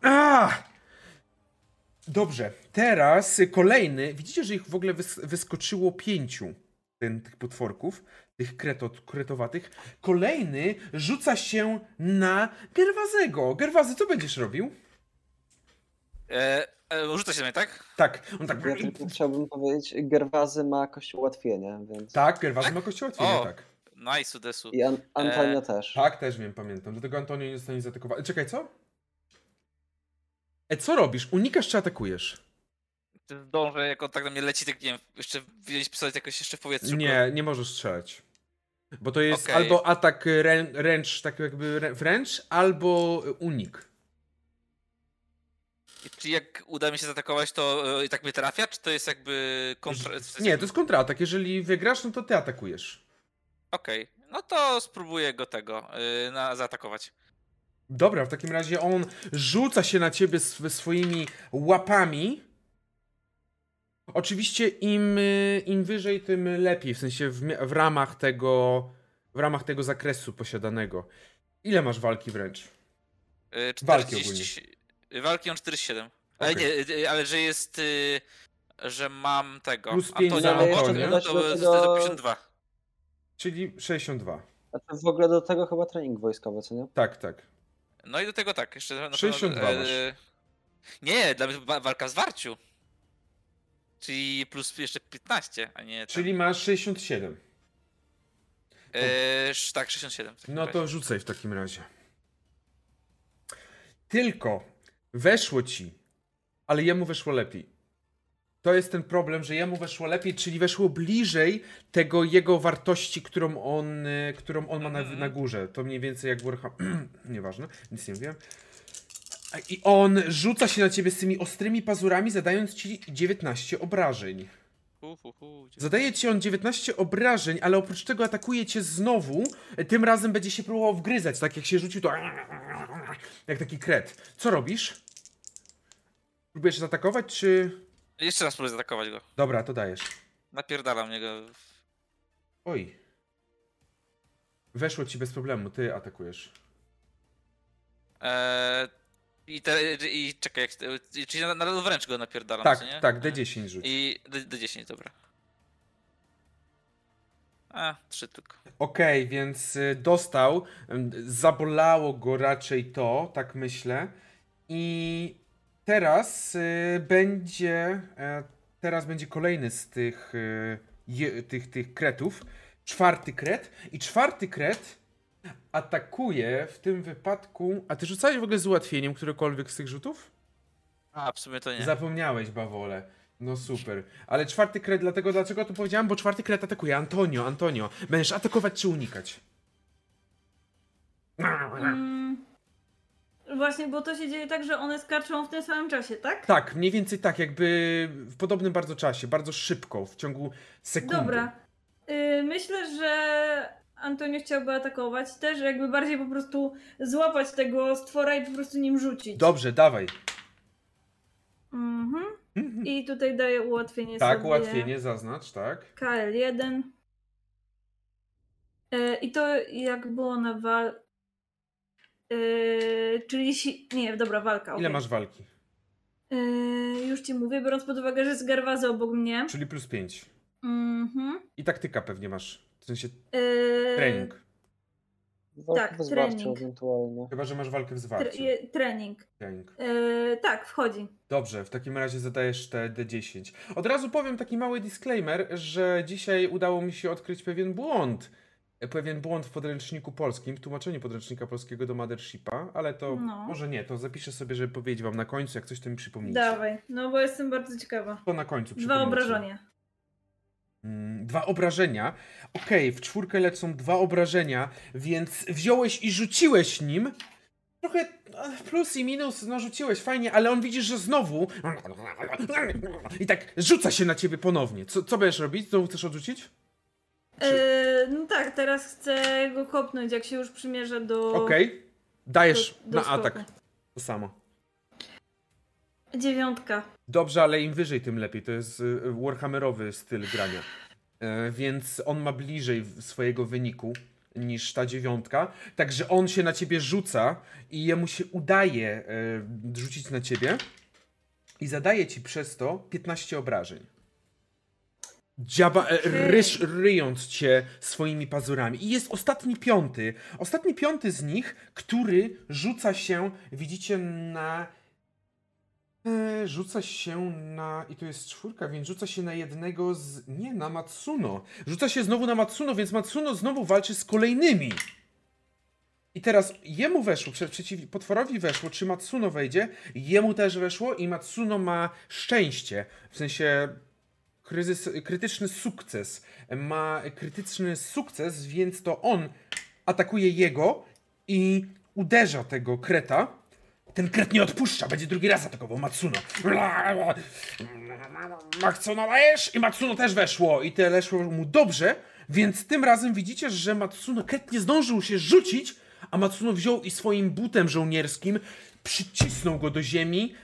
Speaker 1: A! Dobrze, teraz kolejny. Widzicie, że ich w ogóle wys wyskoczyło pięciu ten, tych potworków, tych kreto kretowatych. Kolejny rzuca się na Gerwazego. Gerwazy, co będziesz robił?
Speaker 5: E, e, rzuca się na mnie, tak?
Speaker 1: Tak, on tak.
Speaker 3: Ja tylko chciałbym powiedzieć, Gerwazy ma jakoś ułatwienie, więc...
Speaker 1: Tak, Gerwazy ma kościół łatwiej,
Speaker 5: O.
Speaker 1: tak.
Speaker 5: Nice, Udesu.
Speaker 3: I An Antonio
Speaker 5: E,
Speaker 3: też.
Speaker 1: Tak, też wiem, pamiętam. Dlatego Antonio nie zostanie zaatakowany. Czekaj, co? E, co robisz? Unikasz czy atakujesz?
Speaker 5: Zdążę, jak on tak na mnie leci, tak nie wiem, jeszcze wziąć pistolet jakoś jeszcze w powietrzu.
Speaker 1: Nie, nie możesz strzelać. Bo to jest
Speaker 5: Okej.
Speaker 1: albo atak rę, ręcz, tak jakby rę, wręcz, albo unik.
Speaker 5: Czy jak uda mi się zaatakować, to e, i tak mnie trafia, czy to jest jakby kontra...
Speaker 1: Nie, to jest kontratak. Jeżeli wygrasz, no to ty atakujesz.
Speaker 5: Okej, no to spróbuję go tego, y, na, zaatakować.
Speaker 1: Dobra, w takim razie on rzuca się na ciebie sw swoimi łapami. Oczywiście im, y, im wyżej, tym lepiej, w sensie w, w ramach tego w ramach tego zakresu posiadanego. Ile masz walki wręcz?
Speaker 5: Y,
Speaker 1: Walki
Speaker 5: 40 Walki on 47. Ale
Speaker 1: Okej.
Speaker 5: nie, y, ale że jest, y, że mam tego.
Speaker 1: Plus pięć
Speaker 5: Antonia
Speaker 1: za Antonia.
Speaker 5: to zostaje
Speaker 3: tego-
Speaker 5: 52.
Speaker 1: Czyli 62.
Speaker 3: Znaczy w ogóle do tego chyba trening wojskowy, co nie?
Speaker 1: Tak, tak.
Speaker 5: No i do tego tak, jeszcze na pewno,
Speaker 1: 62
Speaker 5: e,
Speaker 1: masz.
Speaker 5: Nie, dla mnie wa- walka w zwarciu. Czyli plus jeszcze 15, a nie. Czyli...
Speaker 1: Czyli masz 67.
Speaker 5: E, tak, 67. w takim
Speaker 1: No to rzucaj w takim razie. Tylko weszło ci, ale jemu weszło lepiej. To jest ten problem, że jemu weszło lepiej, czyli weszło bliżej tego jego wartości, którą on, y, którą on ma na,
Speaker 5: Mhm.
Speaker 1: na górze. To mniej więcej jak Warhammer. (clears throat) Nieważne, nic nie wiem. I on rzuca się na ciebie z tymi ostrymi pazurami, zadając ci 19 obrażeń. Zadaje ci on 19 obrażeń, ale oprócz tego atakuje cię znowu. Tym razem będzie się próbował wgryzać, tak jak się rzucił to... (laughs) Jak taki kret. Co robisz? Próbujesz zaatakować, czy...
Speaker 5: Jeszcze raz spróbuję zaatakować go.
Speaker 1: Dobra, to dajesz.
Speaker 5: Napierdalam niego.
Speaker 1: Oj. Weszło ci bez problemu, ty atakujesz.
Speaker 5: Eee, i, te, I czekaj, jak, czyli na, na wręcz go napierdalam,
Speaker 1: Tak,
Speaker 5: nie?
Speaker 1: tak,
Speaker 5: E,
Speaker 1: D10 rzuć.
Speaker 5: I D, D10, dobra. A, trzy tylko.
Speaker 1: Okej, więc y, dostał, zabolało go raczej to, tak myślę. I teraz y, będzie, e, teraz będzie kolejny z tych, y, tych, tych kretów. Czwarty kret. I czwarty kret atakuje w tym wypadku. A ty rzucałeś w ogóle z ułatwieniem którekolwiek z tych rzutów?
Speaker 5: A, w sumie to nie.
Speaker 1: Zapomniałeś, Bawole. No super. Ale czwarty kret, dlatego dlaczego to powiedziałem? Bo czwarty kret atakuje. Antonio, Antonio. Będziesz atakować czy unikać?
Speaker 2: Mm, właśnie, bo to się dzieje tak, że one skaczą w tym samym czasie, tak?
Speaker 1: Tak, mniej więcej tak, jakby w podobnym bardzo czasie, bardzo szybko, w ciągu sekundy.
Speaker 2: Dobra. Y, myślę, że Antonio chciałby atakować też, jakby bardziej po prostu złapać tego stwora i po prostu nim rzucić.
Speaker 1: Dobrze, dawaj.
Speaker 2: Mhm. I tutaj daję ułatwienie
Speaker 1: Tak,
Speaker 2: sobie.
Speaker 1: ułatwienie, zaznacz, tak.
Speaker 2: KL1. E, I to jak było na wal... E, czyli... si- Nie, dobra, walka.
Speaker 1: Ile
Speaker 2: okej.
Speaker 1: masz walki?
Speaker 2: E, już ci mówię, biorąc pod uwagę, że jest Garwazy obok mnie.
Speaker 1: Czyli plus 5.
Speaker 2: Mhm.
Speaker 1: I taktyka pewnie masz. W sensie
Speaker 2: E,
Speaker 1: trening.
Speaker 3: Walka
Speaker 2: tak, trening.
Speaker 3: ewentualnie.
Speaker 1: Chyba, że masz walkę w
Speaker 2: Tre-
Speaker 1: zwarciu.
Speaker 2: je- trening.
Speaker 1: Trening.
Speaker 2: E, tak, wchodzi.
Speaker 1: Dobrze, w takim razie zadajesz te D10. Od razu powiem taki mały disclaimer, że dzisiaj udało mi się odkryć pewien błąd. Pewien błąd w podręczniku polskim, w tłumaczeniu podręcznika polskiego do Mothershipa, ale to
Speaker 2: No.
Speaker 1: może nie, to zapiszę sobie, żeby powiedzieć wam na końcu, jak coś to mi przypomnieć.
Speaker 2: Dawaj, no bo jestem bardzo ciekawa.
Speaker 1: To na końcu
Speaker 2: Dwa
Speaker 1: przypomnijcie.
Speaker 2: obrażenia.
Speaker 1: Mm, Dwa obrażenia. Okej, w czwórkę lecą dwa obrażenia, więc wziąłeś i rzuciłeś nim. Trochę e, plus i minus, no rzuciłeś fajnie, ale on widzisz, że znowu i tak rzuca się na ciebie ponownie. Co, co będziesz robić? Znowu chcesz odrzucić?
Speaker 2: E, no tak, teraz chcę go kopnąć, jak się już przymierza do...
Speaker 1: Okej. Dajesz
Speaker 2: do- do
Speaker 1: na
Speaker 2: skoku.
Speaker 1: atak. To samo.
Speaker 2: Dziewiątka.
Speaker 1: Dobrze, ale im wyżej, tym lepiej. To jest y, Warhammerowy styl grania. E, Więc on ma bliżej swojego wyniku niż ta dziewiątka. Także on się na ciebie rzuca i jemu się udaje e, rzucić na ciebie i zadaje ci przez to 15 obrażeń. Dziaba, e, ryż, ryjąc cię swoimi pazurami. I jest ostatni piąty. Ostatni piąty z nich, który rzuca się, widzicie, na Rzuca się na. I to jest czwórka, więc rzuca się na jednego z. Nie, na Matsuno. Rzuca się znowu na Matsuno, więc Matsuno znowu walczy z kolejnymi. I teraz jemu weszło, prze- przeciw potworowi weszło, czy Matsuno wejdzie, jemu też weszło i Matsuno ma szczęście. W sensie kryzys, krytyczny sukces. Ma krytyczny sukces, więc to on atakuje jego i uderza tego kreta. Ten kret nie odpuszcza, będzie drugi raz atakował Matsuno. Matsuno dajesz? I Matsuno też weszło. I te weszło mu dobrze, więc tym razem widzicie, że Matsuno, kret nie zdążył się rzucić, a Matsuno wziął i swoim butem żołnierskim przycisnął go do ziemi,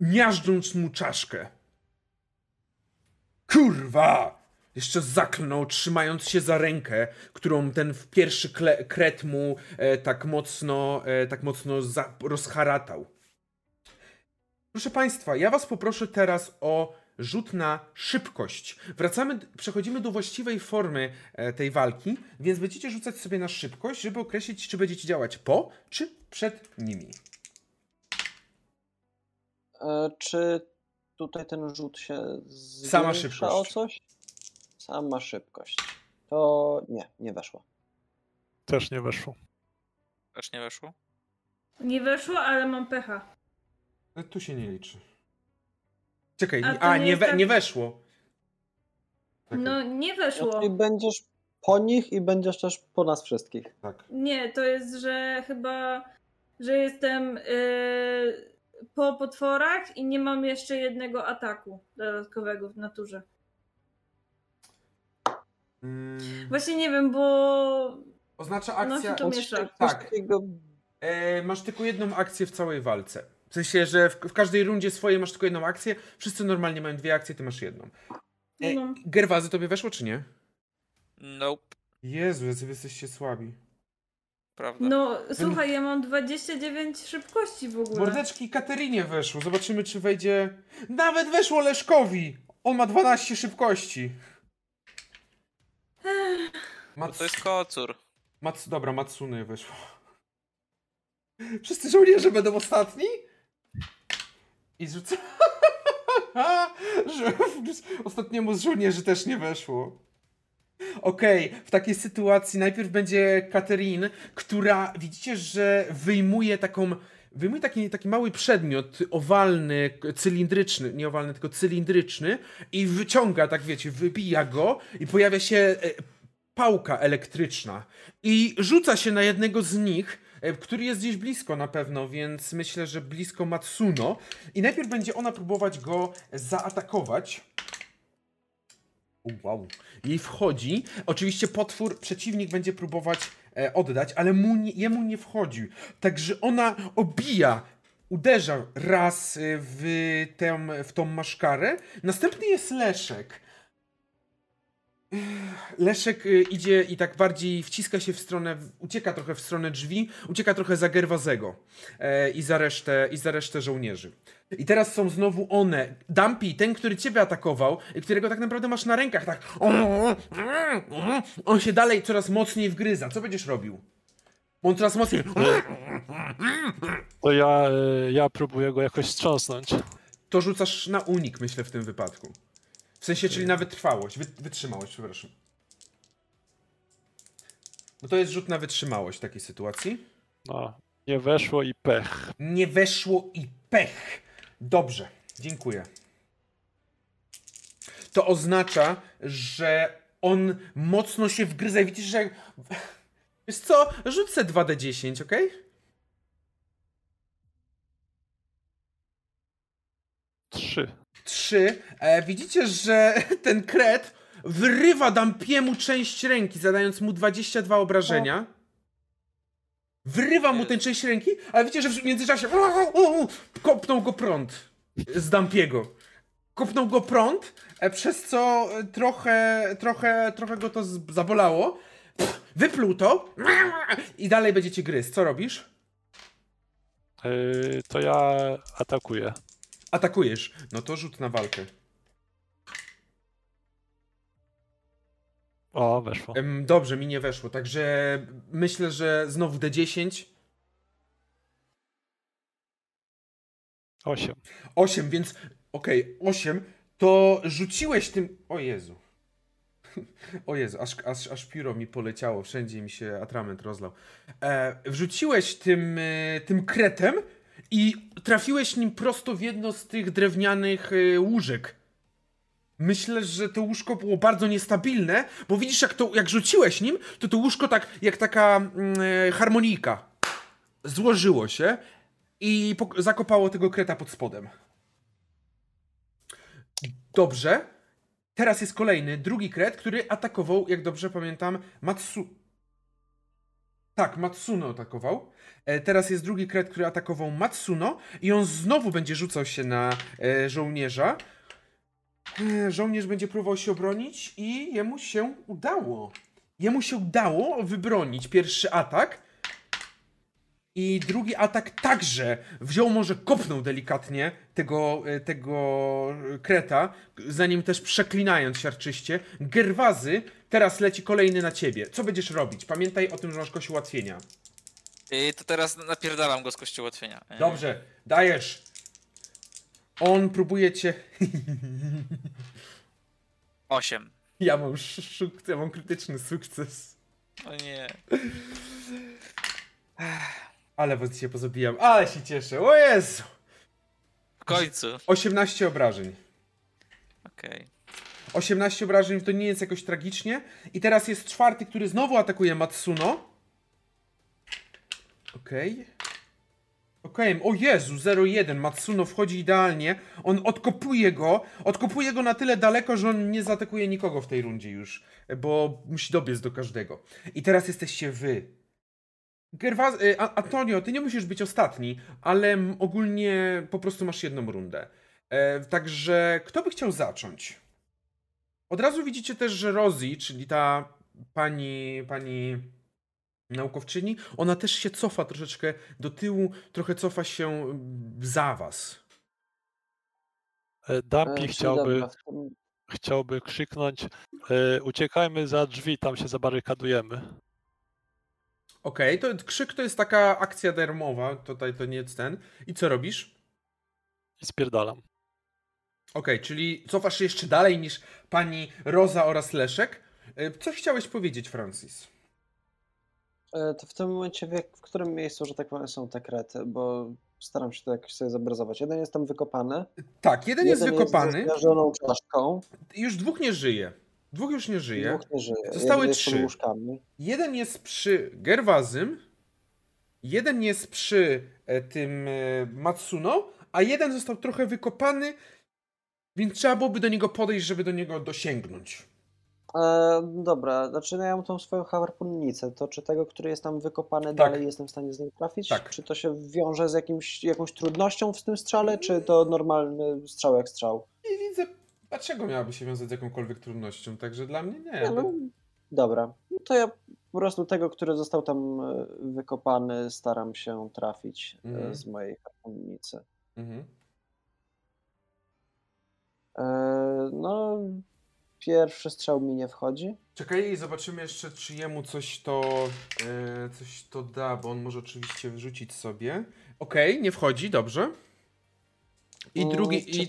Speaker 1: miażdżąc mu czaszkę. Kurwa! Jeszcze zaklnął, trzymając się za rękę, którą ten w pierwszy kret mu e, tak mocno, e, tak mocno za, rozharatał. Proszę Państwa, ja Was poproszę teraz o rzut na szybkość. Wracamy, przechodzimy do właściwej formy e, tej walki, więc będziecie rzucać sobie na szybkość, żeby określić, czy będziecie działać po, czy przed nimi.
Speaker 3: E, Czy tutaj ten rzut się
Speaker 1: Sama
Speaker 3: zwiększa
Speaker 1: szybkość.
Speaker 3: o coś? Sama szybkość. To nie, nie weszło.
Speaker 4: Też nie weszło.
Speaker 5: Też nie weszło?
Speaker 2: Nie weszło, ale mam pecha.
Speaker 1: E, Tu się nie liczy. Czekaj,
Speaker 2: A
Speaker 1: a
Speaker 2: nie
Speaker 1: nie, we,
Speaker 2: tak-
Speaker 1: nie weszło. Czekaj,
Speaker 2: No nie weszło.
Speaker 3: Czyli będziesz po nich i będziesz też po nas wszystkich.
Speaker 1: tak.
Speaker 2: Nie, to jest, że chyba, że jestem yy, po potworach i nie mam jeszcze jednego ataku dodatkowego w naturze.
Speaker 1: Mm,
Speaker 2: Właśnie nie wiem, bo
Speaker 1: oznacza
Speaker 2: no
Speaker 1: akcja...
Speaker 2: się to miesza.
Speaker 1: Tak. E, masz tylko jedną akcję w całej walce. W sensie, że w, w każdej rundzie swojej masz tylko jedną akcję. Wszyscy normalnie mają dwie akcje, ty masz jedną. E,
Speaker 2: No.
Speaker 1: Gerwazy tobie weszło, czy nie?
Speaker 5: Nope.
Speaker 1: Jezu, wy jesteście słabi.
Speaker 5: Prawda.
Speaker 2: No, słuchaj, ja mam 29 szybkości w ogóle.
Speaker 1: Mordeczki Katerinie weszło. Zobaczymy, czy wejdzie... Nawet weszło Leszkowi! On ma 12 szybkości.
Speaker 5: Bo
Speaker 1: Mats...
Speaker 5: to jest kocur.
Speaker 1: Mats... Dobra, Matsuny weszło. Wszyscy żołnierze będą ostatni? I zrzuca... (laughs) że ostatniemu z żołnierzy też nie weszło. Okej, w takiej sytuacji najpierw będzie Katerin, która widzicie, że wyjmuje taką. Wyjmuje taki, taki mały przedmiot, owalny, cylindryczny, nie owalny, tylko cylindryczny, i wyciąga, tak wiecie, wybija go, i pojawia się e, pałka elektryczna. I rzuca się na jednego z nich, e, który jest gdzieś blisko na pewno, więc myślę, że blisko Matsuno. I najpierw będzie ona próbować go zaatakować. Wow. Jej wchodzi. Oczywiście potwór, przeciwnik będzie próbować oddać, ale mu nie, jemu nie wchodzi. Także ona obija, uderza raz e, w, tę, w tą maszkarę. Następny jest Leszek. Leszek y, idzie i tak bardziej wciska się w stronę, ucieka trochę w stronę drzwi, ucieka trochę za Gerwazego e, i, za resztę, i za resztę żołnierzy. I teraz są znowu one. Dumpy, ten, który ciebie atakował, i którego tak naprawdę masz na rękach, tak. On się dalej coraz mocniej wgryza. Co będziesz robił? On coraz mocniej.
Speaker 4: To ja, e, ja próbuję go jakoś strząsnąć.
Speaker 1: To rzucasz na unik, myślę, w tym wypadku. W sensie, czyli na wytrwałość, wy, wytrzymałość, przepraszam. Bo to jest rzut na wytrzymałość w takiej sytuacji.
Speaker 4: No, nie weszło i pech.
Speaker 1: Nie weszło i pech. Dobrze, dziękuję. To oznacza, że on mocno się wgryza i widzisz, że... Wiesz co? Rzuć se 2d10, okej?
Speaker 4: Trzy.
Speaker 1: 3. E, widzicie, że (laughs) ten kret wyrywa Dampiemu część ręki, zadając mu 22 obrażenia. Wyrywa mu tę część ręki, ale widzicie, że w międzyczasie kopnął go prąd z Dampiego. Kopnął go prąd, e, przez co trochę, trochę, trochę go to zabolało. Wypluł to i dalej będziecie gryźć. Co robisz?
Speaker 4: Yy, to ja atakuję.
Speaker 1: Atakujesz. No to rzut na walkę.
Speaker 4: O, weszło.
Speaker 1: Em, Dobrze, mi nie weszło, także myślę, że znowu D10.
Speaker 4: 8.
Speaker 1: 8, więc okej, 8 to rzuciłeś tym. O Jezu. (laughs) O Jezu, aż, aż, aż pióro mi poleciało, wszędzie mi się atrament rozlał. E, wrzuciłeś tym, e, tym kretem i trafiłeś nim prosto w jedno z tych drewnianych e, łóżek. Myślę, że to łóżko było bardzo niestabilne, bo widzisz, jak, to, jak rzuciłeś nim, to to łóżko tak jak taka harmonijka złożyło się i zakopało tego kreta pod spodem. Dobrze. Teraz jest kolejny, drugi kret, który atakował, jak dobrze pamiętam, Matsu. Tak, Matsuno atakował. E, teraz jest drugi kret, który atakował Matsuno i on znowu będzie rzucał się na e, żołnierza. E, żołnierz będzie próbował się obronić i jemu się udało. Jemu się udało wybronić pierwszy atak. I drugi atak także wziął, może kopnął delikatnie tego, tego kreta, zanim też przeklinając siarczyście. Gerwazy, teraz leci kolejny na ciebie. Co będziesz robić? Pamiętaj o tym, że masz kość ułatwienia.
Speaker 5: I to teraz napierdalam go z kości ułatwienia. Yy,
Speaker 1: Dobrze, dajesz. On próbuje cię... (laughs)
Speaker 5: Osiem.
Speaker 1: Ja mam, szuk... ja mam krytyczny sukces.
Speaker 5: O nie.
Speaker 1: Ale was się pozabijam. Ale się cieszę. O Jezu!
Speaker 5: W końcu.
Speaker 1: 18 obrażeń.
Speaker 5: Okej.
Speaker 1: 18 obrażeń to nie jest jakoś tragicznie. I teraz jest czwarty, który znowu atakuje Matsuno. Okej. Okej, o Jezu, 0-1. Matsuno wchodzi idealnie. On odkopuje go. Odkopuje go na tyle daleko, że on nie zaatakuje nikogo w tej rundzie już. Bo musi dobiec do każdego. I teraz jesteście wy. Y, Antonio, ty nie musisz być ostatni, ale ogólnie po prostu masz jedną rundę. E, także kto by chciał zacząć? Od razu widzicie też, że Rosie, czyli ta pani, pani naukowczyni, ona też się cofa troszeczkę do tyłu, trochę cofa się mm, za was.
Speaker 4: E, Dumpy
Speaker 3: E,
Speaker 4: chciałby, chciałby krzyknąć e, uciekajmy za drzwi, tam się zabarykadujemy.
Speaker 1: Okej, to krzyk to jest taka akcja darmowa, tutaj to nie jest ten. I co robisz?
Speaker 4: I spierdalam.
Speaker 1: Okej, czyli cofasz się jeszcze dalej niż pani Roza oraz Leszek. E, Co chciałeś powiedzieć, Francis?
Speaker 3: E, To w tym momencie, w, którym miejscu, że tak powiem, są te krety, bo staram się to jakoś sobie zobrazować. Jeden jest tam wykopany.
Speaker 1: Tak, jeden jest wykopany,
Speaker 3: Jest czaszką.
Speaker 1: już dwóch nie żyje. Dwóch już nie żyje.
Speaker 3: Dwóch nie żyje.
Speaker 1: Zostały
Speaker 3: Jeden
Speaker 1: trzy. Jeden jest przy Gerwazym, jeden jest przy e, tym Matsuno, a jeden został trochę wykopany, więc trzeba byłoby do niego podejść, żeby do niego dosięgnąć.
Speaker 3: E, dobra, znaczy no ja mam tą swoją harpunnicę. To czy tego, który jest tam wykopany, dalej jestem w stanie z nim trafić?
Speaker 1: Tak.
Speaker 3: Czy to się wiąże z jakimś, jakąś trudnością w tym strzale, czy to normalny strzał jak strzał?
Speaker 1: I widzę, dlaczego miałaby się wiązać z jakąkolwiek trudnością, także dla mnie nie.
Speaker 3: Nie, no, dobra. No to ja po prostu tego, który został tam e, wykopany, staram się trafić e,
Speaker 1: Mhm.
Speaker 3: z mojej harpunnicy.
Speaker 1: Mhm.
Speaker 3: E, no, pierwszy strzał mi nie wchodzi.
Speaker 1: Czekaj i zobaczymy jeszcze, czy jemu coś to, e, coś to da, bo on może oczywiście wrzucić sobie. Okej, nie wchodzi, dobrze. I
Speaker 3: Mm,
Speaker 1: drugi, i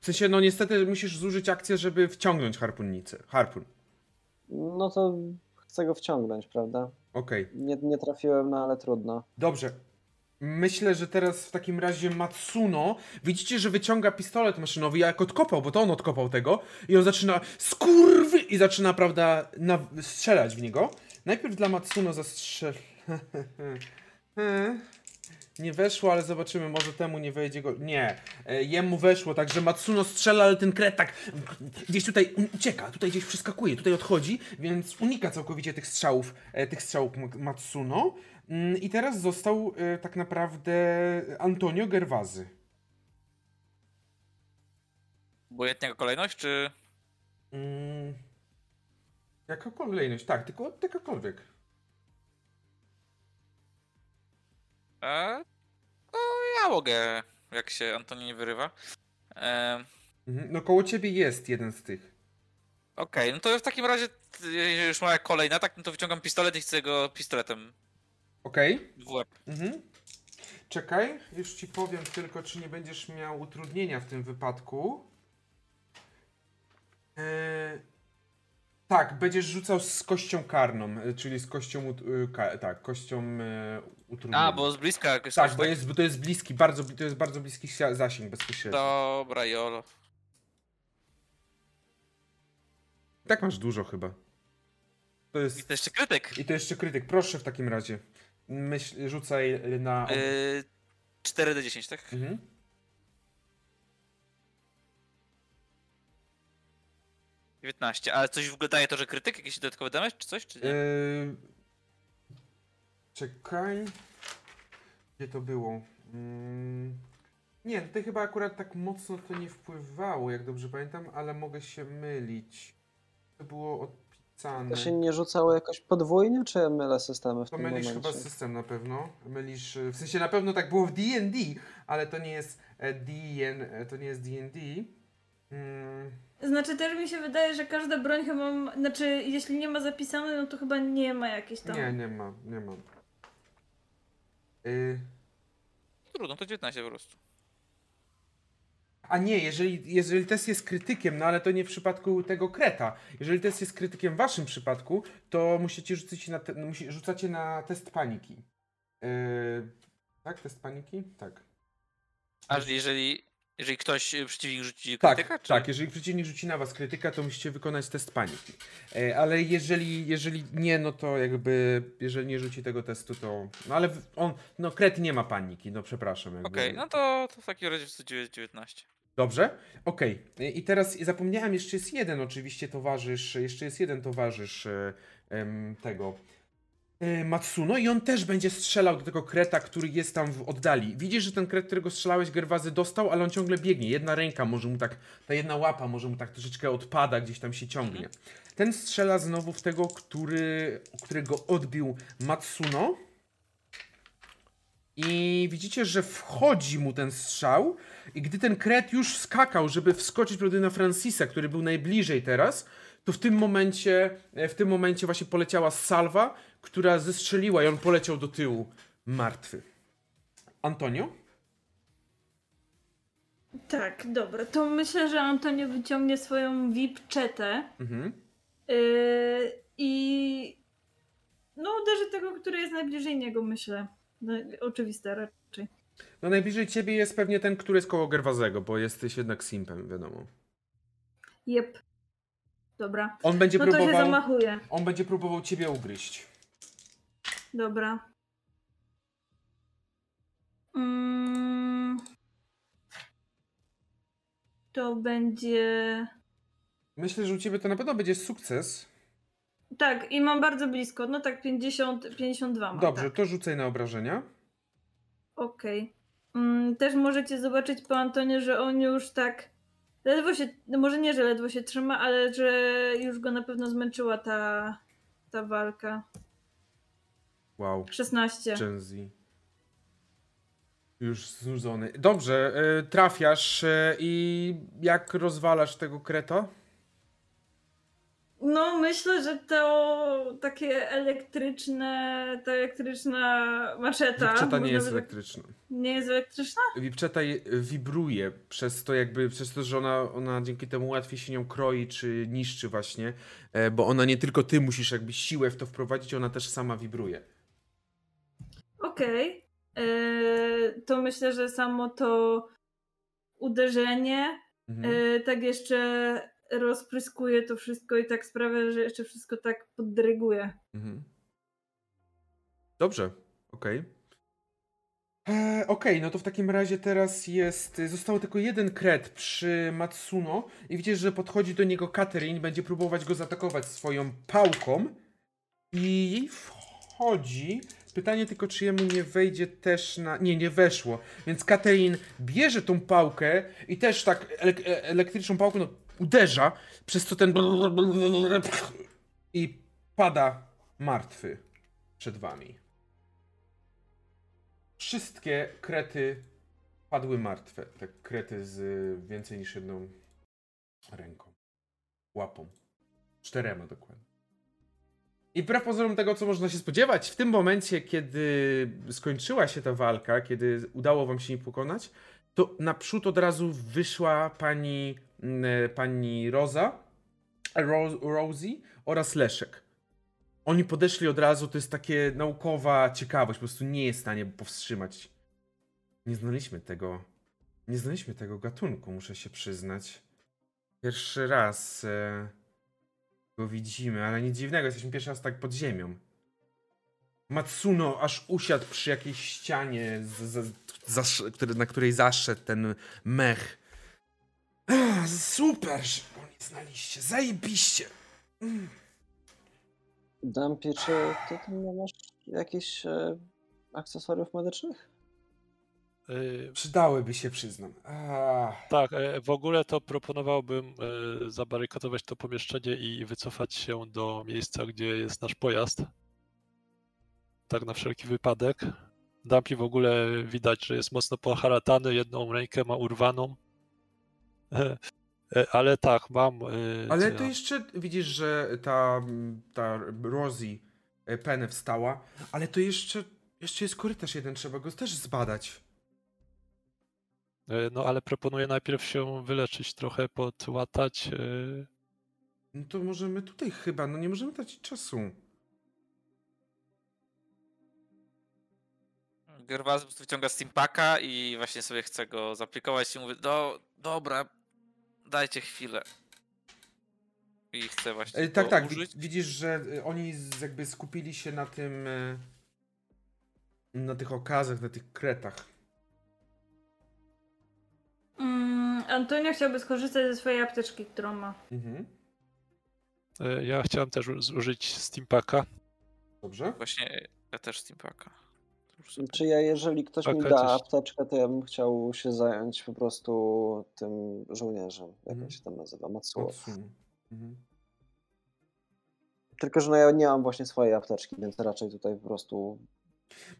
Speaker 1: w sensie, no niestety musisz zużyć akcję, żeby wciągnąć harpunnicę. Harpun.
Speaker 3: No to chcę go wciągnąć, prawda?
Speaker 1: Okej.
Speaker 3: Nie, nie trafiłem, no ale trudno.
Speaker 1: Dobrze. Myślę, że teraz w takim razie Matsuno, widzicie, że wyciąga pistolet maszynowy, jak odkopał, bo to on odkopał tego, i on zaczyna skurwy i zaczyna, prawda, strzelać w niego. Najpierw dla Matsuno zastrzel... (laughs) Nie weszło, ale zobaczymy, może temu nie wejdzie go. Nie, e, jemu weszło, także Matsuno strzela, ale ten kret tak gdzieś tutaj ucieka, tutaj gdzieś przeskakuje, tutaj odchodzi, więc unika całkowicie tych strzałów, e, tych strzałów Matsuno. Mm, I teraz został e, tak naprawdę Antonio Gerwazy.
Speaker 5: Obojętnie jaka kolejność, czy...
Speaker 1: Mm, jaka kolejność? Tak, tylko jakakolwiek.
Speaker 5: E, to ja mogę, jak się Antoni nie wyrywa. E,
Speaker 1: Mhm. No koło ciebie jest jeden z tych.
Speaker 5: Okej, no to w takim razie, już moja kolejna, tak, no to wyciągam pistolet i chcę go pistoletem
Speaker 1: Okej?
Speaker 5: w łeb.
Speaker 1: Mhm. Czekaj, już ci powiem tylko, czy nie będziesz miał utrudnienia w tym wypadku. Eee, tak, będziesz rzucał z kością karną, e, czyli z kością, e, tak, kością e, utrudnienia.
Speaker 5: A, bo z bliska jakoś
Speaker 1: Tak, bo jest, bo to jest bliski, bardzo, to jest bardzo bliski zasięg bezpośredni.
Speaker 5: Dobra, jolo.
Speaker 1: Tak masz dużo chyba. To
Speaker 5: I
Speaker 1: jest...
Speaker 5: to jeszcze krytyk.
Speaker 1: I to jeszcze krytyk, proszę w takim razie. Myśl, rzucaj na...
Speaker 5: Yy, 4d10, tak?
Speaker 1: Mhm.
Speaker 5: 19. Ale coś w ogóle daje to, że krytyk? Jakiś dodatkowy damage czy coś, czy nie?
Speaker 1: Yy... Czekaj. Gdzie to było? Mm... Nie, tutaj chyba akurat tak mocno to nie wpływało, jak dobrze pamiętam, ale mogę się mylić. To było odpisane.
Speaker 3: To się nie rzucało jakoś podwójnie, czy ja mylę systemy w
Speaker 1: To
Speaker 3: tym
Speaker 1: mylisz
Speaker 3: momencie?
Speaker 1: chyba system na pewno. Mylisz, y, w sensie na pewno tak było w D&D, ale to nie jest e, DN, e, to nie jest D&D. Mm,
Speaker 2: Znaczy też mi się wydaje, że każda broń chyba, ma, znaczy jeśli nie ma zapisane, no to chyba nie ma jakiejś tam.
Speaker 1: nie, nie ma, nie ma. Y,
Speaker 5: Trudno, to 19 po prostu.
Speaker 1: A nie, jeżeli, jeżeli test jest krytykiem, no ale to nie w przypadku tego kreta. Jeżeli test jest krytykiem w waszym przypadku, to musicie rzucić na te, musi, rzucacie na test paniki. Yy, tak, test paniki? Tak.
Speaker 5: A jeżeli, jeżeli ktoś y, przeciwnik rzuci
Speaker 1: Tak,
Speaker 5: krytyka? czy...
Speaker 1: tak, jeżeli przeciwnik rzuci na was krytyka, to musicie wykonać test paniki. E, ale jeżeli, jeżeli nie, no to jakby, jeżeli nie rzuci tego testu, to... No ale on, no kret nie ma paniki, no przepraszam.
Speaker 5: Okej, no to, to w takim razie jest 19.
Speaker 1: Dobrze? Okej. I- I teraz zapomniałem, jeszcze jest jeden oczywiście towarzysz, jeszcze jest jeden towarzysz e, tego e, Matsuno i on też będzie strzelał do tego kreta, który jest tam w oddali. Widzisz, że ten kret, którego strzelałeś, Gerwazy dostał, ale on ciągle biegnie. Jedna ręka może mu tak, ta jedna łapa może mu tak troszeczkę odpada, gdzieś tam się ciągnie. Ten strzela znowu w tego, który, którego odbił Matsuno. I widzicie, że wchodzi mu ten strzał i gdy ten kret już skakał, żeby wskoczyć prawda, na Francisa, który był najbliżej teraz, to w tym momencie, w tym momencie właśnie poleciała salwa, która zestrzeliła i on poleciał do tyłu martwy. Antonio?
Speaker 2: Tak, dobra. To myślę, że Antonio wyciągnie swoją VIP-czetę
Speaker 1: Mhm.
Speaker 2: yy, i no uderzy tego, który jest najbliżej niego, myślę. No, oczywiste raczej.
Speaker 1: No najbliżej ciebie jest pewnie ten, który jest koło Gerwazego, bo jesteś jednak simpem, wiadomo.
Speaker 2: Jep. Dobra.
Speaker 1: On będzie
Speaker 2: No to się
Speaker 1: próbował,
Speaker 2: zamachuje.
Speaker 1: on będzie próbował ciebie ugryźć.
Speaker 2: Dobra. Mm. To będzie.
Speaker 1: Myślę, że u ciebie to na pewno będzie sukces.
Speaker 2: Tak, i mam bardzo blisko. No tak, 50, 52 mam.
Speaker 1: Dobrze,
Speaker 2: Tak.
Speaker 1: to rzucaj na obrażenia.
Speaker 2: Okej. Mm, też możecie zobaczyć po Antonie, że on już tak. Ledwo się. No może nie, że ledwo się trzyma, ale że już go na pewno zmęczyła ta, ta walka.
Speaker 1: Wow.
Speaker 2: 16.
Speaker 1: Gen Z. Już znudzony. Dobrze, y, trafiasz y, i jak rozwalasz tego kreta?
Speaker 2: No, myślę, że to takie elektryczne, ta elektryczna maczeta.
Speaker 1: Wipczeta nie jest elektryczna.
Speaker 2: Nie jest elektryczna?
Speaker 1: Wipczeta je- wibruje przez to jakby, przez to, że ona, ona dzięki temu łatwiej się nią kroi czy niszczy właśnie, e, bo ona nie tylko ty musisz jakby siłę w to wprowadzić, ona też sama wibruje.
Speaker 2: Okej. Eee, To myślę, że samo to uderzenie
Speaker 1: Mhm.
Speaker 2: e, tak jeszcze rozpryskuje to wszystko i tak sprawia, że jeszcze wszystko tak poddryguje.
Speaker 1: Mhm. Dobrze, okej. E, Okej, no to w takim razie teraz jest. Został tylko jeden kret przy Matsuno i widzisz, że podchodzi do niego Katerin, będzie próbować go zaatakować swoją pałką. I jej wchodzi. Pytanie tylko, czy jemu nie wejdzie też na. Nie, nie weszło. Więc Katerin bierze tą pałkę i też tak e- elektryczną pałką no, uderza, przez co ten. I pada martwy przed wami. Wszystkie krety padły martwe. Te krety z więcej niż jedną ręką. Łapą. Czterema dokładnie. I wbrew pozorom tego, co można się spodziewać, w tym momencie, kiedy skończyła się ta walka, kiedy udało wam się nie pokonać, to naprzód od razu wyszła pani, mm, pani Roza, Ro Rosie oraz Leszek. Oni podeszli od razu, to jest takie naukowa ciekawość, po prostu nie jest w stanie powstrzymać. Nie znaliśmy tego, nie znaliśmy tego gatunku, muszę się przyznać. Pierwszy raz e, go widzimy, ale nic dziwnego, jesteśmy pierwszy raz tak pod ziemią. Matsuno aż usiadł przy jakiejś ścianie, z, z, na której zaszedł ten mech. Super, że go nie znaliście, zajebiście. Mm.
Speaker 3: Dumpy, czy ty tam nie masz jakichś e, akcesoriów medycznych?
Speaker 4: Y,
Speaker 1: Przydałyby się, przyznam.
Speaker 4: Tak, e, w ogóle to proponowałbym e, zabarykadować to pomieszczenie i wycofać się do miejsca, gdzie jest nasz pojazd. Tak na wszelki wypadek. Dumpy w ogóle widać, że jest mocno poharatany, jedną rękę ma urwaną. (laughs) E, Ale tak, mam. e,
Speaker 1: Ale to jeszcze widzisz, że ta, ta Rosie e, Penę wstała, ale to jeszcze, jeszcze jest korytarz jeden, trzeba go też zbadać.
Speaker 4: No ale proponuję najpierw się wyleczyć, trochę podłatać.
Speaker 1: No to możemy tutaj chyba, no nie możemy tracić czasu.
Speaker 5: Po prostu wyciąga Steampaka i właśnie sobie chce go zaplikować i mówi, do, dobra, dajcie chwilę. I chce właśnie
Speaker 1: E, tak,
Speaker 5: go
Speaker 1: tak,
Speaker 5: użyć.
Speaker 1: widzisz, że e, oni jakby skupili się na tym, e, na tych okazach, na tych kretach.
Speaker 2: Mm, Antonio chciałby skorzystać ze swojej apteczki, którą ma.
Speaker 1: Mhm.
Speaker 4: e, Ja chciałem też u- zużyć Steampaka.
Speaker 1: Dobrze?
Speaker 5: Właśnie ja też Steampaka.
Speaker 3: Czy ja, jeżeli ktoś mi da
Speaker 4: coś-
Speaker 3: apteczkę, to ja bym chciał się zająć po prostu tym żołnierzem, jak
Speaker 1: Mhm.
Speaker 3: on się tam nazywa, Matsuo.
Speaker 1: Mhm.
Speaker 3: Tylko, że no ja nie mam właśnie swojej apteczki, więc raczej tutaj po prostu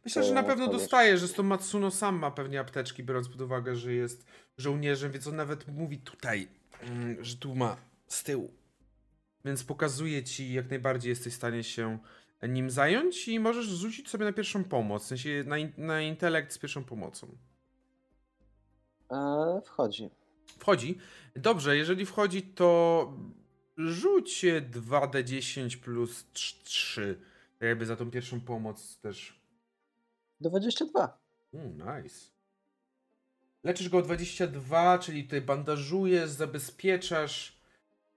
Speaker 1: Myślę, że na pewno dostaje, że z tą Matsuno sam ma pewnie apteczki, biorąc pod uwagę, że jest żołnierzem, więc on nawet mówi tutaj, mm, że tu ma z tyłu. Więc pokazuje ci, jak najbardziej jesteś w stanie się nim zająć i możesz rzucić sobie na pierwszą pomoc, w sensie na, in- na intelekt z pierwszą pomocą.
Speaker 3: e, wchodzi.
Speaker 1: Wchodzi. Dobrze, jeżeli wchodzi, to rzuć 2d10 plus 3. Jakby za tą pierwszą pomoc też
Speaker 3: 22.
Speaker 1: Mm, nice. Leczysz go o 22, czyli tutaj bandażujesz, zabezpieczasz.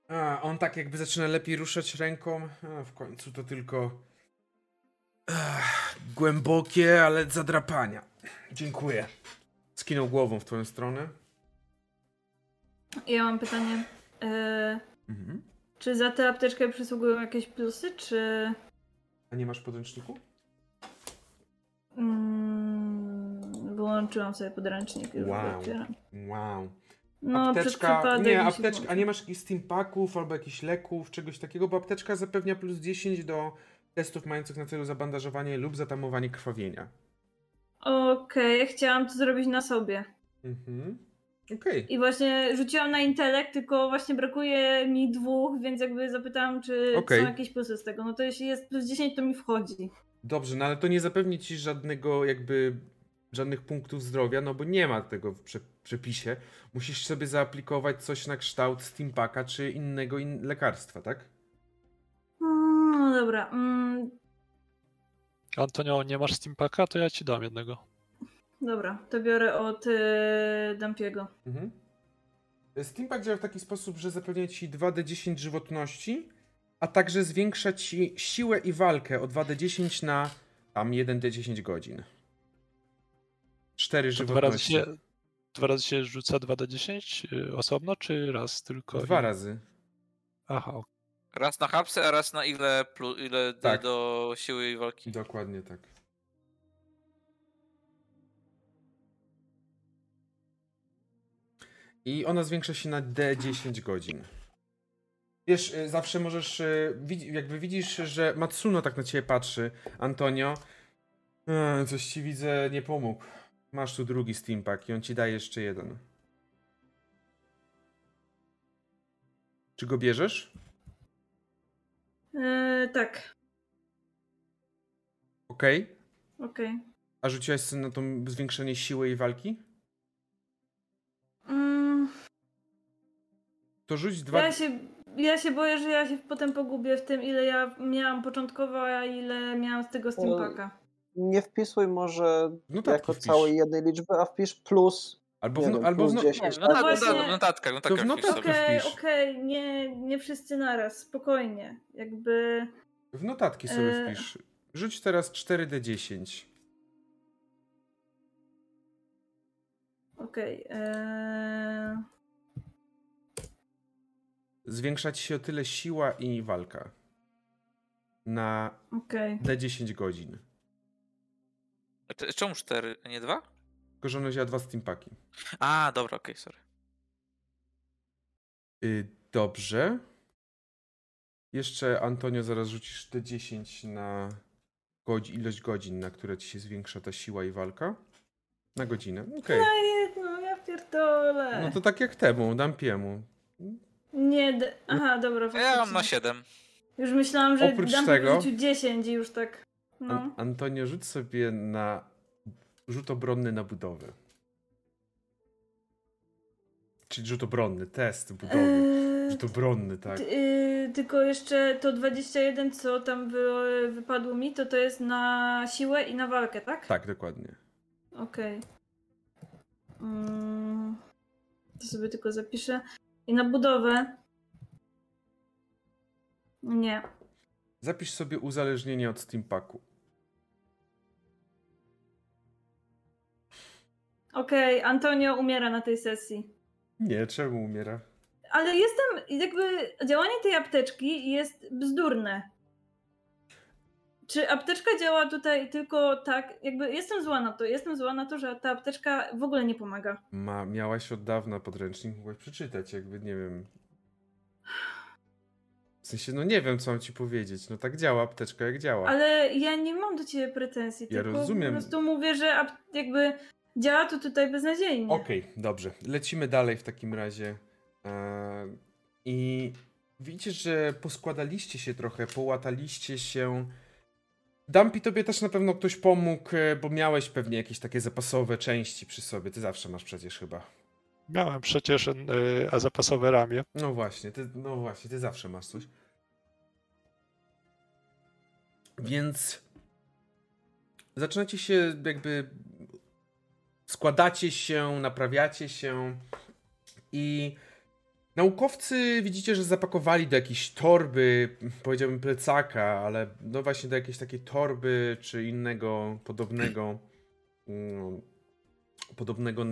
Speaker 1: A, on tak jakby zaczyna lepiej ruszać ręką. A, w końcu to tylko Ach, głębokie, ale zadrapania. Dziękuję. Skinął głową w twoją stronę.
Speaker 2: Ja mam pytanie. E,
Speaker 1: Mhm.
Speaker 2: czy za tę apteczkę przysługują jakieś plusy, czy...
Speaker 1: A nie masz podręczniku?
Speaker 2: Mm, wyłączyłam sobie podręcznik. Już
Speaker 1: Wow. Wow.
Speaker 2: No,
Speaker 1: apteczka, nie, apteczka, a nie masz jakichś steampaków albo jakichś leków, czegoś takiego, bo apteczka zapewnia plus 10 do testów mających na celu zabandażowanie lub zatamowanie krwawienia.
Speaker 2: Okej, chciałam to zrobić na sobie.
Speaker 1: Mhm. Okej.
Speaker 2: I właśnie rzuciłam na intelekt, tylko właśnie brakuje mi dwóch, więc jakby zapytałam, czy
Speaker 1: Okej.
Speaker 2: są jakieś plusy z tego. No to jeśli jest plus 10, to mi wchodzi.
Speaker 1: Dobrze, no ale to nie zapewni ci żadnego jakby żadnych punktów zdrowia, no bo nie ma tego w prze- przepisie. Musisz sobie zaaplikować coś na kształt steampaka czy innego in- lekarstwa, tak?
Speaker 2: Mm, No dobra. Mm,
Speaker 4: Antonio, nie masz Steampaka? To ja ci dam jednego.
Speaker 2: dobra, to biorę od e, Dampiego.
Speaker 1: Mhm. Steampack działa w taki sposób, że zapewnia ci 2d10 żywotności, a także zwiększa ci siłę i walkę o 2d10 na tam 1d10 godzin. 4
Speaker 4: To dwa razy,
Speaker 1: żywotności.
Speaker 4: się, dwa razy się rzuca 2d10 y, osobno, czy raz tylko?
Speaker 1: Dwa razy.
Speaker 4: Aha, ok.
Speaker 5: Raz na hapsy, a raz na ile, ile
Speaker 1: Tak.
Speaker 5: do siły i walki.
Speaker 1: Dokładnie tak. I ona zwiększa się na D10 godzin. Wiesz, y, zawsze możesz, y, jakby widzisz, że Matsuno tak na ciebie patrzy, Antonio, e, coś ci widzę, nie pomógł. Masz tu drugi steampack i on ci daje jeszcze jeden. Czy go bierzesz?
Speaker 2: E, tak,
Speaker 1: Okej.
Speaker 2: okej.
Speaker 1: A rzuciłaś sobie na to zwiększenie siły i walki?
Speaker 2: Mm,
Speaker 1: To rzuć dwa...
Speaker 2: ja, się, ja się boję, że ja się potem pogubię w tym, ile ja miałam początkowo, a ile miałam z tego steampaka.
Speaker 3: Nie wpisuj może
Speaker 1: Notatki
Speaker 3: jako
Speaker 1: wpisz.
Speaker 3: całej jednej liczby, a wpisz plus,
Speaker 1: Albo,
Speaker 3: nie
Speaker 1: w, no-
Speaker 3: wiem,
Speaker 1: albo w, no,
Speaker 3: 10.
Speaker 5: No, tak,
Speaker 2: właśnie-
Speaker 5: no, w notatkach, no
Speaker 1: To w
Speaker 5: tak,
Speaker 1: notatkach.
Speaker 2: Okej,
Speaker 1: wpisz.
Speaker 2: okej, nie, nie wszyscy naraz, spokojnie. Jakby.
Speaker 1: w notatki sobie
Speaker 2: E.
Speaker 1: wpisz. Rzuć teraz 4D10.
Speaker 2: Okej. eee,
Speaker 1: Zwiększa ci się o tyle siła i walka. Na
Speaker 2: Okej.
Speaker 1: D10 godzin.
Speaker 5: Czy- Czemu cztery, a nie dwa?
Speaker 1: Tylko, że ona wzięła dwa steampaki.
Speaker 5: A, dobra, okej, sorry.
Speaker 1: Y, dobrze. Jeszcze Antonio zaraz rzucisz D10 na godzi- ilość godzin, na które ci się zwiększa ta siła i walka. Na godzinę. Okej.
Speaker 2: Na jedno, ja pierdolę.
Speaker 1: No to tak jak temu, Dampiemu.
Speaker 2: Nie, d- aha, dobra.
Speaker 5: Ja mam
Speaker 2: faktycznie.
Speaker 5: na siedem.
Speaker 2: Już myślałam, że
Speaker 1: Oprócz
Speaker 2: dam
Speaker 1: tego-
Speaker 2: po życiu 10 i już tak. No.
Speaker 1: An- Antonio, rzuć sobie na rzut obronny na budowę. Czyli rzut obronny, test budowy.
Speaker 2: Eee,
Speaker 1: Rzut obronny, tak.
Speaker 2: yy, tylko jeszcze to 21, co tam wy, wypadło mi, to to jest na siłę i na walkę, tak?
Speaker 1: Tak, dokładnie.
Speaker 2: Okej. Mm, to sobie tylko zapiszę. I na budowę. Nie.
Speaker 1: Zapisz sobie uzależnienie od Steampaku.
Speaker 2: Okej, Antonio umiera na tej sesji.
Speaker 1: Nie, czemu umiera?
Speaker 2: Ale jestem, jakby działanie tej apteczki jest bzdurne. Czy apteczka działa tutaj tylko tak, jakby jestem zła na to, jestem zła na to, że ta apteczka w ogóle nie pomaga.
Speaker 1: Ma, miałaś od dawna podręcznik, mogłaś przeczytać, jakby nie wiem. W sensie, no nie wiem, co mam ci powiedzieć. No tak działa apteczka, jak działa.
Speaker 2: Ale ja nie mam do ciebie pretensji,
Speaker 1: Ja
Speaker 2: tylko
Speaker 1: rozumiem.
Speaker 2: po prostu mówię, że jakby działa to tutaj beznadziejnie.
Speaker 1: Okej, dobrze. Lecimy dalej w takim razie. Eee, I widzicie, że poskładaliście się trochę, połataliście się. Dampi, tobie też na pewno ktoś pomógł, e, bo miałeś pewnie jakieś takie zapasowe części przy sobie. Ty zawsze masz przecież chyba.
Speaker 4: Miałem przecież y, a zapasowe ramię.
Speaker 1: No właśnie, ty, no właśnie, ty zawsze masz coś. Więc zaczynacie się jakby składacie się, naprawiacie się i naukowcy widzicie, że zapakowali do jakiejś torby, powiedziałbym plecaka, ale no właśnie do jakiejś takiej torby czy innego podobnego mm, podobnego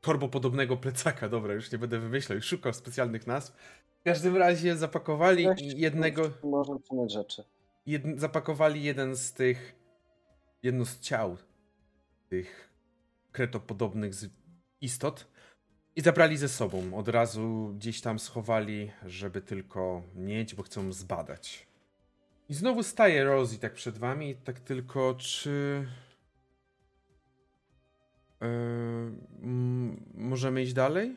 Speaker 1: torbopodobnego plecaka, dobra, już nie będę wymyślał, już szukał specjalnych nazw. W każdym razie zapakowali
Speaker 3: Weź-
Speaker 1: jednego,
Speaker 3: Można trzymać rzeczy.
Speaker 1: jed, zapakowali jeden z tych, jedno z ciał tych kretopodobnych istot i zabrali ze sobą. Od razu gdzieś tam schowali, żeby tylko mieć, bo chcą zbadać. I znowu staje Rosie tak przed wami i tak tylko, czy... Yy, możemy iść dalej?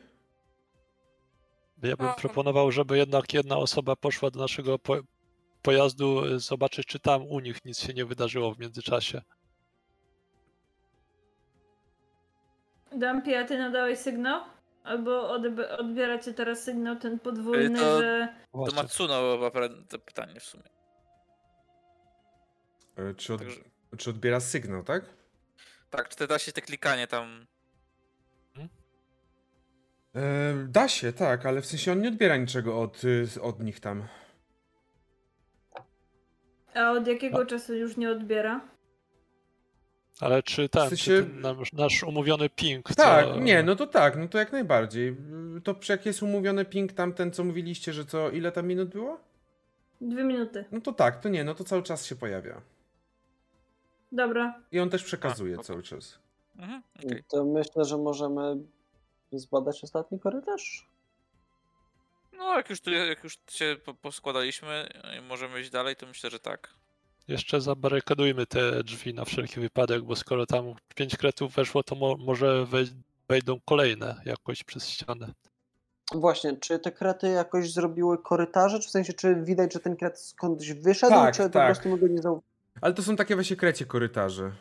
Speaker 4: Ja bym
Speaker 5: No.
Speaker 4: proponował, żeby jednak jedna osoba poszła do naszego po pojazdu, y, zobaczyć, czy tam u nich nic się nie wydarzyło w międzyczasie.
Speaker 2: Dampi, a ty nadałeś sygnał? Albo odb- odbiera cię teraz sygnał ten podwójny,
Speaker 5: to-
Speaker 2: że...
Speaker 5: To. Matsuno pra- to pytanie w sumie.
Speaker 1: Yy, czy, od,
Speaker 5: Także-
Speaker 1: czy odbiera sygnał, tak?
Speaker 5: Tak, czy te da się te klikanie tam.
Speaker 1: E, da się, tak, ale w sensie on nie odbiera niczego od, y, od nich tam.
Speaker 2: A od jakiego czasu już nie odbiera?
Speaker 4: Ale czy ten,
Speaker 1: W sensie-
Speaker 4: czy ten nasz, nasz umówiony ping,
Speaker 1: Tak,
Speaker 4: co...
Speaker 1: nie, no to tak, no to jak najbardziej. To przy- jak jest umówiony ping tamten, co mówiliście, że co, ile tam minut było?
Speaker 2: Dwie minuty.
Speaker 1: No to tak, to nie, no to cały czas się pojawia.
Speaker 2: Dobra.
Speaker 1: I on też przekazuje
Speaker 5: spoko.
Speaker 1: cały czas.
Speaker 5: Mhm, okej.
Speaker 3: To myślę, że możemy zbadać ostatni korytarz.
Speaker 5: No, jak już, tu, jak już się po- poskładaliśmy i możemy iść dalej, to myślę, że tak.
Speaker 4: Jeszcze zabarykadujmy te drzwi na wszelki wypadek, bo skoro tam pięć kretów weszło, to mo może wej wejdą kolejne jakoś przez ścianę.
Speaker 3: Właśnie, czy te krety jakoś zrobiły korytarze? Czy w sensie, czy widać, że ten kret skądś wyszedł,
Speaker 1: Tak,
Speaker 3: czy po
Speaker 1: tak.
Speaker 3: prostu my go nie zauważyliśmy?
Speaker 1: Ale to są takie właśnie krecie korytarze.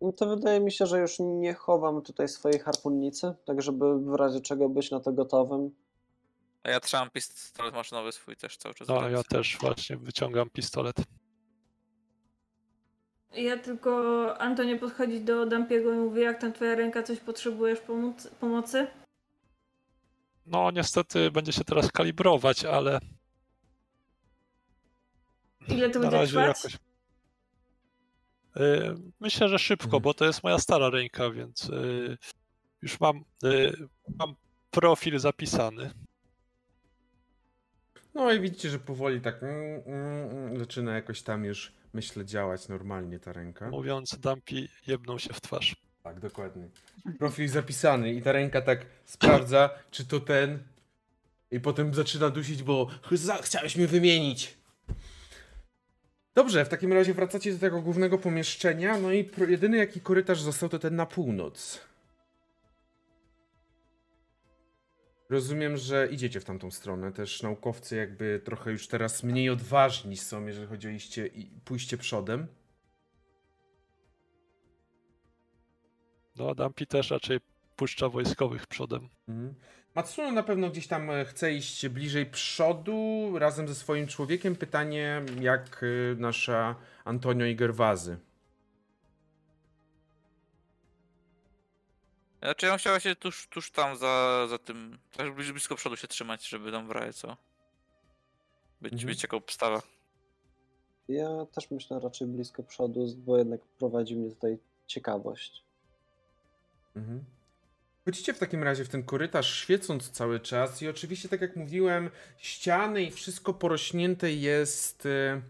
Speaker 3: No to wydaje mi się, że już nie chowam tutaj swojej harpunnicy, tak żeby w razie czego być na to gotowym.
Speaker 5: A ja trzymam pistolet maszynowy swój też cały czas.
Speaker 4: No, ja też właśnie wyciągam pistolet.
Speaker 2: Ja tylko Antonie podchodzi do Dampiego i mówi, jak tam twoja ręka, coś potrzebujesz pomóc, pomocy?
Speaker 4: No, niestety będzie się teraz kalibrować, ale
Speaker 2: Ile to
Speaker 4: na
Speaker 2: będzie trwać?
Speaker 4: jakoś. Y, Myślę, że szybko,
Speaker 1: Mhm.
Speaker 4: bo to jest moja stara ręka, więc y, już mam, y, mam profil zapisany.
Speaker 1: No i widzicie, że powoli tak mm, mm, mm, zaczyna jakoś tam już, myślę, działać normalnie ta ręka.
Speaker 4: Mówiąc, Dampi jebnął się w twarz.
Speaker 1: Tak, dokładnie. Profil zapisany i ta ręka tak sprawdza, czy to ten. I potem zaczyna dusić, bo "Za- chciałeś mnie wymienić. Dobrze, w takim razie wracacie do tego głównego pomieszczenia, no i pro- jedyny jaki korytarz został to ten na północ. Rozumiem, że idziecie w tamtą stronę. Też naukowcy jakby trochę już teraz mniej odważni są, jeżeli chodzi o iście, i pójście przodem.
Speaker 4: No, Dampi też raczej puszcza wojskowych przodem.
Speaker 1: Mhm. Matsuno na pewno gdzieś tam e, chce iść bliżej przodu razem ze swoim człowiekiem. Pytanie, jak e, nasza Antonio i Gerwazy.
Speaker 5: Znaczy ja chciała się tuż, tuż tam za, za tym, tak blisko, blisko przodu się trzymać, żeby tam w razie co. Być,
Speaker 1: Mhm.
Speaker 5: być jako obstawa.
Speaker 3: Ja też myślę raczej blisko przodu, bo jednak prowadzi mnie tutaj ciekawość.
Speaker 1: Mhm. Chodzicie w takim razie w ten korytarz, świecąc cały czas i oczywiście, tak jak mówiłem, ściany i wszystko porośnięte jest e,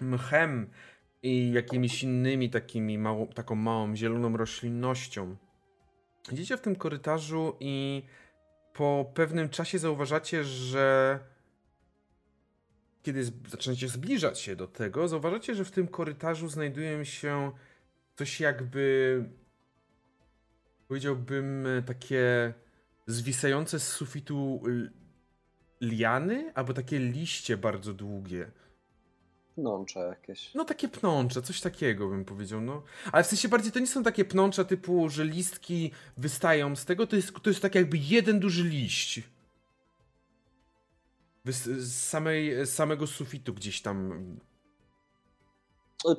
Speaker 1: mchem i jakimiś innymi takimi mało, taką małą zieloną roślinnością. Idziecie w tym korytarzu i po pewnym czasie zauważacie, że kiedy zaczynacie zbliżać się do tego, zauważacie, że w tym korytarzu znajdują się coś jakby powiedziałbym takie zwisające z sufitu liany, albo takie liście bardzo długie.
Speaker 3: Pnącze jakieś.
Speaker 1: No takie pnącze, coś takiego bym powiedział, no. Ale w sensie bardziej to nie są takie pnącza typu, że listki wystają z tego, to jest, to jest tak jakby jeden duży liść. Z, samej, z samego sufitu gdzieś tam.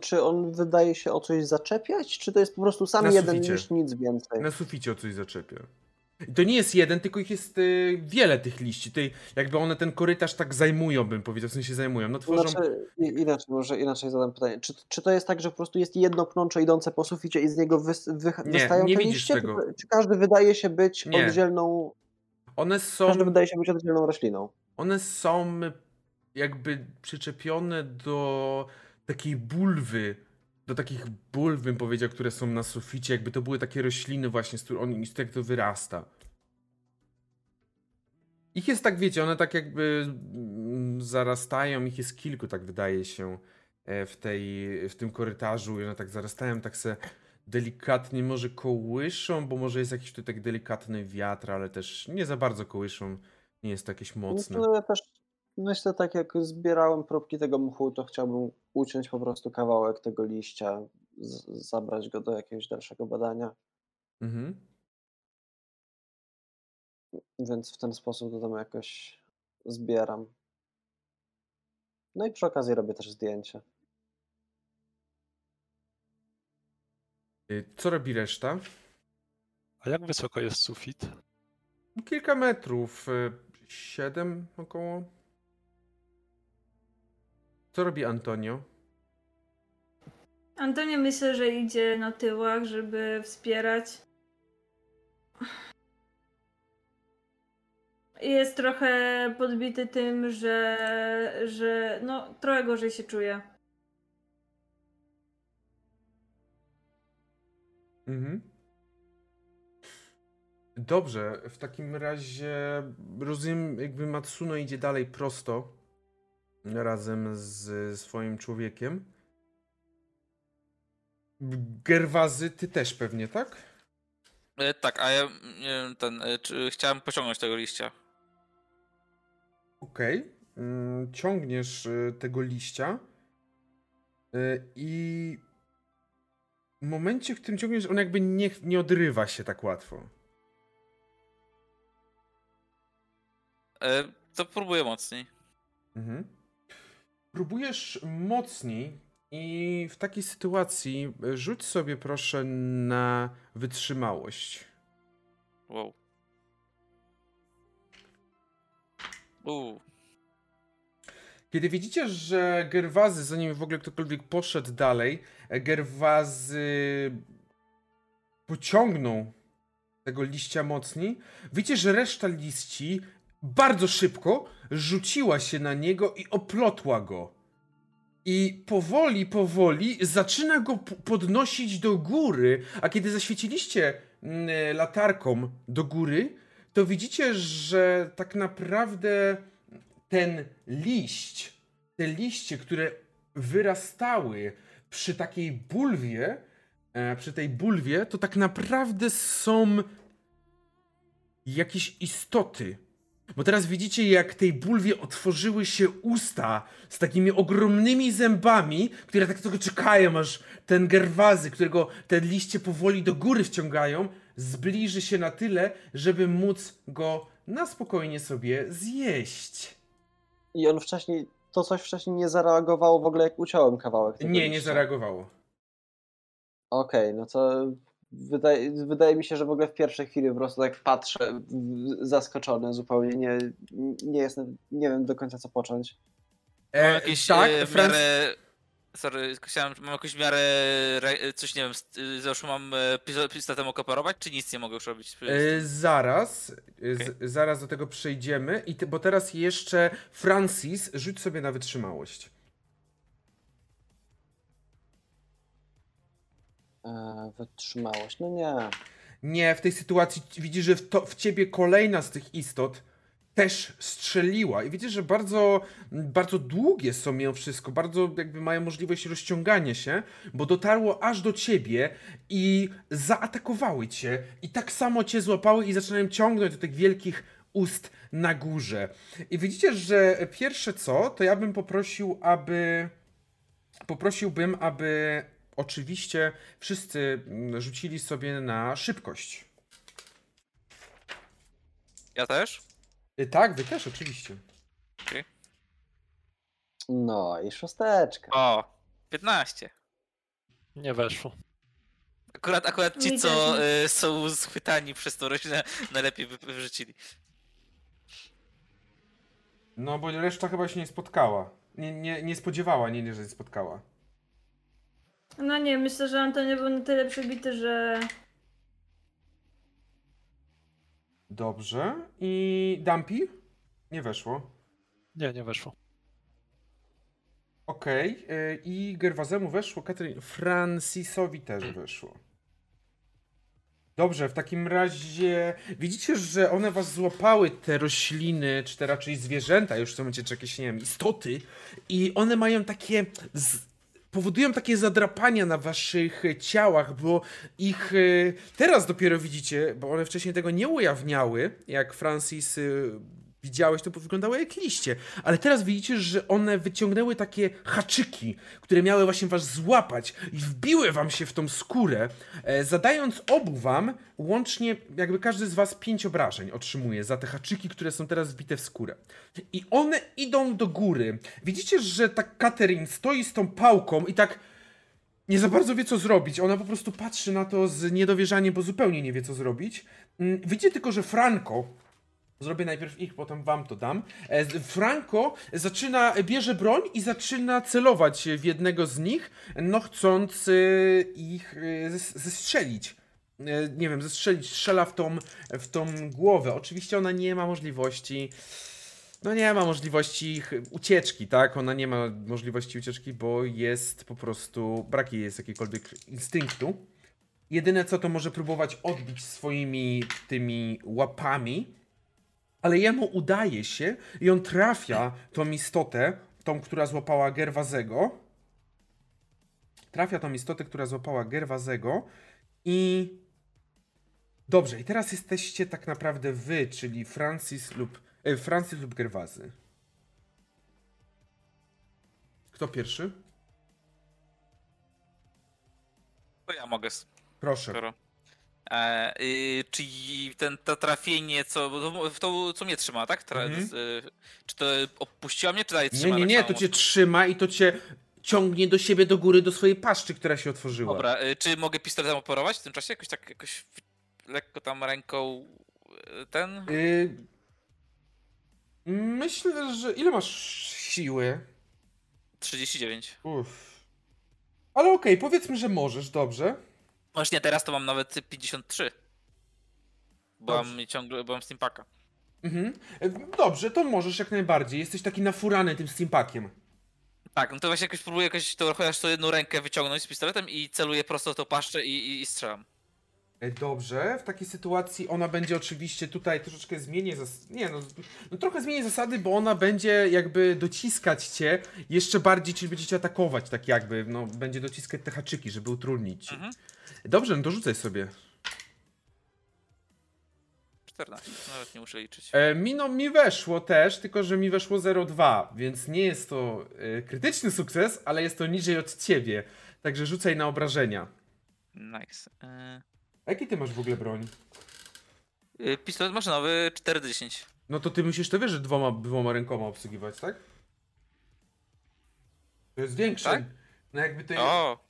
Speaker 3: Czy on wydaje się o coś zaczepiać, czy to jest po prostu sam
Speaker 1: Na
Speaker 3: jeden
Speaker 1: suficie.
Speaker 3: liść, nic więcej?
Speaker 1: Na suficie o coś zaczepia. To nie jest jeden, tylko ich jest y, wiele tych liści. Tej, jakby one ten korytarz tak zajmują, bym powiedział, w sensie zajmują. No tworzą...
Speaker 3: Znaczy, inaczej, może inaczej zadam pytanie. Czy, czy to jest tak, że po prostu jest jedno pnącze idące po suficie i z niego wys, wy,
Speaker 1: Nie,
Speaker 3: wystają
Speaker 1: nie
Speaker 3: te liście?
Speaker 1: tego.
Speaker 3: Czy, czy każdy wydaje się być
Speaker 1: Nie.
Speaker 3: oddzielną,
Speaker 1: One są...
Speaker 3: każdy wydaje się być oddzielną rośliną?
Speaker 1: One są jakby przyczepione do takiej bulwy, do takich bulw bym powiedział, które są na suficie, jakby to były takie rośliny właśnie, z których on, z których to wyrasta. Ich jest tak, wiecie, one tak jakby mm, zarastają, ich jest kilku, tak wydaje się, e, w, tej, w tym korytarzu i one tak zarastają, tak se delikatnie może kołyszą, bo może jest jakiś tutaj tak delikatny wiatr, ale też nie za bardzo kołyszą, nie jest to jakieś mocne.
Speaker 3: No, ja też myślę, tak jak zbierałem próbki tego mchu, to chciałbym uciąć po prostu kawałek tego liścia, zabrać go do jakiegoś dalszego badania.
Speaker 1: Mhm.
Speaker 3: Więc w ten sposób to tam jakoś zbieram. No i przy okazji robię też zdjęcie.
Speaker 1: Y, Co robi reszta?
Speaker 4: A jak wysoko jest sufit?
Speaker 1: Kilka metrów, y, siedem około. Co robi Antonio?
Speaker 2: Antonio myślę, że idzie na tyłach, żeby wspierać. Jest trochę podbity tym, że, że no, trochę gorzej się czuje.
Speaker 1: Mhm. Dobrze, w takim razie rozumiem, jakby Matsuno idzie dalej prosto razem z swoim człowiekiem. Gerwazy, ty też pewnie, tak?
Speaker 5: E, tak, a ja wiem, ten, e, czy, chciałem pociągnąć tego liścia.
Speaker 1: Okej. Mm, Ciągniesz y, tego liścia y, i w momencie, w którym ciągniesz, on jakby nie, nie odrywa się tak łatwo.
Speaker 5: E, to próbuję mocniej.
Speaker 1: Mhm. Próbujesz mocniej i w takiej sytuacji y, rzuć sobie proszę na wytrzymałość.
Speaker 5: Wow.
Speaker 1: Kiedy widzicie, że Gerwazy, zanim w ogóle ktokolwiek poszedł dalej, e, Gerwazy pociągnął tego liścia mocniej, widzicie, że reszta liści bardzo szybko rzuciła się na niego i oplotła go. I powoli, powoli zaczyna go podnosić do góry, a kiedy zaświeciliście mm, latarką do góry, to widzicie, że tak naprawdę ten liść, te liście, które wyrastały przy takiej bulwie, e, przy tej bulwie, to tak naprawdę są jakieś istoty. Bo teraz widzicie, jak tej bulwie otworzyły się usta z takimi ogromnymi zębami, które tak tylko czekają, aż ten gerwazy, którego te liście powoli do góry wciągają, zbliży się na tyle, żeby móc go na spokojnie sobie zjeść.
Speaker 3: I on wcześniej, to coś wcześniej nie zareagowało w ogóle jak uciąłem kawałek.
Speaker 1: Nie, nie
Speaker 3: liścia.
Speaker 1: zareagowało.
Speaker 3: Okej, no to wydaje, wydaje mi się, że w ogóle w pierwszej chwili po prostu tak patrzę zaskoczony zupełnie, nie, nie jestem, nie wiem do końca co począć.
Speaker 1: E,
Speaker 5: jakieś
Speaker 1: tak,
Speaker 5: e, w
Speaker 1: Franc-
Speaker 5: miarę... Sorry, chciałem, mam jakąś w miarę... Coś, nie wiem, załóżmy mam e, pisto- pistoletem operować, czy nic nie mogę już robić?
Speaker 1: E, zaraz, e, z,
Speaker 5: Okej.
Speaker 1: zaraz do tego przejdziemy, i ty, bo teraz jeszcze Francis, rzuć sobie na wytrzymałość.
Speaker 3: E, wytrzymałość, no nie.
Speaker 1: Nie, w tej sytuacji widzisz, że w, to, w ciebie kolejna z tych istot też strzeliła. I widzisz, że bardzo, bardzo długie są mimo wszystko, bardzo jakby mają możliwość rozciągania się, bo dotarło aż do ciebie i zaatakowały cię. I tak samo cię złapały i zaczynają ciągnąć do tych wielkich ust na górze. I widzicie, że pierwsze co, to ja bym poprosił, aby. Poprosiłbym, aby oczywiście wszyscy mm, rzucili sobie na szybkość.
Speaker 5: Ja też?
Speaker 1: Y, Tak, wy też, oczywiście.
Speaker 3: No i szósteczka.
Speaker 5: O, 15.
Speaker 4: Nie weszło.
Speaker 5: Akurat, akurat ci, co e, są schwytani przez tą roślinę, (laughs) najlepiej wy- wyrzucili.
Speaker 1: No, bo reszta chyba się nie spotkała. Nie, nie, nie spodziewała, nie, nie, że się spotkała.
Speaker 2: No nie, myślę, że Antonio był na tyle przebity, że
Speaker 1: Dobrze. I Dumpy? Nie weszło.
Speaker 4: Nie, nie weszło.
Speaker 1: Okej. y, I Gerwazemu weszło, Katrin... Francisowi też weszło. Dobrze, w takim razie widzicie, że one was złapały, te rośliny, czy te raczej zwierzęta, już w tym momencie, czy jakieś, nie wiem, istoty, i one mają takie. Z... powodują takie zadrapania na waszych ciałach, bo ich y, teraz dopiero widzicie, bo one wcześniej tego nie ujawniały, jak Francis y, widziałeś, to wyglądało jak liście, ale teraz widzicie, że one wyciągnęły takie haczyki, które miały właśnie was złapać i wbiły wam się w tą skórę, e, zadając obu wam łącznie, jakby każdy z was pięć obrażeń otrzymuje za te haczyki, które są teraz wbite w skórę. I one idą do góry. Widzicie, że ta Catherine stoi z tą pałką i tak nie za bardzo wie, co zrobić. Ona po prostu patrzy na to z niedowierzaniem, bo zupełnie nie wie, co zrobić. Mm, Widzicie tylko, że Franco Zrobię najpierw ich, potem wam to dam. E, Franco zaczyna, bierze broń i zaczyna celować w jednego z nich, no chcąc e, ich e, zes- zestrzelić. Nie wiem, zestrzelić, strzela w tą, w tą głowę. Oczywiście ona nie ma możliwości. No nie ma możliwości ucieczki, tak? Ona nie ma możliwości ucieczki, bo jest po prostu. Brak jej jest jakiegokolwiek instynktu. Jedyne co to może próbować odbić swoimi tymi łapami, ale jemu udaje się i on trafia tą istotę, tą, która złapała Gerwazego. Trafia tą istotę, która złapała Gerwazego i. Dobrze, i teraz jesteście tak naprawdę wy, czyli Francis lub. E, Francis lub Gerwazy. Kto pierwszy?
Speaker 5: To ja mogę,
Speaker 1: Proszę.
Speaker 5: skoro. E, y, czyli ten, to trafienie, co, to, co mnie trzyma, tak? Tra, z, y, czy to opuściła mnie, czy dalej
Speaker 1: Nie,
Speaker 5: trzyma?
Speaker 1: nie,
Speaker 5: tak
Speaker 1: nie,
Speaker 5: samo
Speaker 1: to cię trzyma i to cię ciągnie do siebie do góry, do swojej paszczy, która się otworzyła.
Speaker 5: Dobra, y, czy mogę pistoletem operować w tym czasie? Jakoś tak, jakoś lekko tam ręką y, ten?
Speaker 1: Myślę, że. Ile masz siły?
Speaker 5: 39.
Speaker 1: Uff. Ale okej, powiedzmy, że możesz, dobrze.
Speaker 5: Właśnie teraz to mam nawet 53. Bo
Speaker 1: Dobrze.
Speaker 5: mam ciągle, bo mam Steampaka.
Speaker 1: Mhm. Y, Dobrze, to możesz jak najbardziej. Jesteś taki nafurany tym steampakiem.
Speaker 5: Tak, no to właśnie jakoś próbuję jakoś to, chociaż to jedną rękę wyciągnąć z pistoletem i celuję prosto w tą paszczę i, i, i strzelam.
Speaker 1: E, Dobrze, w takiej sytuacji ona będzie oczywiście tutaj troszeczkę zmienię zas... Nie no, no trochę zmienię zasady, bo ona będzie jakby dociskać cię jeszcze bardziej, czyli będzie cię atakować, tak jakby, no będzie dociskać te haczyki, żeby utrudnić.
Speaker 5: Mhm.
Speaker 1: Dobrze, no to rzucaj sobie.
Speaker 5: 14, nawet nie muszę liczyć.
Speaker 1: E, mi, no, mi weszło też, tylko że mi weszło 0,2, więc nie jest to e, krytyczny sukces, ale jest to niżej od ciebie. Także rzucaj na obrażenia.
Speaker 5: Nice. E,
Speaker 1: A jaki ty masz w ogóle broń?
Speaker 5: y, pistolet maszynowy 4D10.
Speaker 1: No to ty musisz to wiesz, że dwoma, dwoma rękoma obsługiwać, tak? To jest większe.
Speaker 5: Tak?
Speaker 1: No jakby to
Speaker 5: O!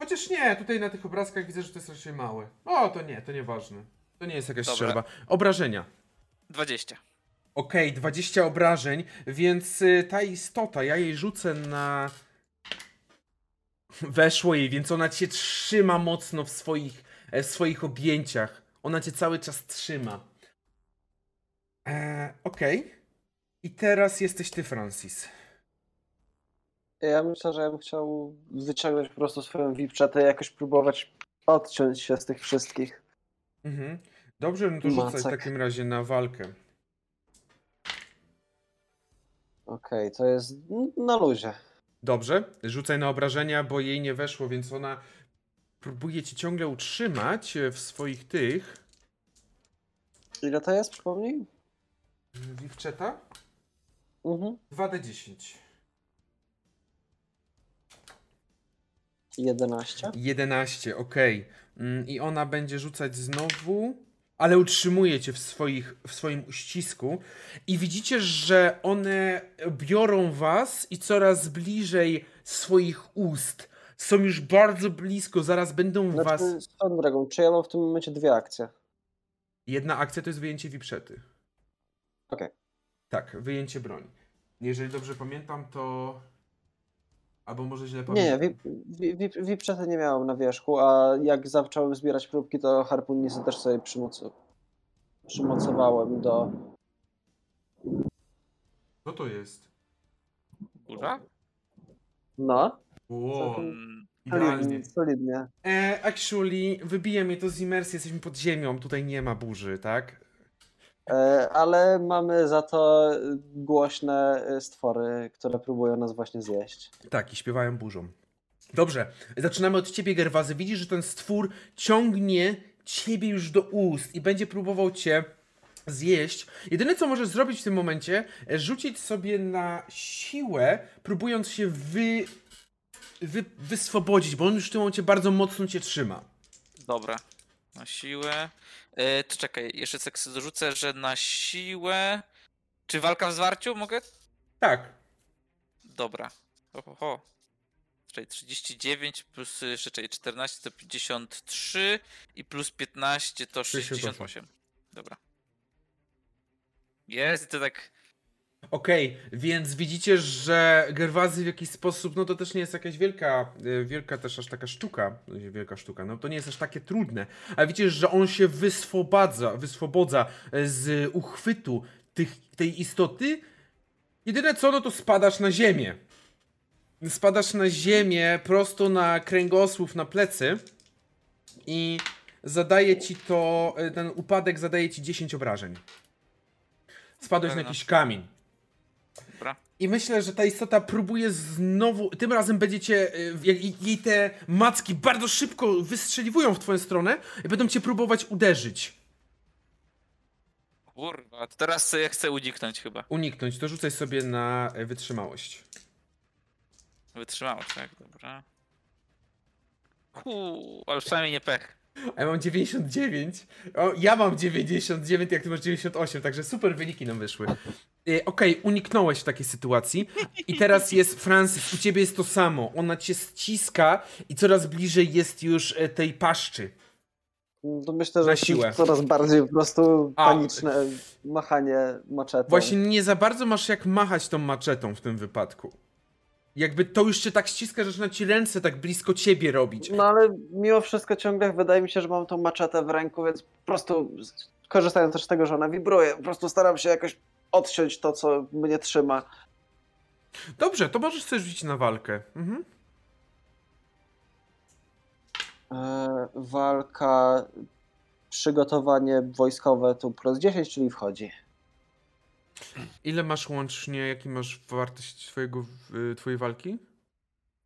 Speaker 1: Chociaż nie, tutaj na tych obrazkach widzę, że to jest raczej małe. O, to nie, to nieważne. To nie jest jakaś
Speaker 5: Dobra.
Speaker 1: strzelba. Obrażenia.
Speaker 5: 20.
Speaker 1: Okej, 20 obrażeń, więc y, ta istota, ja jej rzucę na. Weszło jej, więc ona cię trzyma mocno w swoich, e, w swoich objęciach. Ona cię cały czas trzyma. Eee, Okej. I teraz jesteś ty, Francis.
Speaker 3: Ja myślę, że ja bym chciał wyciągnąć po prostu swoją wipczetę i jakoś próbować odciąć się z tych wszystkich.
Speaker 1: Mhm. Dobrze, no to rzucaj w takim razie na walkę.
Speaker 3: Okej, to jest na luzie.
Speaker 1: Dobrze, rzucaj na obrażenia, bo jej nie weszło, więc ona próbuje cię ciągle utrzymać e, w swoich tych.
Speaker 3: Ile to jest, przypomnij?
Speaker 1: Wivczeta?
Speaker 3: Mhm.
Speaker 1: 2d10.
Speaker 3: 11.
Speaker 1: 11, okej. Mm, I ona będzie rzucać znowu, ale utrzymuje cię w, swoich, w swoim uścisku. I widzicie, że one biorą was i coraz bliżej swoich ust. Są już bardzo blisko, zaraz będą was.
Speaker 3: Znaczy, swoją drogą, czy ja mam w tym momencie dwie akcje?
Speaker 1: Jedna akcja to jest wyjęcie wiprzety.
Speaker 3: Okej.
Speaker 1: Tak, wyjęcie broni. Jeżeli dobrze pamiętam, to. Albo może źle
Speaker 3: Nie,
Speaker 1: pamiętam.
Speaker 3: nie, wip, wip, wipczety nie miałem na wierzchu, a jak zacząłem zbierać próbki, to harpunnicę też sobie przymoc, przymocowałem do...
Speaker 1: Co to jest?
Speaker 5: Burza?
Speaker 3: No,
Speaker 1: Wow,
Speaker 5: Mm,
Speaker 1: idealnie.
Speaker 3: solidnie. solidnie.
Speaker 1: E, actually, wybija mnie to z imersji, jesteśmy pod ziemią, tutaj nie ma burzy, tak?
Speaker 3: E, ale mamy za to głośne e, stwory, które próbują nas właśnie zjeść.
Speaker 1: Tak, i śpiewają burzą. Dobrze, zaczynamy od ciebie, Gerwazy. Widzisz, że ten stwór ciągnie ciebie już do ust i będzie próbował cię zjeść. Jedyne, co możesz zrobić w tym momencie, e, rzucić sobie na siłę, próbując się wy, wy, wyswobodzić, bo on już w tym momencie bardzo mocno cię trzyma.
Speaker 5: dobra. Na siłę. E, to czekaj, jeszcze sobie dorzucę, że na siłę. Czy walka w zwarciu mogę?
Speaker 1: Tak,
Speaker 5: Dobra. Ho, ho, ho. Czekaj, 39 plus y, jeszcze czekaj, 14 to 53 i plus 15 to
Speaker 1: 68.
Speaker 5: 68. Dobra. Jest i to tak...
Speaker 1: Okej, więc widzicie, że Gerwazy w jakiś sposób, no to też nie jest jakaś wielka, y, wielka też aż taka sztuka, wielka sztuka, no to nie jest aż takie trudne, ale widzicie, że on się wyswobadza, wyswobodza z uchwytu tych, tej istoty. Jedyne co, no to spadasz na ziemię. Spadasz na ziemię, prosto na kręgosłup, na plecy i zadaje ci to, y, ten upadek zadaje ci 10 obrażeń. Spadłeś na
Speaker 5: Pewno.
Speaker 1: jakiś kamień.
Speaker 5: Dobra.
Speaker 1: I myślę, że ta istota próbuje znowu. Tym razem będziecie. y, jej- te macki bardzo szybko wystrzeliwują w twoją stronę i będą cię próbować uderzyć.
Speaker 5: Kurwa, to teraz ja chcę uniknąć chyba.
Speaker 1: Uniknąć. To rzucaj sobie na y, wytrzymałość.
Speaker 5: Wytrzymało, tak, dobra. Huu, ale przynajmniej nie pech. (laughs)
Speaker 1: A ja mam 99. O, ja mam 99, jak ty masz 98, także super wyniki nam wyszły. Y, Okej, uniknąłeś w takiej sytuacji. I teraz jest Francis, u ciebie jest to samo. Ona cię ściska i coraz bliżej jest już e, tej paszczy.
Speaker 3: To myślę, że
Speaker 1: siłę.
Speaker 3: coraz bardziej po prostu
Speaker 1: A.
Speaker 3: paniczne machanie maczetą.
Speaker 1: Właśnie nie za bardzo masz jak machać tą maczetą w tym wypadku. Jakby to już cię tak ściska, że zaczyna ci ręce tak blisko ciebie robić.
Speaker 3: No ale mimo wszystko ciągle wydaje mi się, że mam tą maczetę w ręku, więc po prostu korzystając też z tego, że ona wibruje, po prostu staram się jakoś odciąć to, co mnie trzyma.
Speaker 1: Dobrze, to możesz sobie rzucić na walkę. Mhm.
Speaker 3: E, walka, przygotowanie wojskowe tu plus 10, czyli wchodzi.
Speaker 1: Ile masz łącznie, jaki masz wartość twojego, y, twojej walki?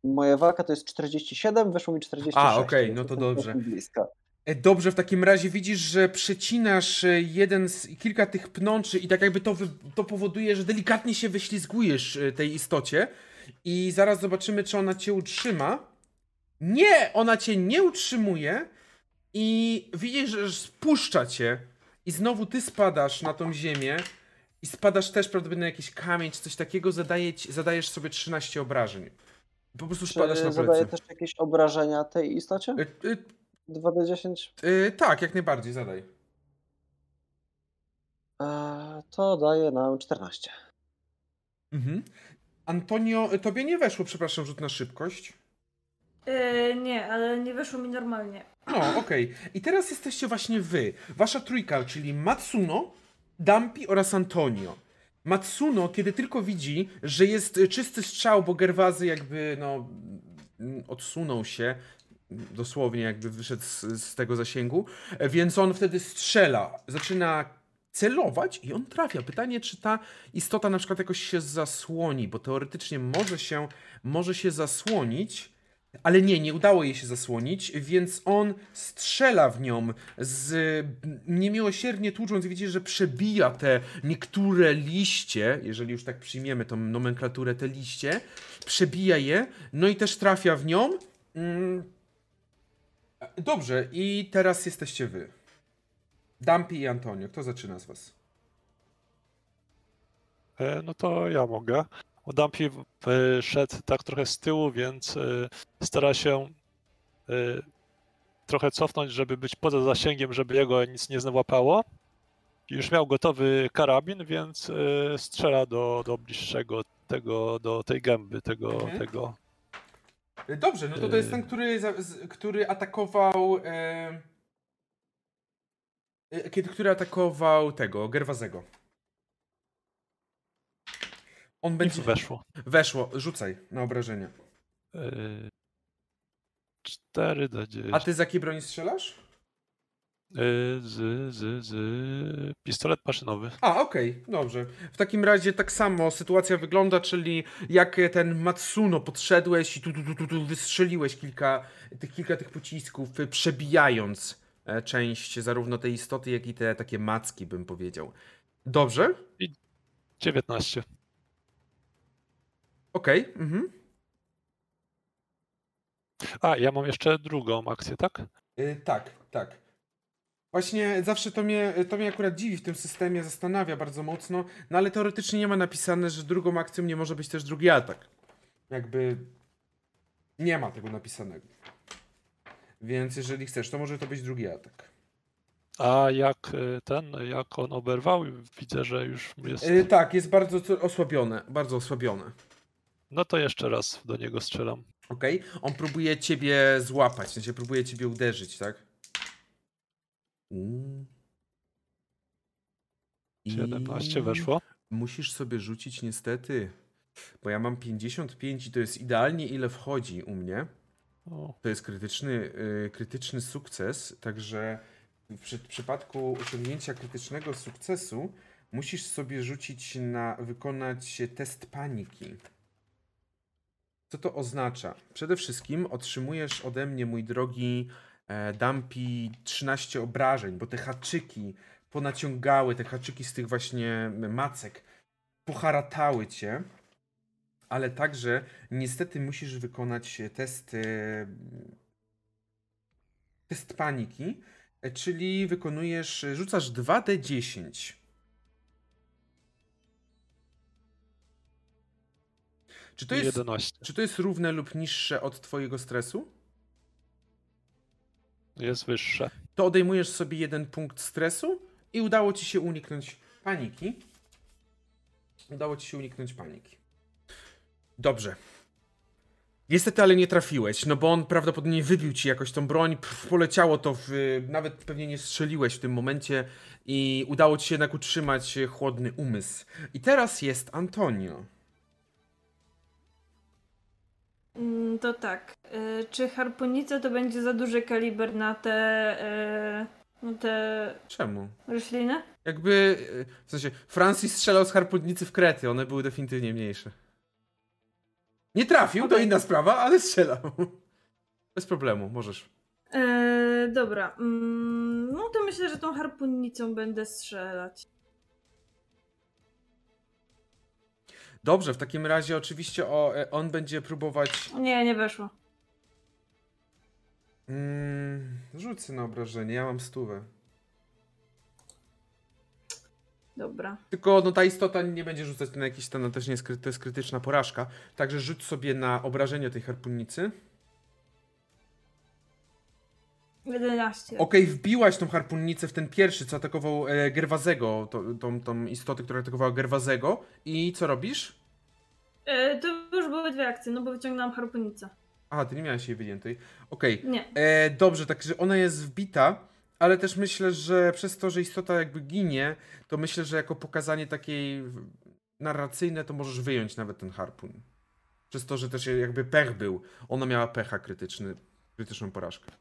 Speaker 3: Moja walka to jest 47, wyszło mi 46.
Speaker 1: A, okej,
Speaker 3: więc
Speaker 1: no to dobrze.
Speaker 3: Blisko.
Speaker 1: E, Dobrze, w takim razie widzisz, że przecinasz e, jeden z kilka tych pnączy i tak jakby to, to powoduje, że delikatnie się wyślizgujesz e, tej istocie i zaraz zobaczymy, czy ona cię utrzyma. Nie, ona cię nie utrzymuje i widzisz, że spuszcza cię i znowu ty spadasz na tą ziemię i spadasz też prawdopodobnie na jakiś kamień czy coś takiego, zadaje ci, zadajesz sobie 13 obrażeń. Po prostu spadasz na
Speaker 3: Czy zadaje też jakieś obrażenia tej istocie?
Speaker 1: E, e,
Speaker 3: 2d10?
Speaker 1: e, tak, jak najbardziej, zadaj.
Speaker 3: E, to daje nam 14.
Speaker 1: Mhm. Antonio, y, tobie nie weszło, przepraszam, rzut na szybkość.
Speaker 2: Yy, nie, ale nie wyszło mi normalnie.
Speaker 1: No, okej. I teraz jesteście właśnie wy. Wasza trójka, czyli Matsuno, Dampi oraz Antonio. Matsuno, kiedy tylko widzi, że jest czysty strzał, bo Gerwazy jakby, no, odsunął się, dosłownie jakby wyszedł z, z tego zasięgu, więc on wtedy strzela, zaczyna celować i on trafia. Pytanie, czy ta istota na przykład jakoś się zasłoni, bo teoretycznie może się, może się zasłonić, ale nie, nie udało jej się zasłonić, więc on strzela w nią z niemiłosiernie tłucząc. Widzicie, że przebija te niektóre liście, jeżeli już tak przyjmiemy tą nomenklaturę, te liście, przebija je, no i też trafia w nią. Mm. Dobrze, i teraz jesteście wy. Dumpy i Antonio. Kto zaczyna z was?
Speaker 4: E, No to ja mogę. Dumpy w- szedł tak trochę z tyłu, więc e, stara się e, trochę cofnąć, żeby być poza zasięgiem, żeby jego nic nie złapało. Już miał gotowy karabin, więc strzela do, do bliższego tego, do tej gęby, tego,
Speaker 1: Mhm.
Speaker 4: tego.
Speaker 1: Dobrze, no to to jest ten, który, który atakował. E, Kiedy, który atakował tego, Gerwazego. On
Speaker 4: I
Speaker 1: będzie.
Speaker 4: weszło.
Speaker 1: Weszło, rzucaj na obrażenia.
Speaker 4: E, 4 do 10.
Speaker 1: A ty z jakiej broni strzelasz?
Speaker 4: E, Z, z, z pistolet maszynowy.
Speaker 1: A, okej, dobrze. W takim razie tak samo sytuacja wygląda, czyli jak ten Matsuno podszedłeś i tu, tu, tu, tu, tu wystrzeliłeś kilka tych, kilka tych pocisków, przebijając e, część zarówno tej istoty, jak i te takie macki, bym powiedział. Dobrze?
Speaker 4: 19.
Speaker 1: Okej, mhm.
Speaker 4: A, ja mam jeszcze drugą akcję, tak?
Speaker 1: Y, tak, tak. Właśnie zawsze to mnie, to mnie akurat dziwi w tym systemie, zastanawia bardzo mocno, no ale teoretycznie nie ma napisane, że drugą akcją nie może być też drugi atak. Jakby nie ma tego napisanego. Więc jeżeli chcesz, to może to być drugi atak.
Speaker 4: A jak y, ten, jak on oberwał, widzę, że już jest.
Speaker 1: E, tak, jest bardzo osłabione, bardzo osłabione.
Speaker 4: No to jeszcze raz do niego strzelam.
Speaker 1: Okej? On próbuje ciebie złapać, w sensie próbuje ciebie uderzyć, tak? Mm. I
Speaker 4: 17 weszło.
Speaker 1: Musisz sobie rzucić niestety, bo ja mam 55 i to jest idealnie ile wchodzi u mnie.
Speaker 4: O,
Speaker 1: To jest krytyczny, y, krytyczny sukces, także w przy, przypadku osiągnięcia krytycznego sukcesu musisz sobie rzucić na wykonać test paniki. Co to oznacza? Przede wszystkim otrzymujesz ode mnie, mój drogi e, Dampi, 13 obrażeń, bo te haczyki ponaciągały, te haczyki z tych właśnie macek poharatały cię ale także niestety musisz wykonać test, e, test paniki, e, czyli wykonujesz, rzucasz 2d10. Czy to, jest,
Speaker 4: 11.
Speaker 1: czy to jest równe lub niższe od twojego stresu?
Speaker 4: Jest wyższe.
Speaker 1: To odejmujesz sobie jeden punkt stresu i udało ci się uniknąć paniki. Udało ci się uniknąć paniki. Dobrze. Niestety, ale nie trafiłeś, no bo on prawdopodobnie wybił ci jakoś tą broń, pff, poleciało to w... Nawet pewnie nie strzeliłeś w tym momencie i udało ci się jednak utrzymać e, chłodny umysł. I teraz jest Antonio.
Speaker 2: To tak. y, Czy harpunica to będzie za duży kaliber na te, y, na te
Speaker 1: Czemu?
Speaker 2: rośliny?
Speaker 1: Jakby, e, w sensie, Francis strzelał z harpudnicy w krety, one były definitywnie mniejsze. Nie trafił, to
Speaker 2: Okej.
Speaker 1: inna sprawa, ale strzelał. Bez problemu, możesz.
Speaker 2: E, dobra. Mm, no to myślę, że tą harpunicą będę strzelać.
Speaker 1: Dobrze, w takim razie oczywiście o, e, on będzie próbować.
Speaker 2: Nie, nie weszło.
Speaker 1: Mm, rzucę na obrażenie, ja mam stówę.
Speaker 2: Dobra.
Speaker 1: Tylko no, ta istota nie będzie rzucać na jakiś ten, no, też nie jest, to jest krytyczna porażka. Także rzuć sobie na obrażenie tej harpunnicy.
Speaker 2: 11.
Speaker 1: Okej, wbiłaś tą harpunnicę w ten pierwszy, co atakował e, Gerwazego, to, tą, tą istotę, która atakowała Gerwazego. I co robisz?
Speaker 2: E, to już były dwie akcje, no bo wyciągnęłam harpunicę.
Speaker 1: Aha, ty nie miałeś jej wyjętej. Okej,
Speaker 2: Nie.
Speaker 1: E, dobrze, także ona jest wbita, ale też myślę, że przez to, że istota jakby ginie, to myślę, że jako pokazanie takiej narracyjne, to możesz wyjąć nawet ten harpun. Przez to, że też jakby pech był. Ona miała pecha krytyczny, krytyczną porażkę.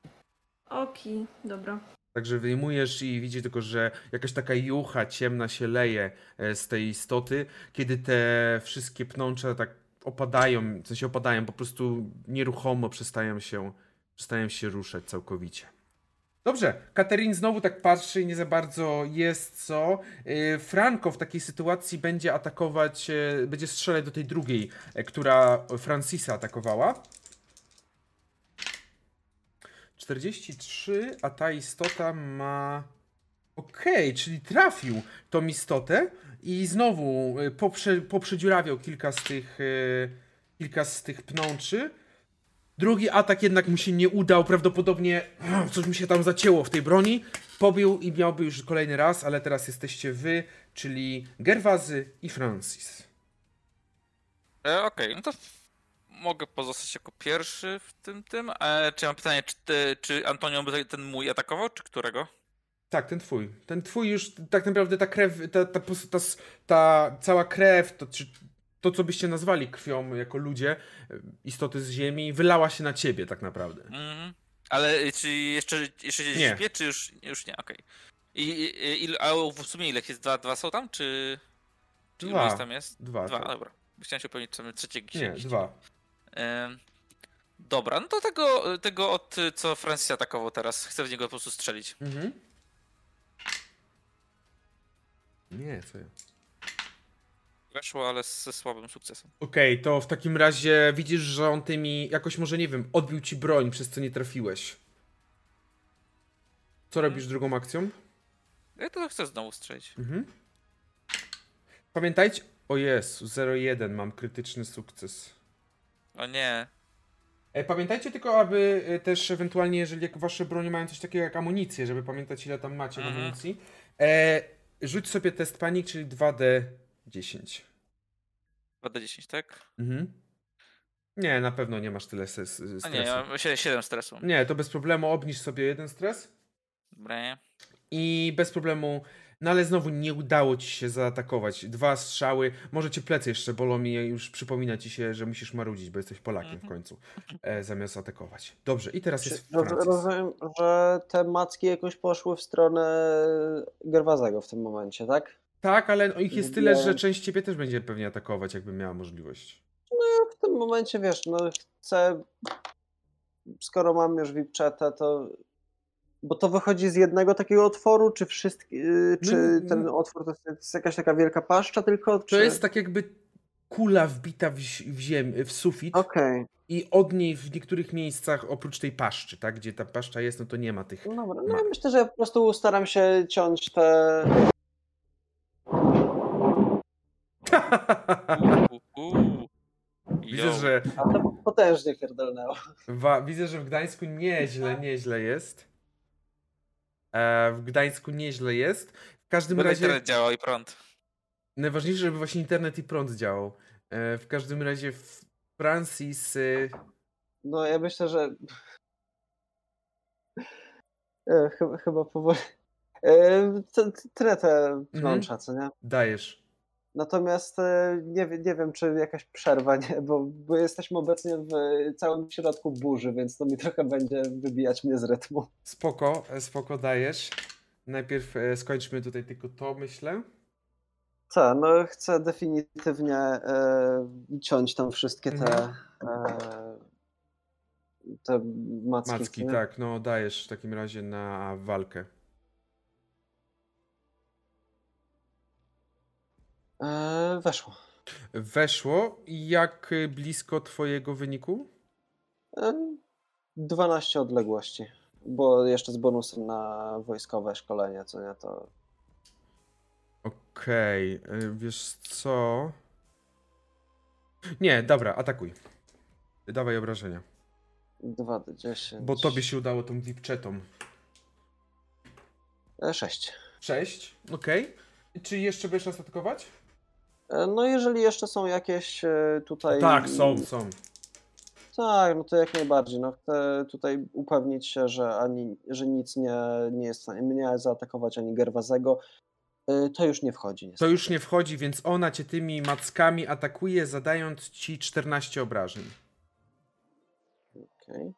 Speaker 2: Oki, dobra.
Speaker 1: Także wyjmujesz i widzisz tylko, że jakaś taka jucha ciemna się leje e, z tej istoty, kiedy te wszystkie pnącza tak opadają, w sensie opadają, po prostu nieruchomo przestają się, przestają się ruszać całkowicie. Dobrze, Katerin znowu tak patrzy i nie za bardzo jest co. E, Franco w takiej sytuacji będzie atakować, e, będzie strzelać do tej drugiej, która Francisa atakowała. 43, a ta istota ma. Okej, czyli trafił tą istotę i znowu y, poprze, poprzedziurawiał kilka z tych y, kilka z tych pnączy. Drugi atak jednak mu się nie udał, prawdopodobnie (clears throat) coś mi się tam zacięło w tej broni. Pobił i miałby już kolejny raz, ale teraz jesteście wy, czyli Gerwazy i Francis.
Speaker 5: E, Okej, no to mogę pozostać jako pierwszy w tym tym. E, czy mam pytanie, czy, ty, czy Antonio by ten mój atakował, czy którego?
Speaker 1: Tak, ten twój. Ten twój już tak naprawdę ta krew, ta, ta, ta, ta cała krew, to, czy, to co byście nazwali krwią jako ludzie, e, istoty z ziemi, wylała się na ciebie tak naprawdę.
Speaker 5: Mhm. Ale y, czy jeszcze, jeszcze się
Speaker 1: Nie.
Speaker 5: śpię, czy już, już nie? Okej. I, i, i, a w sumie ile jest? Dwa, dwa są tam, czy...
Speaker 1: Dwa.
Speaker 5: tam jest?
Speaker 1: Dwa.
Speaker 5: Dwa,
Speaker 1: tak.
Speaker 5: dobra. Chciałem się upewnić, czy tam trzeciego
Speaker 1: Nie,
Speaker 5: gdzieś.
Speaker 1: dwa.
Speaker 5: Dobra, no to tego, tego od co Francis atakował teraz. Chcę w niego po prostu strzelić.
Speaker 1: Mhm. Nie, co ja.
Speaker 5: Weszło, ale ze słabym sukcesem.
Speaker 1: Okej, to w takim razie widzisz, że on tymi jakoś może nie wiem, odbił ci broń, przez co nie trafiłeś. Co robisz drugą akcją?
Speaker 5: Ja to chcę znowu strzelić.
Speaker 1: Mhm. Pamiętajcie, o Jezu, 0-1 mam krytyczny sukces.
Speaker 5: O nie.
Speaker 1: E, Pamiętajcie tylko, aby e, też ewentualnie, jeżeli wasze bronie mają coś takiego jak amunicję, żeby pamiętać ile tam macie
Speaker 5: Mhm.
Speaker 1: amunicji. E, rzuć sobie test panik, czyli 2D10.
Speaker 5: 2D10, tak?
Speaker 1: Mhm. Nie, na pewno nie masz tyle ses-
Speaker 5: A
Speaker 1: stresu.
Speaker 5: nie, ja mam 7 stresu.
Speaker 1: Nie, to bez problemu obniż sobie jeden stres
Speaker 5: Dobra,
Speaker 1: i bez problemu, no ale znowu nie udało ci się zaatakować. Dwa strzały, może cię plecy jeszcze bolą i już przypomina ci się, że musisz marudzić, bo jesteś Polakiem w
Speaker 5: Mhm.
Speaker 1: końcu, e, zamiast atakować. Dobrze, i teraz
Speaker 3: Czy,
Speaker 1: jest Francis.
Speaker 3: rozumiem, że te macki jakoś poszły w stronę Gerwazego w tym momencie, tak?
Speaker 1: Tak, ale no, ich jest tyle, że część ciebie też będzie pewnie atakować, jakby miała możliwość.
Speaker 3: W tym momencie, wiesz, no chcę, skoro mam już VIP-chatę, to... Bo to wychodzi z jednego takiego otworu, czy wszystkie,
Speaker 1: No,
Speaker 3: czy
Speaker 1: no.
Speaker 3: ten otwór to jest, to jest jakaś taka wielka paszcza tylko?
Speaker 1: To
Speaker 3: czy...
Speaker 1: jest tak jakby kula wbita w, w ziemię, w sufit
Speaker 3: Okej,
Speaker 1: i od niej w niektórych miejscach, oprócz tej paszczy, tak, gdzie ta paszcza jest, no to nie ma tych...
Speaker 3: no dobra. No
Speaker 1: Ma.
Speaker 3: ja myślę, że ja po prostu staram się ciąć te... (laughs)
Speaker 1: Widzę, że
Speaker 3: A to potężnie pierdolnęło.
Speaker 1: Wa- widzę, że w Gdańsku nieźle, nieźle jest. E, w Gdańsku nieźle jest. W każdym
Speaker 5: Byle
Speaker 1: razie
Speaker 5: internet działał i prąd.
Speaker 1: najważniejsze, żeby właśnie internet i prąd działał. E, w każdym razie w Francis y,
Speaker 3: No ja myślę, że e, chyba, chyba powoli. T- t- Tyle te plącza, co nie?
Speaker 1: dajesz.
Speaker 3: Natomiast e, nie, nie wiem, czy jakaś przerwa, nie? Bo, bo jesteśmy obecnie w całym środku burzy, więc to mi trochę będzie wybijać mnie z rytmu.
Speaker 1: Spoko, e, spoko dajesz. Najpierw e, skończmy tutaj tylko to, myślę.
Speaker 3: Co, no chcę definitywnie e, ciąć tam wszystkie te,
Speaker 1: Mhm.
Speaker 3: e, te macki.
Speaker 1: Macki,
Speaker 3: nie?
Speaker 1: tak, no dajesz w takim razie na walkę.
Speaker 3: E, weszło.
Speaker 1: Weszło. Jak blisko twojego wyniku?
Speaker 3: E, 12 odległości, bo jeszcze z bonusem na wojskowe szkolenie, co nie, to
Speaker 1: Okej, y, wiesz co? Nie, dobra, atakuj. Dawaj obrażenia.
Speaker 3: 2 do 10.
Speaker 1: Bo tobie się udało tą wipczetą.
Speaker 3: 6.
Speaker 1: 6, okej. Czy jeszcze będziesz nas atakować?
Speaker 3: E, No jeżeli jeszcze są jakieś e, tutaj...
Speaker 1: Tak, są, są.
Speaker 3: Tak, no to jak najbardziej. No chcę tutaj upewnić się, że, ani, że nic nie, nie jest w stanie mnie zaatakować, ani Gerwazego. E, To już nie wchodzi.
Speaker 1: To
Speaker 3: Niestety.
Speaker 1: już nie wchodzi, więc ona cię tymi mackami atakuje, zadając ci 14 obrażeń.
Speaker 3: Okej.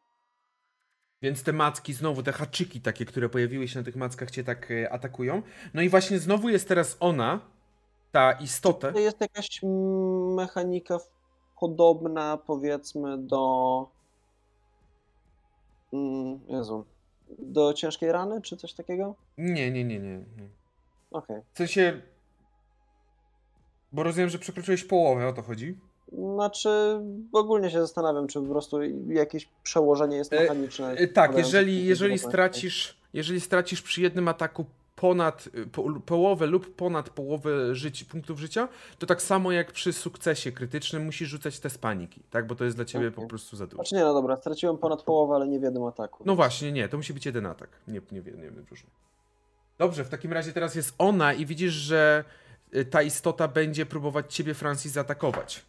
Speaker 1: Więc te macki, znowu te haczyki takie, które pojawiły się na tych mackach, cię tak atakują. No i właśnie znowu jest teraz ona, ta istota.
Speaker 3: To jest jakaś mechanika podobna, powiedzmy, do. Mm, Jezu. Do ciężkiej rany, czy coś takiego?
Speaker 1: Nie, nie, nie, nie. nie.
Speaker 3: Okej.
Speaker 1: W sensie. Bo rozumiem, że przekroczyłeś połowę, o to chodzi.
Speaker 3: Znaczy, ogólnie się zastanawiam, czy po prostu jakieś przełożenie jest
Speaker 1: E,
Speaker 3: mechaniczne.
Speaker 1: E, Tak, jeżeli, jeżeli stracisz, jeżeli stracisz przy jednym ataku ponad y, po, połowę lub ponad połowę życi, punktów życia, to tak samo jak przy sukcesie krytycznym musisz rzucać test paniki, tak? Bo to jest dla ciebie
Speaker 3: Okej.
Speaker 1: po prostu za dużo.
Speaker 3: Znaczy nie, no dobra, straciłem ponad połowę, ale nie w jednym ataku.
Speaker 1: No właśnie, nie, to musi być jeden atak, nie, nie, nie, nie drużyny. Dobrze, w takim razie teraz jest ona i widzisz, że y, ta istota będzie próbować ciebie, Francis, zaatakować.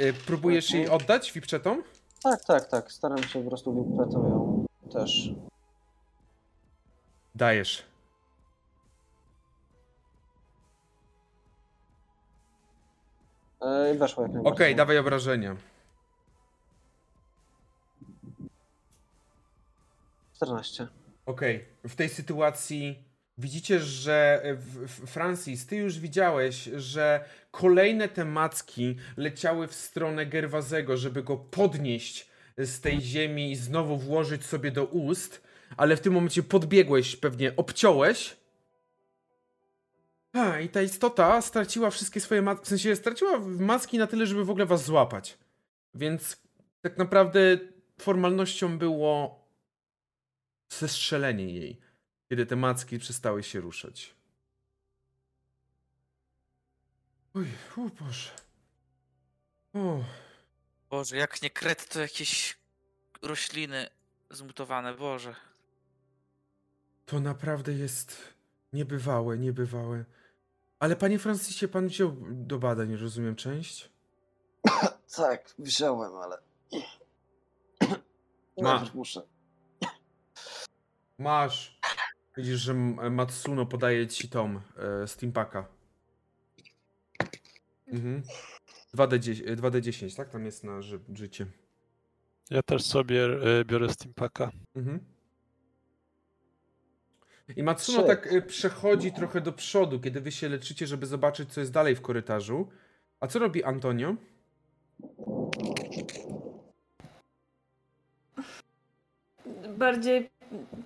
Speaker 1: Y, Próbujesz jej oddać wipczetom?
Speaker 3: Tak, tak, tak. Staram się po prostu wypłetą ją też.
Speaker 1: Dajesz.
Speaker 3: E, weszło jak.
Speaker 1: Okej, dawaj obrażenia.
Speaker 3: 14.
Speaker 1: Okej, w tej sytuacji widzicie, że e, Francis, ty już widziałeś, że kolejne te macki leciały w stronę Gerwazego, żeby go podnieść z tej ziemi i znowu włożyć sobie do ust, ale w tym momencie podbiegłeś, pewnie obciąłeś. A, i ta istota straciła wszystkie swoje macki, w sensie straciła macki na tyle, żeby w ogóle was złapać. Więc tak naprawdę formalnością było zestrzelenie jej, kiedy te macki przestały się ruszać. Oj, o Boże.
Speaker 5: Boże, jak nie kret, to jakieś rośliny zmutowane, Boże.
Speaker 1: to naprawdę jest niebywałe, niebywałe. Ale panie Francisie, pan wziął do badań, rozumiem, część? (coughs)
Speaker 3: Tak, wziąłem, ale. (coughs)
Speaker 1: Ma.
Speaker 3: Muszę. (coughs)
Speaker 1: Masz. Widzisz, że Matsuno podaje ci tom e, Steampaka. Mhm. 2D10, e, 2D10, tak? Tam jest na ży życie.
Speaker 4: Ja też sobie e, biorę Steampaka.
Speaker 1: Mhm. I Matsuno
Speaker 3: Trzy.
Speaker 1: tak e, przechodzi trochę do przodu, kiedy wy się leczycie, żeby zobaczyć, co jest dalej w korytarzu. A co robi Antonio?
Speaker 2: Bardziej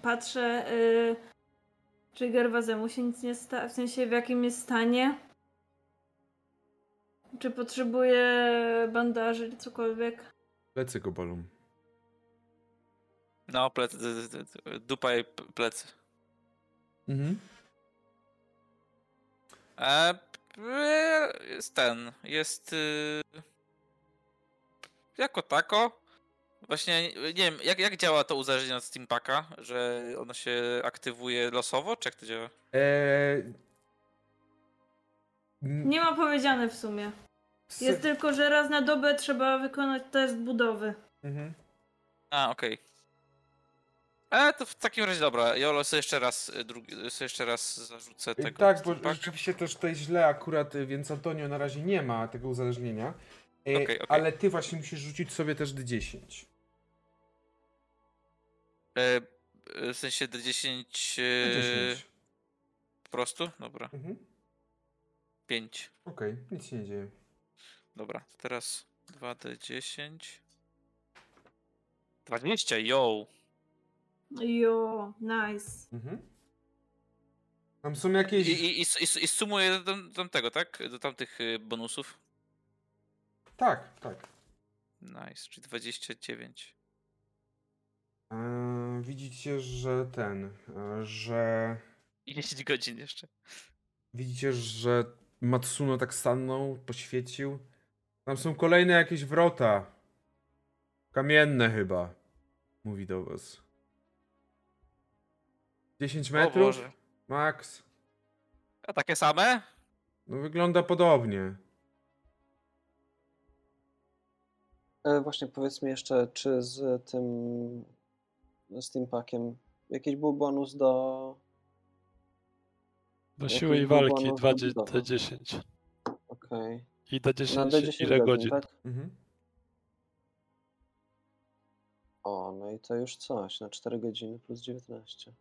Speaker 2: patrzę, y, czy Gerwazemu się nic nie stało, w sensie w jakim jest stanie. Czy potrzebuje bandaży, czy cokolwiek.
Speaker 1: Plecy go bolą.
Speaker 5: No, plec, dupa i plecy.
Speaker 1: Mhm.
Speaker 5: E, jest ten, jest y, jako tako. Właśnie nie wiem, jak, jak działa to uzależnienie od Steampaka, że ono się aktywuje losowo, czy jak to działa?
Speaker 1: Eee...
Speaker 2: Nie ma powiedziane w sumie.
Speaker 1: Se-
Speaker 2: Jest tylko, że raz na dobę trzeba wykonać test budowy.
Speaker 1: Mhm.
Speaker 5: A, okej. E, to w takim razie dobra, Jolo sobie jeszcze raz, y, drugi, sobie jeszcze raz zarzucę
Speaker 1: I
Speaker 5: tego
Speaker 1: Tak, bo
Speaker 5: Steampaka.
Speaker 1: rzeczywiście też tutaj źle akurat, y, więc Antonio na razie nie ma tego uzależnienia. E,
Speaker 5: Okej, okej.
Speaker 1: Ale ty właśnie musisz rzucić sobie też D10.
Speaker 5: E, w sensie D10 e,
Speaker 1: D10.
Speaker 5: po prostu? Dobra,
Speaker 1: Mhm.
Speaker 5: 5.
Speaker 1: Okej, nic się nie dzieje.
Speaker 5: Dobra, to teraz 2D10. 20, yo!
Speaker 2: Jo, nice.
Speaker 1: Mhm. Tam są
Speaker 5: I,
Speaker 1: jakieś...
Speaker 5: i, i, i, i sumuję do tam- tamtego, tak? Do tamtych y, bonusów.
Speaker 1: Tak, tak.
Speaker 5: Nice, czyli 29.
Speaker 1: Eee, widzicie, że ten, e, że...
Speaker 5: I 10 godzin jeszcze.
Speaker 1: Widzicie, że Matsuno tak stanął, poświecił. Tam są kolejne jakieś wrota. Kamienne chyba. Mówi do was. 10
Speaker 5: O
Speaker 1: metrów?
Speaker 5: Boże.
Speaker 1: Max.
Speaker 5: A takie same?
Speaker 1: No wygląda podobnie.
Speaker 3: E, Właśnie powiedz mi jeszcze, czy z tym z tym pakiem jakiś był bonus do.
Speaker 4: Do siły i
Speaker 3: był
Speaker 4: walki
Speaker 3: bonus
Speaker 4: 2
Speaker 3: do budowy?
Speaker 4: D10.
Speaker 3: Okej.
Speaker 4: I
Speaker 3: Na
Speaker 4: D10
Speaker 3: D10
Speaker 4: ile godzin?
Speaker 3: tak?
Speaker 1: Mhm.
Speaker 3: O, no i to już coś. Na 4 godziny plus 19.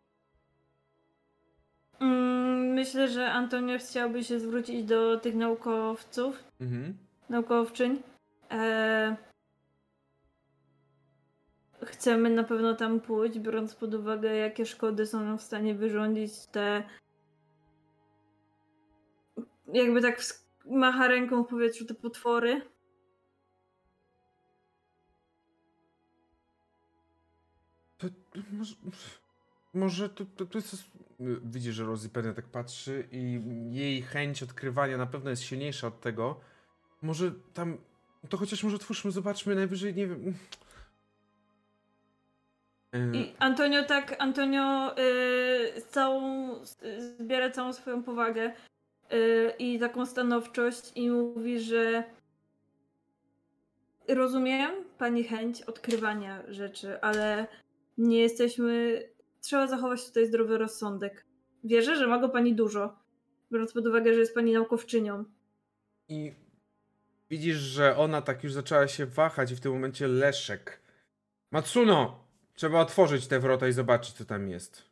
Speaker 2: Mm, myślę, że Antonio chciałby się zwrócić do tych naukowców,
Speaker 1: Mhm.
Speaker 2: naukowczyń. E... Chcemy na pewno tam pójść, biorąc pod uwagę, jakie szkody są nam w stanie wyrządzić te. Jakby tak macha ręką w powietrzu te potwory.
Speaker 1: To, to może, może to, to, to jest... Widzisz, że Rosie pewnie tak patrzy i jej chęć odkrywania na pewno jest silniejsza od tego. Może tam... To chociaż może otwórzmy, zobaczmy najwyżej, nie wiem... E,
Speaker 2: I Antonio tak, Antonio y, całą, zbiera całą swoją powagę i taką stanowczość i mówi, że rozumiem pani chęć odkrywania rzeczy, ale nie jesteśmy, trzeba zachować tutaj zdrowy rozsądek. Wierzę, że ma go pani dużo, biorąc pod uwagę, że jest pani naukowczynią.
Speaker 1: I widzisz, że ona tak już zaczęła się wahać i w tym momencie Leszek. Matsuno! Trzeba otworzyć te wrota i zobaczyć, co tam jest.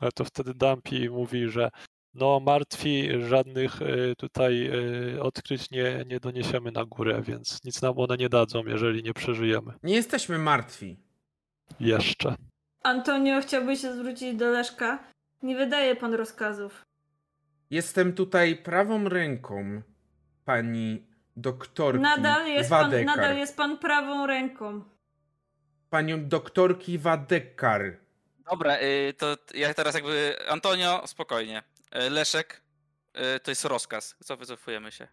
Speaker 4: Ale to wtedy Dumpy mówi, że no martwi, żadnych y, tutaj y, odkryć nie, nie doniesiemy na górę, więc nic nam one nie dadzą, jeżeli nie przeżyjemy.
Speaker 1: Nie jesteśmy martwi.
Speaker 4: Jeszcze.
Speaker 2: Antonio chciałby się zwrócić do Leszka. Nie wydaje pan rozkazów.
Speaker 1: Jestem tutaj prawą ręką pani doktorki
Speaker 2: Nadal jest, pan,
Speaker 1: Wadekar.
Speaker 2: nadal jest pan prawą ręką.
Speaker 1: Panią doktorki Wadekar.
Speaker 5: Dobra, y, to ja teraz jakby. Antonio, spokojnie. Y, Leszek, y, to jest rozkaz. Co wycofujemy się?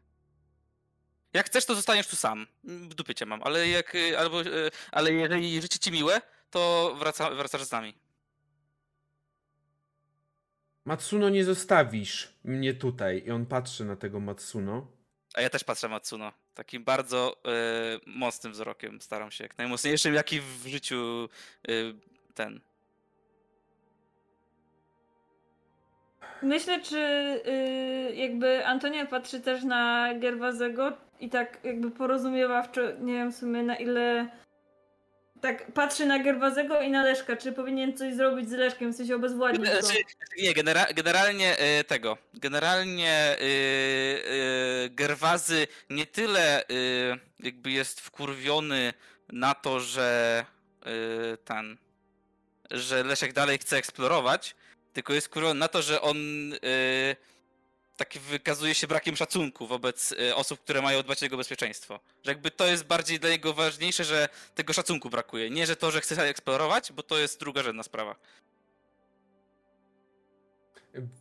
Speaker 5: Jak chcesz, to zostaniesz tu sam. W dupie cię mam, ale jak, y, albo, ale jeżeli życie ci miłe, to wraca, wracasz z nami.
Speaker 1: Matsuno, nie zostawisz mnie tutaj. I on patrzy na tego Matsuno.
Speaker 5: A ja też patrzę Matsuno. Takim bardzo y, mocnym wzrokiem staram się, jak najmocniejszym, jaki w życiu y, ten.
Speaker 2: Myślę, czy y, jakby Antonia patrzy też na Gerwazego i tak jakby porozumiewawczo, nie wiem w sumie na ile tak patrzy na Gerwazego i na Leszka, czy powinien coś zrobić z Leszkiem, w sensie obezwładnić go.
Speaker 5: Znaczy, nie, genera generalnie y, tego. Generalnie y, Gerwazy nie tyle jakby jest wkurwiony na to, że ten. że Leszek dalej chce eksplorować, tylko jest wkurwiony na to, że on y, tak wykazuje się brakiem szacunku wobec y, osób, które mają dbać o jego bezpieczeństwo. Że jakby to jest bardziej dla niego ważniejsze, że tego szacunku brakuje. Nie, że to, że chce eksplorować, bo to jest drugorzędna sprawa.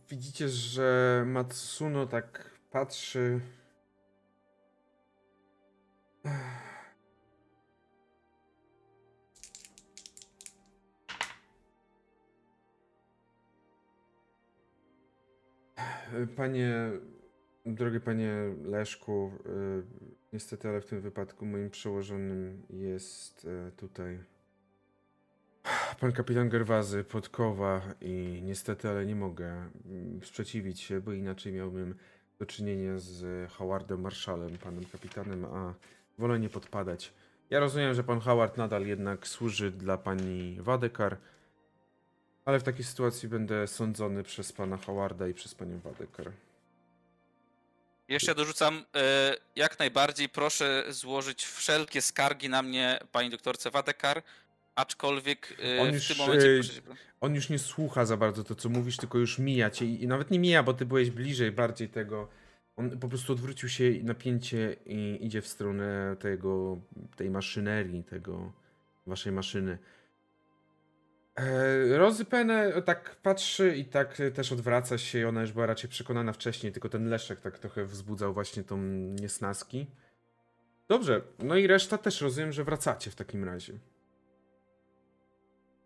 Speaker 1: Widzicie, że Matsuno tak patrzy. Panie, drogi panie Leszku, y, niestety, ale w tym wypadku moim przełożonym jest y, tutaj pan kapitan Gerwazy, Podkowa i niestety, ale nie mogę mm, sprzeciwić się, bo inaczej miałbym do czynienia z Howardem Marszalem, panem kapitanem, a wolę nie podpadać. Ja rozumiem, że pan Howard nadal jednak służy dla pani Wadekar, ale w takiej sytuacji będę sądzony przez pana Howarda i przez panią Wadekar.
Speaker 5: Jeszcze dorzucam, e, jak najbardziej proszę złożyć wszelkie skargi na mnie, pani doktorce Wadekar, aczkolwiek e,
Speaker 1: On
Speaker 5: w
Speaker 1: już,
Speaker 5: tym momencie
Speaker 1: e,
Speaker 5: proszę.
Speaker 1: On już nie słucha za bardzo to, co mówisz, tylko już mija cię i, i nawet nie mija, bo ty byłeś bliżej bardziej tego. On po prostu odwrócił się i napięcie i idzie w stronę tego, tej maszynerii, tego, waszej maszyny. E, Rozy Pene tak patrzy i tak też odwraca się i ona już była raczej przekonana wcześniej, tylko ten Leszek tak trochę wzbudzał właśnie tą niesnaski. Dobrze, no i reszta też rozumiem, że wracacie w takim razie.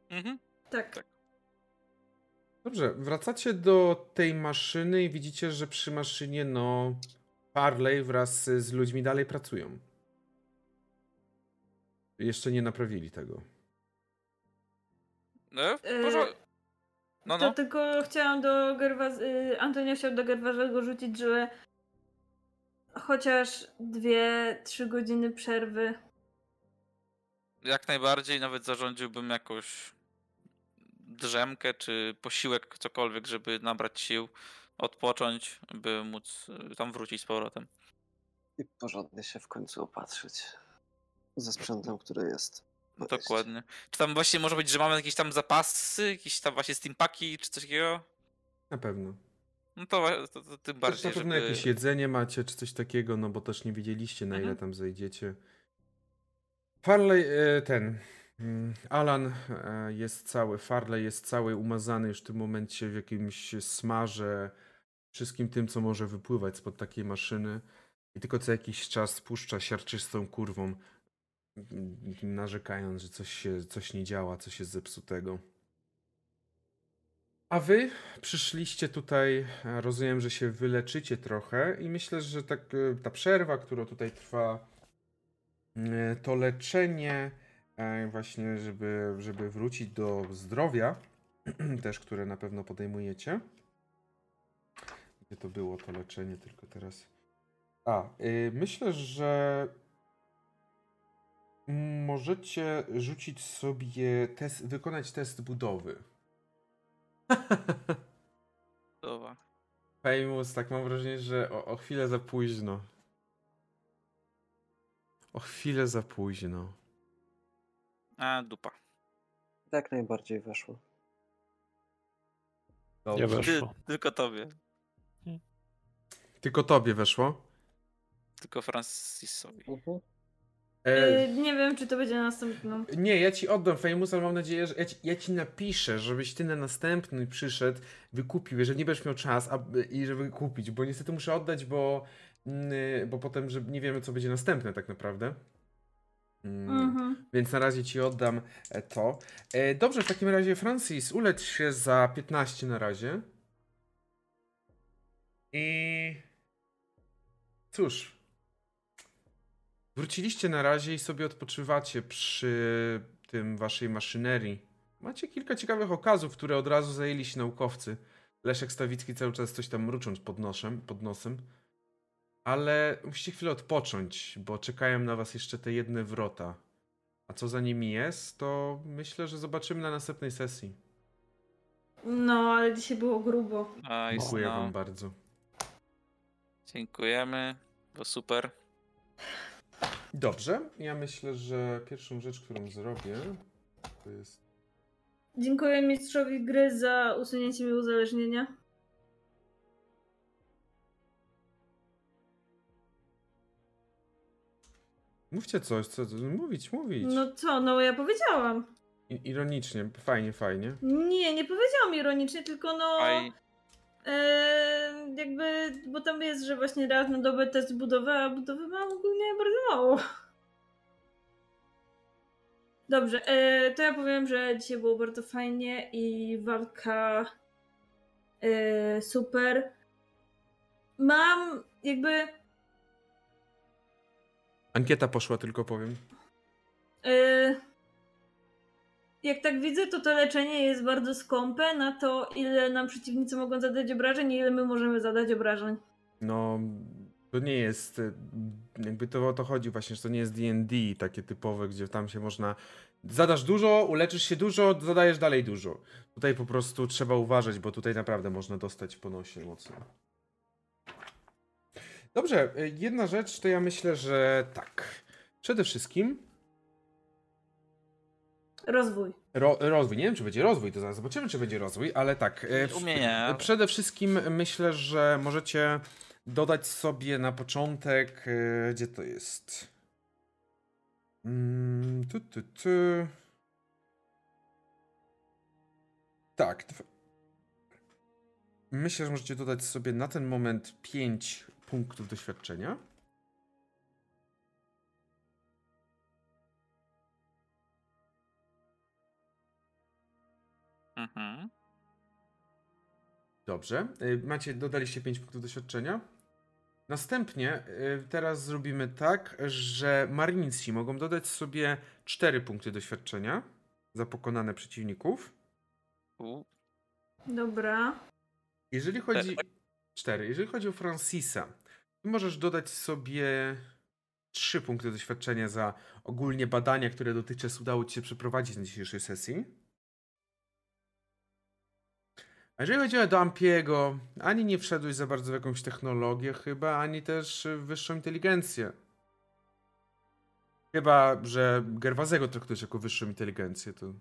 Speaker 5: Mhm.
Speaker 2: Tak.
Speaker 5: Tak.
Speaker 1: Dobrze, wracacie do tej maszyny i widzicie, że przy maszynie, no, Parley wraz z ludźmi dalej pracują. Jeszcze nie naprawili tego.
Speaker 5: No,
Speaker 2: E,
Speaker 5: porządku. No,
Speaker 2: To
Speaker 5: no.
Speaker 2: tylko chciałam do Gerwaz... y, Antonia chciał do Gerwazego rzucić, że chociaż dwie, trzy godziny przerwy.
Speaker 5: Jak najbardziej nawet zarządziłbym jakąś drzemkę czy posiłek, cokolwiek, żeby nabrać sił, odpocząć, by móc y, tam wrócić z powrotem.
Speaker 3: I porządnie się w końcu opatrzyć ze sprzętem, który jest. Mieście.
Speaker 5: Dokładnie. Czy tam właśnie może być, że mamy jakieś tam zapasy, jakieś tam właśnie steampaki czy coś takiego?
Speaker 1: Na pewno.
Speaker 5: No to, to, to tym
Speaker 1: Też
Speaker 5: bardziej,
Speaker 1: na pewno
Speaker 5: żeby...
Speaker 1: jakieś jedzenie macie, czy coś takiego, no bo też nie wiedzieliście, na ile
Speaker 5: Mhm.
Speaker 1: tam zejdziecie. Farley, e, ten, mm, Alan e, jest cały, Farley jest cały umazany już w tym momencie w jakimś smarze, wszystkim tym, co może wypływać spod takiej maszyny. I tylko co jakiś czas puszcza siarczystą kurwą, narzekając, że coś się, coś nie działa, coś jest zepsutego. A wy przyszliście tutaj, rozumiem, że się wyleczycie trochę i myślę, że tak, e, ta przerwa, która tutaj trwa, e, to leczenie e, właśnie, żeby, żeby wrócić do zdrowia, (clears throat) też które na pewno podejmujecie. Gdzie to było to leczenie, tylko teraz... A, y, myślę, że możecie rzucić sobie test, wykonać test budowy.
Speaker 5: Dobra.
Speaker 1: Famous, tak mam wrażenie, że o, o chwilę za późno. O chwilę za późno.
Speaker 5: A, dupa.
Speaker 3: Jak najbardziej weszło.
Speaker 4: Nie
Speaker 1: Dobrze.
Speaker 5: Ty,
Speaker 4: weszło.
Speaker 5: tylko tobie.
Speaker 1: Tylko tobie weszło?
Speaker 5: Tylko Francisowi.
Speaker 3: Mhm.
Speaker 1: E,
Speaker 2: Y, nie wiem, czy to będzie następną.
Speaker 1: nie, ja ci oddam Famous, ale mam nadzieję, że ja ci, ja ci napiszę, żebyś ty na następny przyszedł, wykupił, jeżeli nie będziesz miał czas a, i żeby kupić, bo niestety muszę oddać, bo mm, bo potem, że nie wiemy, co będzie następne tak naprawdę. Mm,
Speaker 2: Mhm.
Speaker 1: Więc na razie ci oddam e, to. E, Dobrze, w takim razie Francis, ulecz się za 15 na razie. I cóż. Wróciliście na razie i sobie odpoczywacie przy tym waszej maszynerii. Macie kilka ciekawych okazów, które od razu zajęli się naukowcy. Leszek Stawicki cały czas coś tam mrucząc pod, nosem, pod nosem. Ale musicie chwilę odpocząć, bo czekają na was jeszcze te jedne wrota. A co za nimi jest, to myślę, że zobaczymy na następnej sesji.
Speaker 2: No, ale dzisiaj było grubo.
Speaker 5: Nice,
Speaker 1: Dziękuję
Speaker 5: no.
Speaker 1: wam bardzo.
Speaker 5: Dziękujemy, bo super.
Speaker 1: Dobrze, ja myślę, że pierwszą rzecz, którą zrobię, to jest...
Speaker 2: Dziękuję mistrzowi gry za usunięcie mi uzależnienia.
Speaker 1: Mówcie coś, co... Mówić, mówić.
Speaker 2: No co, no ja powiedziałam.
Speaker 1: I- Ironicznie, fajnie, fajnie.
Speaker 2: Nie, nie powiedziałam ironicznie, tylko no.
Speaker 5: Faj,
Speaker 2: E, jakby, bo tam jest, że właśnie raz na dobę test budowy, a budowy mam ogólnie bardzo mało. Dobrze, e, to ja powiem, że dzisiaj było bardzo fajnie i walka e, super. Mam jakby
Speaker 1: Ankieta poszła, tylko powiem.
Speaker 2: e, jak tak widzę, to to leczenie jest bardzo skąpe na to, ile nam przeciwnicy mogą zadać obrażeń i ile my możemy zadać obrażeń.
Speaker 1: No, to nie jest. e, Jakby to o to chodzi właśnie, że to nie jest DD takie typowe, gdzie tam się można. Zadasz dużo, uleczysz się dużo, zadajesz dalej dużo. Tutaj po prostu trzeba uważać, bo tutaj naprawdę można dostać po nosie mocno. Dobrze, e, jedna rzecz to ja myślę, że tak. Przede wszystkim
Speaker 2: Rozwój.
Speaker 1: ro, rozwój. Nie wiem, czy będzie rozwój, to zaraz zobaczymy, czy będzie rozwój, ale tak. e, w-
Speaker 5: Umienia.
Speaker 1: Przede wszystkim myślę, że możecie dodać sobie na początek. e, Gdzie to jest? Mm, tu, tu, tu. Tak. Myślę, że możecie dodać sobie na ten moment 5 punktów doświadczenia.
Speaker 5: Mhm.
Speaker 1: Dobrze. Y, Macie, dodaliście 5 punktów doświadczenia. Następnie y, teraz zrobimy tak, że Marinici mogą dodać sobie 4 punkty doświadczenia za pokonane przeciwników.
Speaker 5: U,
Speaker 2: Dobra.
Speaker 1: Jeżeli chodzi. 4. Jeżeli chodzi o Francisa, ty możesz dodać sobie 3 punkty doświadczenia za ogólnie badania, które dotychczas udało ci się przeprowadzić na dzisiejszej sesji. A jeżeli chodzi o Dampiego, ani nie wszedłeś za bardzo w jakąś technologię chyba, ani też w wyższą inteligencję. Chyba, że Gerwazego traktujesz jako wyższą inteligencję, to...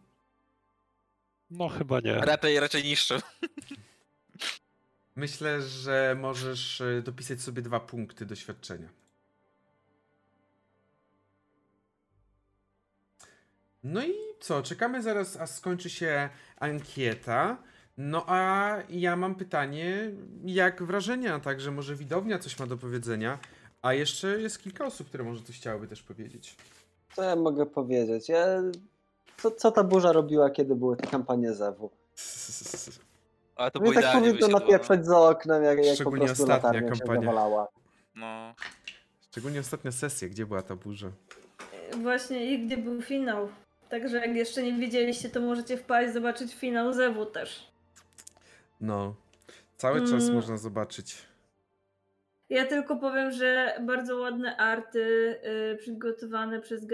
Speaker 4: No chyba nie.
Speaker 5: raczej, raczej niższy. (laughs)
Speaker 1: Myślę, że możesz e, dopisać sobie dwa punkty doświadczenia. No i co? Czekamy zaraz, aż skończy się ankieta. No a ja mam pytanie, jak wrażenia? Także może widownia coś ma do powiedzenia. A jeszcze jest kilka osób, które może coś chciałyby też powiedzieć.
Speaker 3: Co ja mogę powiedzieć? Ja... Co, co ta burza robiła, kiedy były te kampanie Zewu?
Speaker 5: Ale to
Speaker 3: No
Speaker 5: było
Speaker 3: i tak
Speaker 5: idealnie
Speaker 3: powinno napieprzać za oknem, jak, jak po
Speaker 1: Szczególnie
Speaker 3: prostu
Speaker 1: ostatnia
Speaker 3: latarnia się
Speaker 1: kampania.
Speaker 3: zawalała.
Speaker 5: No.
Speaker 1: Szczególnie ostatnia sesja, gdzie była ta burza?
Speaker 2: Właśnie i gdzie był finał. Także jak jeszcze nie widzieliście, to możecie wpaść, zobaczyć finał Zewu też.
Speaker 1: No, cały czas
Speaker 2: Mm.
Speaker 1: można zobaczyć.
Speaker 2: Ja tylko powiem, że bardzo ładne arty y, przygotowane przez.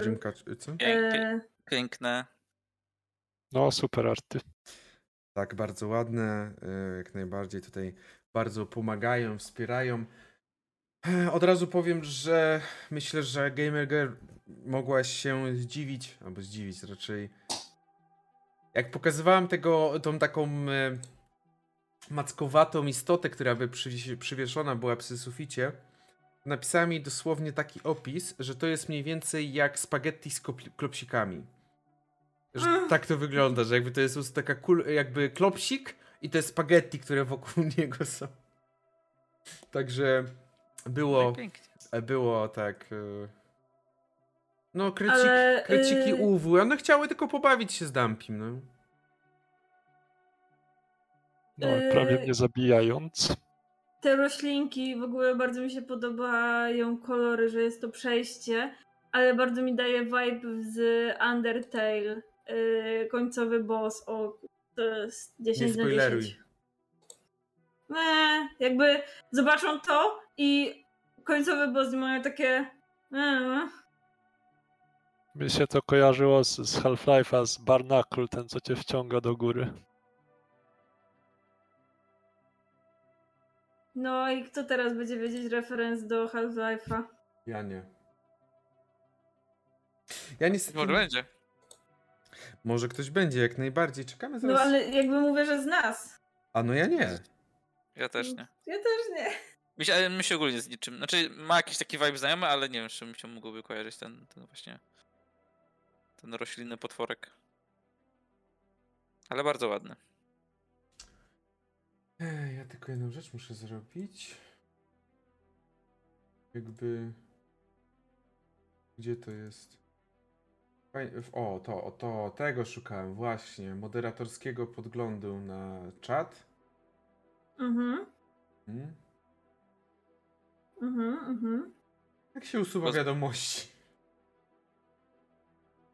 Speaker 1: Drzymka, czy- co?
Speaker 5: Pięknie,
Speaker 2: E,
Speaker 5: piękne.
Speaker 4: No super arty.
Speaker 1: Tak, bardzo ładne, e, jak najbardziej tutaj bardzo pomagają, wspierają. E, Od razu powiem, że myślę, że Gamer Girl mogłaś się zdziwić, albo zdziwić raczej. Jak pokazywałem tego, tą taką e, mackowatą istotę, która by przy, przywieszona była przy suficie, napisałem jej dosłownie taki opis, że to jest mniej więcej jak spaghetti z klopsikami. Że tak to wygląda, że jakby to jest taka kul, jakby klopsik i te spaghetti, które wokół (laughs) niego są. Także Było,
Speaker 5: No
Speaker 1: było tak... e, No, krycik,
Speaker 2: Ale,
Speaker 1: kryciki
Speaker 2: y-
Speaker 1: UW, one chciały tylko pobawić się z Dampim, no.
Speaker 4: No, prawie
Speaker 2: Yy.
Speaker 4: mnie zabijając.
Speaker 2: Te roślinki, w ogóle bardzo mi się podobają kolory, że jest to przejście, ale bardzo mi daje vibe z Undertale. Yy, końcowy boss o to jest 10 na
Speaker 1: spoileruj.
Speaker 2: 10. Nie, jakby zobaczą to i końcowy boss mają takie. Eee.
Speaker 4: Mi się to kojarzyło z, z Half-Life'a, z Barnacle, ten co cię wciąga do góry.
Speaker 2: No i kto teraz będzie wiedzieć referenc do Half-Life'a?
Speaker 1: Ja nie. Ja niestety...
Speaker 5: Może będzie.
Speaker 1: Może ktoś będzie, jak najbardziej. Czekamy
Speaker 2: No
Speaker 1: zaraz.
Speaker 2: ale jakby mówię, że z nas.
Speaker 1: A no ja nie.
Speaker 5: Ja też nie.
Speaker 2: Ja też nie.
Speaker 5: Mi się, ale mi się ogólnie z niczym. Znaczy, ma jakiś taki vibe znajomy, ale nie wiem, z czym mi się mógłby kojarzyć ten, ten właśnie. Ten roślinny potworek. Ale bardzo ładny.
Speaker 1: Ja tylko jedną rzecz muszę zrobić. Jakby. Gdzie to jest? O, to, to, tego szukałem, właśnie. Moderatorskiego podglądu na czat.
Speaker 2: Mhm,
Speaker 1: Hmm?
Speaker 2: mhm, mhm.
Speaker 1: Jak się usuwa
Speaker 5: Poz-
Speaker 1: wiadomości?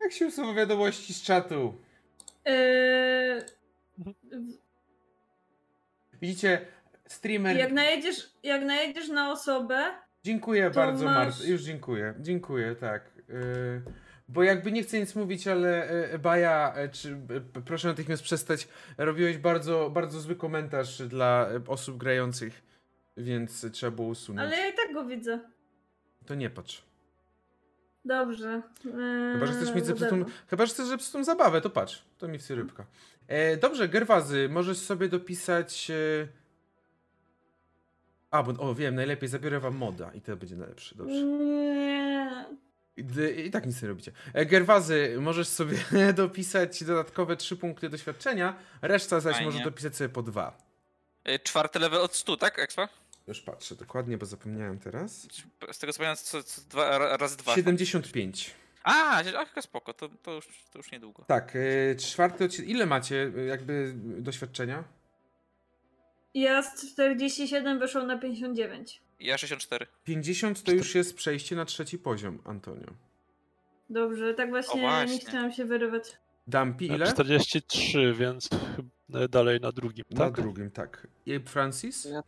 Speaker 1: Jak się usuwa wiadomości z czatu?
Speaker 2: Eee,
Speaker 1: Widzicie, streamer.
Speaker 2: jak, najedziesz, jak najedziesz na osobę,
Speaker 1: Dziękuję bardzo,
Speaker 2: masz-
Speaker 1: Mart. Już dziękuję. Dziękuję, tak. Yy, bo jakby nie chcę nic mówić, ale yy, Baja, yy, czy proszę natychmiast przestać. Robiłeś bardzo, bardzo zły komentarz dla osób grających, więc trzeba było usunąć.
Speaker 2: ale ja i tak go widzę.
Speaker 1: To nie patrz.
Speaker 2: Dobrze. Eee,
Speaker 1: Chyba, że chcesz mieć zepsutą, chyba, że chcesz zepsutą zabawę, to patrz. To mi rybka. E, dobrze, Gerwazy, możesz sobie dopisać... E... A, bo o wiem, najlepiej zabiorę wam moda i to będzie najlepsze, dobrze.
Speaker 2: Nie.
Speaker 1: I, I tak nic nie robicie. E, Gerwazy, możesz sobie (laughs) dopisać dodatkowe 3 punkty doświadczenia, reszta zaś
Speaker 5: Fajnie.
Speaker 1: możesz dopisać sobie po dwa.
Speaker 5: Czwarty level od 100, tak, Expa?
Speaker 1: Już patrzę dokładnie, bo zapomniałem teraz.
Speaker 5: Z tego co pamiętam, co, co dwa, ra- razy dwa.
Speaker 1: 75.
Speaker 5: A, ach, spoko, to, to, już, to już niedługo.
Speaker 1: Tak, e, czwarty odcinek. Ile macie e, jakby doświadczenia?
Speaker 2: Ja z 47 wyszło na 59.
Speaker 5: Ja 64.
Speaker 1: 50 to już jest przejście na trzeci poziom, Antonio.
Speaker 2: Dobrze, tak właśnie,
Speaker 5: właśnie.
Speaker 2: nie chciałam się wyrywać.
Speaker 1: Dumpy ile?
Speaker 4: 43, więc chyba dalej na drugim,
Speaker 1: Na
Speaker 4: tak?
Speaker 1: drugim, tak. I Francis?
Speaker 3: Ja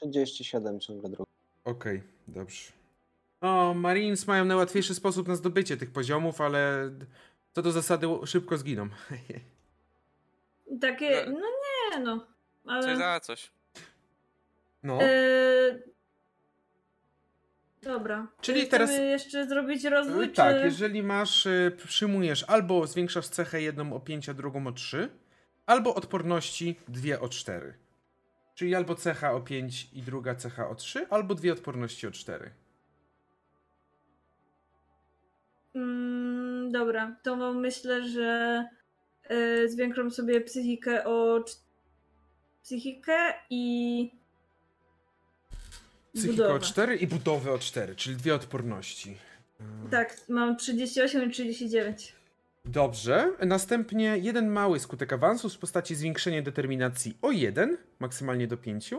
Speaker 3: 37 ciągle drugi.
Speaker 1: Okej, dobrze. O, Marines mają najłatwiejszy sposób na zdobycie tych poziomów, ale co do zasady szybko zginą. (laughs)
Speaker 2: Takie,
Speaker 5: No.
Speaker 2: no nie no. Ale...
Speaker 5: Coś za coś.
Speaker 1: No,
Speaker 2: Eee, Dobra.
Speaker 1: Czyli
Speaker 2: Chcemy
Speaker 1: teraz-
Speaker 2: jeszcze zrobić rozwój,
Speaker 1: E,
Speaker 2: czy...
Speaker 1: tak, jeżeli masz, e, przyjmujesz albo zwiększasz cechę jedną o 5, a drugą o 3, albo odporności dwie o 4. Czyli albo cecha o 5 i druga cecha o 3, albo dwie odporności o 4.
Speaker 2: Mm, dobra, to mam- myślę, że e, zwiększam sobie psychikę o... Psychikę i...
Speaker 1: Psychika o
Speaker 2: budowę.
Speaker 1: 4 i budowę o 4, czyli dwie odporności.
Speaker 2: Tak, mam 38 i 39.
Speaker 1: Dobrze. Następnie jeden mały skutek awansu w postaci zwiększenia determinacji o 1, maksymalnie do 5,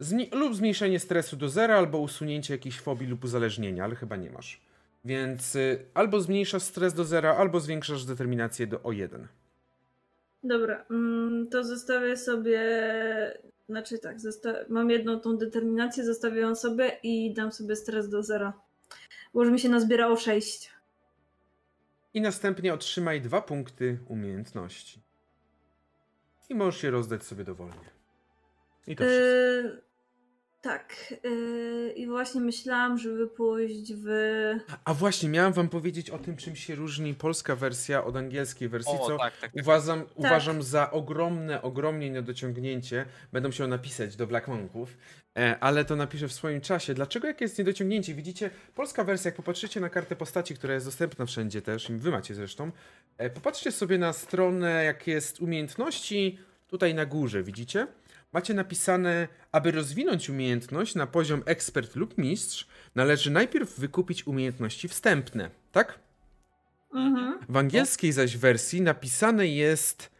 Speaker 1: zni- lub zmniejszenie stresu do 0, albo usunięcie jakiejś fobii lub uzależnienia, ale chyba nie masz. Więc y, albo zmniejszasz stres do 0, albo zwiększasz determinację do o 1.
Speaker 2: Dobra, mm, to zostawię sobie... Znaczy tak, mam jedną tą determinację, zostawię ją sobie i dam sobie stres do zera. Bo już mi się nazbierało 6.
Speaker 1: I następnie otrzymaj dwa punkty umiejętności. I możesz je rozdać sobie dowolnie. I to wszystko.
Speaker 2: Yy, tak. Yy, I właśnie myślałam, żeby pójść w.
Speaker 1: A właśnie, miałem wam powiedzieć o tym, czym się różni polska wersja od angielskiej wersji,
Speaker 5: O,
Speaker 1: co
Speaker 5: tak, tak. tak.
Speaker 1: Uważam, uważam za ogromne, ogromnie niedociągnięcie. Będę musiał napisać do Black Monków, e, ale to napiszę w swoim czasie. Dlaczego jakie jest niedociągnięcie? Widzicie, polska wersja, jak popatrzycie na kartę postaci, która jest dostępna wszędzie też, i wy macie zresztą, e, popatrzcie sobie na stronę, jak jest umiejętności, tutaj na górze, widzicie? Macie napisane, aby rozwinąć umiejętność na poziom ekspert lub mistrz, należy najpierw wykupić umiejętności wstępne, tak?
Speaker 2: Mhm.
Speaker 1: W angielskiej zaś wersji napisane jest,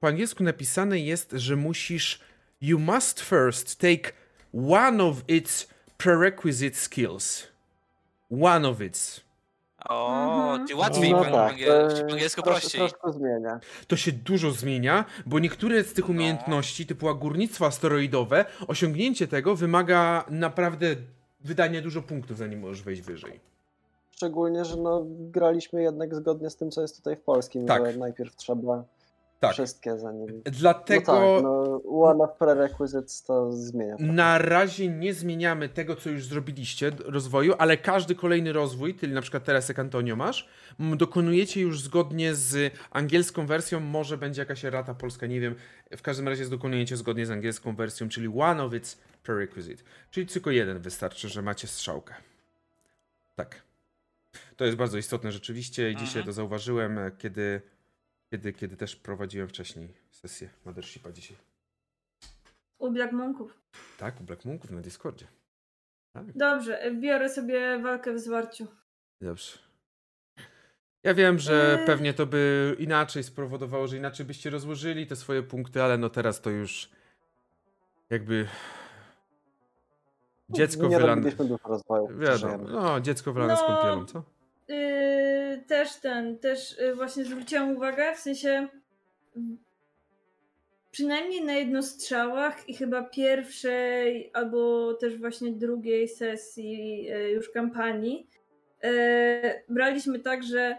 Speaker 1: po angielsku napisane jest, że musisz, you must first take one of its prerequisite skills. One of its.
Speaker 5: O,
Speaker 2: Mhm.
Speaker 5: ty łatwiej
Speaker 3: No
Speaker 5: po,
Speaker 3: tak,
Speaker 5: po angielsku
Speaker 3: trosz-
Speaker 5: prościej.
Speaker 3: Troszkę zmienia.
Speaker 1: To się dużo zmienia, bo niektóre z tych
Speaker 5: No.
Speaker 1: umiejętności, typu górnictwo asteroidowe, osiągnięcie tego wymaga naprawdę wydania dużo punktów, zanim możesz wejść wyżej.
Speaker 3: Szczególnie, że no, graliśmy jednak zgodnie z tym, co jest tutaj w polskim,
Speaker 1: Tak.
Speaker 3: że najpierw trzeba
Speaker 1: Tak.
Speaker 3: wszystkie zanim...
Speaker 1: Dlatego
Speaker 3: No tak, no, one of prerequisites to zmienia. trochę.
Speaker 1: na razie nie zmieniamy tego, co już zrobiliście rozwoju, ale każdy kolejny rozwój, czyli na przykład teraz jak Antonio masz, dokonujecie już zgodnie z angielską wersją, może będzie jakaś rata polska, nie wiem. W każdym razie dokonujecie zgodnie z angielską wersją, czyli one of its prerequisite. Czyli tylko jeden wystarczy, że macie strzałkę. Tak. To jest bardzo istotne rzeczywiście i dzisiaj
Speaker 5: Mhm.
Speaker 1: to zauważyłem, kiedy, kiedy, kiedy też prowadziłem wcześniej sesję Mothershipa dzisiaj.
Speaker 2: U Black Monków.
Speaker 1: Tak, u Black Monków na Discordzie. Tak.
Speaker 2: Dobrze, biorę sobie walkę w zwarciu.
Speaker 1: Dobrze. Ja wiem, że
Speaker 2: Eee.
Speaker 1: pewnie to by inaczej spowodowało, że inaczej byście rozłożyli te swoje punkty, ale no teraz to już jakby dziecko
Speaker 3: nie
Speaker 1: wylan...
Speaker 3: robiliśmy dużo rozwoju.
Speaker 1: Wiadomo, no dziecko wylane z
Speaker 2: No.
Speaker 1: kąpielą, co?
Speaker 2: Yy, też ten, też yy, właśnie zwróciłam uwagę, w sensie mm, przynajmniej na jednostrzałach i chyba pierwszej albo też właśnie drugiej sesji yy, już kampanii yy, braliśmy tak, że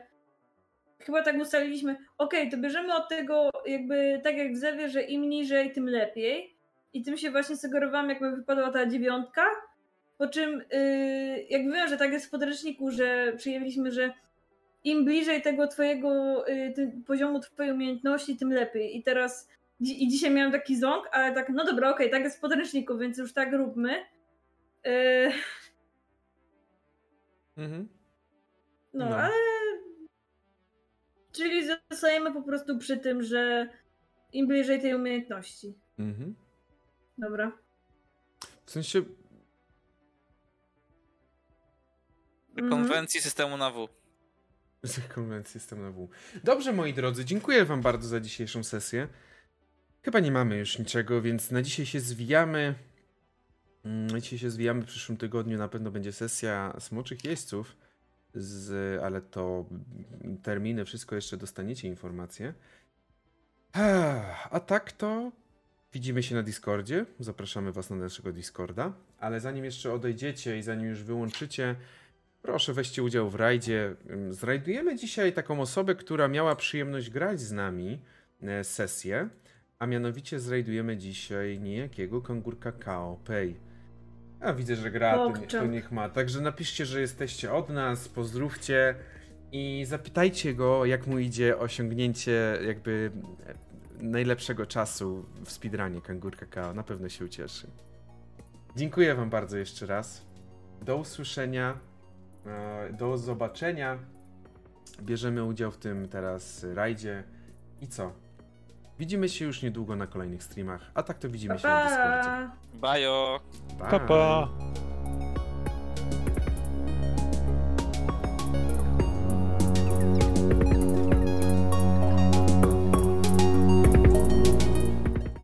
Speaker 2: chyba tak ustaliliśmy, okej, to bierzemy od tego jakby tak jak w Zewie, że im niżej, tym lepiej. I tym się właśnie sugerowałam, jak mi wypadła ta dziewiątka, po czym, yy, jak wiem, że tak jest w podręczniku, że przyjęliśmy, że im bliżej tego twojego tym poziomu twojej umiejętności, tym lepiej. I teraz, i dzisiaj miałam taki ząg, ale tak, no dobra, okej, tak jest w podręczniku, więc już tak róbmy. Yy,
Speaker 1: Mhm.
Speaker 2: no,
Speaker 1: No.
Speaker 2: ale... Czyli zostajemy po prostu przy tym, że im bliżej tej umiejętności.
Speaker 1: Mhm.
Speaker 2: Dobra.
Speaker 1: W sensie,
Speaker 5: Konwencji systemu na W.
Speaker 1: z (laughs) konwencji system na W. Dobrze, moi drodzy, dziękuję wam bardzo za dzisiejszą sesję. Chyba nie mamy już niczego, więc na dzisiaj się zwijamy. Mm, Na dzisiaj się zwijamy. W przyszłym tygodniu na pewno będzie sesja smoczych jeźdźców, z, ale to terminy, wszystko jeszcze dostaniecie informacje. A tak to widzimy się na Discordzie. Zapraszamy was na naszego Discorda. Ale zanim jeszcze odejdziecie i zanim już wyłączycie, Proszę, weźcie udział w rajdzie. Zrajdujemy dzisiaj taką osobę, która miała przyjemność grać z nami e, sesję, a mianowicie zrajdujemy dzisiaj niejakiego kangurka Kao Pei. A widzę, że gra, to, nie, to niech ma. Także napiszcie, że jesteście od nas, pozdrówcie i zapytajcie go, jak mu idzie osiągnięcie jakby e, najlepszego czasu w speedrunie kangurka Kao. Na pewno się ucieszy. Dziękuję wam bardzo jeszcze raz. Do usłyszenia. E, do zobaczenia. Bierzemy udział w tym teraz rajdzie. I co? Widzimy się już niedługo na kolejnych streamach, a tak to widzimy pa, się na Discordzie.
Speaker 5: Bajo!
Speaker 1: Pa.
Speaker 4: pa. pa.